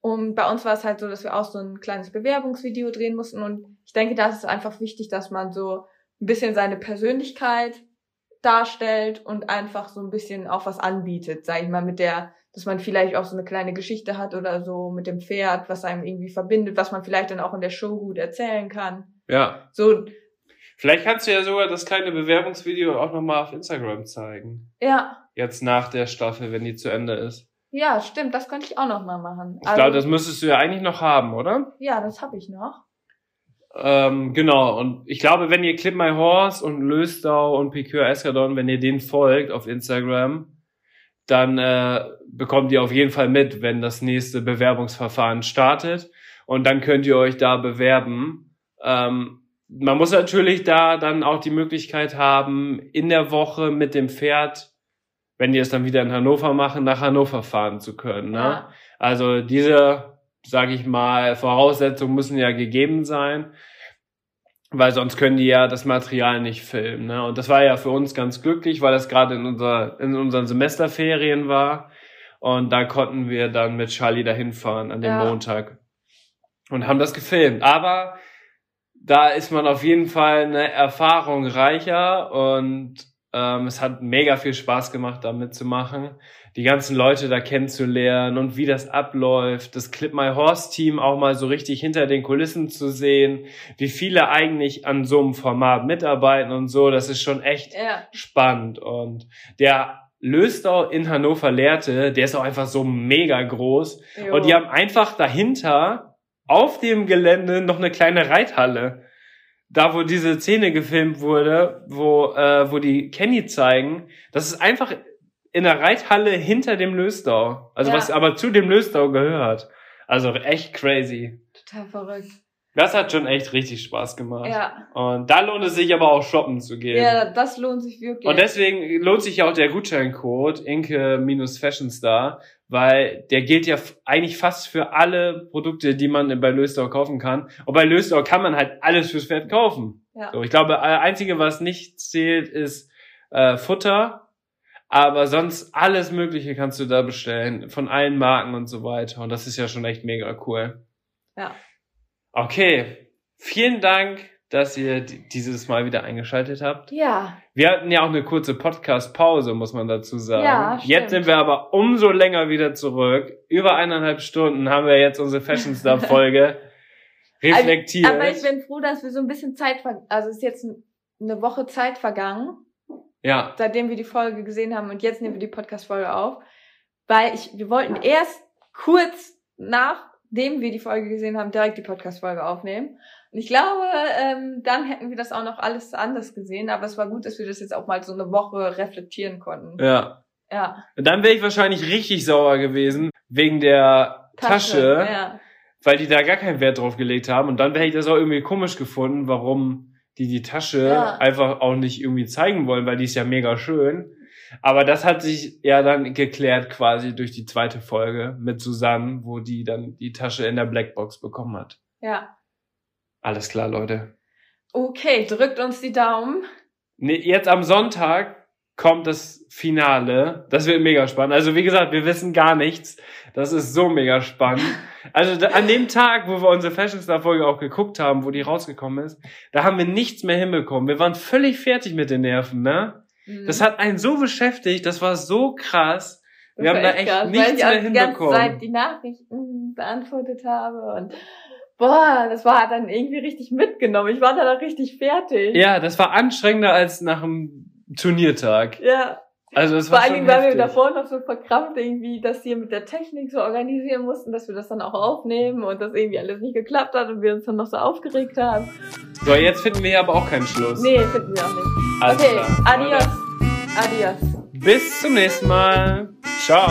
Und bei uns war es halt so, dass wir auch so ein kleines Bewerbungsvideo drehen mussten. Und ich denke, da ist es einfach wichtig, dass man so ein bisschen seine Persönlichkeit darstellt und einfach so ein bisschen auch was anbietet, sag ich mal, mit der, dass man vielleicht auch so eine kleine Geschichte hat oder so mit dem Pferd, was einem irgendwie verbindet, was man vielleicht dann auch in der Show gut erzählen kann. ja. So, Vielleicht kannst du ja sogar das kleine Bewerbungsvideo auch nochmal auf Instagram zeigen. ja, Jetzt nach der Staffel, wenn die zu Ende ist. ja, stimmt, das könnte ich auch noch mal machen. Ich glaube, das müsstest du ja eigentlich noch haben, oder? ja, das habe ich noch. Ähm, genau. Und ich glaube, wenn ihr Clip My Horse und Löstau und Picure Escadon, wenn ihr denen folgt auf Instagram, dann äh, bekommt ihr auf jeden Fall mit, wenn das nächste Bewerbungsverfahren startet. Und dann könnt ihr euch da bewerben. Ähm, man muss natürlich da dann auch die Möglichkeit haben, in der Woche mit dem Pferd, wenn die es dann wieder in Hannover machen, nach Hannover fahren zu können. Ne? Ja. Also diese, sage ich mal, Voraussetzungen müssen ja gegeben sein. Weil sonst können die ja das Material nicht filmen. Ne? Und das war ja für uns ganz glücklich, weil das gerade in, unser, in unseren Semesterferien war. Und da konnten wir dann mit Charlie dahin fahren an dem Ja. Montag und haben das gefilmt. Aber da ist man auf jeden Fall eine Erfahrung reicher und ähm, es hat mega viel Spaß gemacht, da mitzumachen, die ganzen Leute da kennenzulernen und wie das abläuft, das Clip My Horse Team auch mal so richtig hinter den Kulissen zu sehen, wie viele eigentlich an so einem Format mitarbeiten und so, das ist schon echt Ja. spannend. Und der Löstau in Hannover Lehrte, der ist auch einfach so mega groß. Jo. Und die haben einfach dahinter auf dem Gelände noch eine kleine Reithalle. Da, wo diese Szene gefilmt wurde, wo, äh, wo die Kenny zeigen, das ist einfach in der Reithalle hinter dem Löstau. Also Ja. was aber zu dem Löstau gehört. Also echt crazy. Total verrückt. Das hat schon echt richtig Spaß gemacht. Ja. Und da lohnt es sich aber auch shoppen zu gehen. Ja, das lohnt sich wirklich. Und deswegen lohnt sich ja auch der Gutscheincode Inke-Fashionstar, weil der gilt ja eigentlich fast für alle Produkte, die man bei Löstau kaufen kann. Und bei Löstau kann man halt alles fürs Pferd kaufen. ja. So, ich glaube, einzige, was nicht zählt, ist äh, Futter. Aber sonst alles Mögliche kannst du da bestellen, von allen Marken und so weiter. Und das ist ja schon echt mega cool. Ja. Okay, vielen Dank, dass ihr di- dieses Mal wieder eingeschaltet habt. Ja. Wir hatten ja auch eine kurze Podcast-Pause, muss man dazu sagen. Ja, stimmt. jetzt sind wir aber umso länger wieder zurück. Über eineinhalb Stunden haben wir jetzt unsere Fashion Star-Folge reflektiert. Aber ich bin froh, dass wir so ein bisschen Zeit also es ist jetzt eine Woche Zeit vergangen, ja, seitdem wir die Folge gesehen haben und jetzt nehmen wir die Podcast-Folge auf. Weil ich, wir wollten erst kurz nachdem wir die Folge gesehen haben, direkt die Podcast-Folge aufnehmen. Und ich glaube, ähm, dann hätten wir das auch noch alles anders gesehen, aber es war gut, dass wir das jetzt auch mal so eine Woche reflektieren konnten. ja. Ja. Und dann wäre ich wahrscheinlich richtig sauer gewesen wegen der Tasche, Ja. weil die da gar keinen Wert drauf gelegt haben. Und dann wäre ich das auch irgendwie komisch gefunden, warum die die Tasche Ja. einfach auch nicht irgendwie zeigen wollen, weil die ist ja mega schön. Aber das hat sich ja dann geklärt quasi durch die zweite Folge mit Susanne, wo die dann die Tasche in der Blackbox bekommen hat. Ja. Alles klar, Leute. Okay, drückt uns die Daumen. Nee, jetzt am Sonntag kommt das Finale. Das wird mega spannend. Also wie gesagt, wir wissen gar nichts. Das ist so mega spannend. Also an dem Tag, wo wir unsere Fashion Star Folge auch geguckt haben, wo die rausgekommen ist, da haben wir nichts mehr hinbekommen. Wir waren völlig fertig mit den Nerven, ne? Mhm. Das hat einen so beschäftigt. Das war so krass. Das Wir haben da echt krass, weil nichts ich auch mehr die ganze hinbekommen. Zeit die Nachrichten beantwortet habe und boah, das war dann irgendwie richtig mitgenommen. Ich war dann auch richtig fertig. Ja, das war anstrengender als nach einem Turniertag. Ja. Also das Vor war allen schon Dingen, weil wir davor noch so verkrampft irgendwie das hier mit der Technik so organisieren mussten, dass wir das dann auch aufnehmen und das irgendwie alles nicht geklappt hat und wir uns dann noch so aufgeregt haben. So, jetzt finden wir hier aber auch keinen Schluss. Nee, finden wir auch nicht. Alles okay, klar. adios. Adios. Bis zum nächsten Mal. Ciao.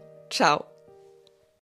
ciao.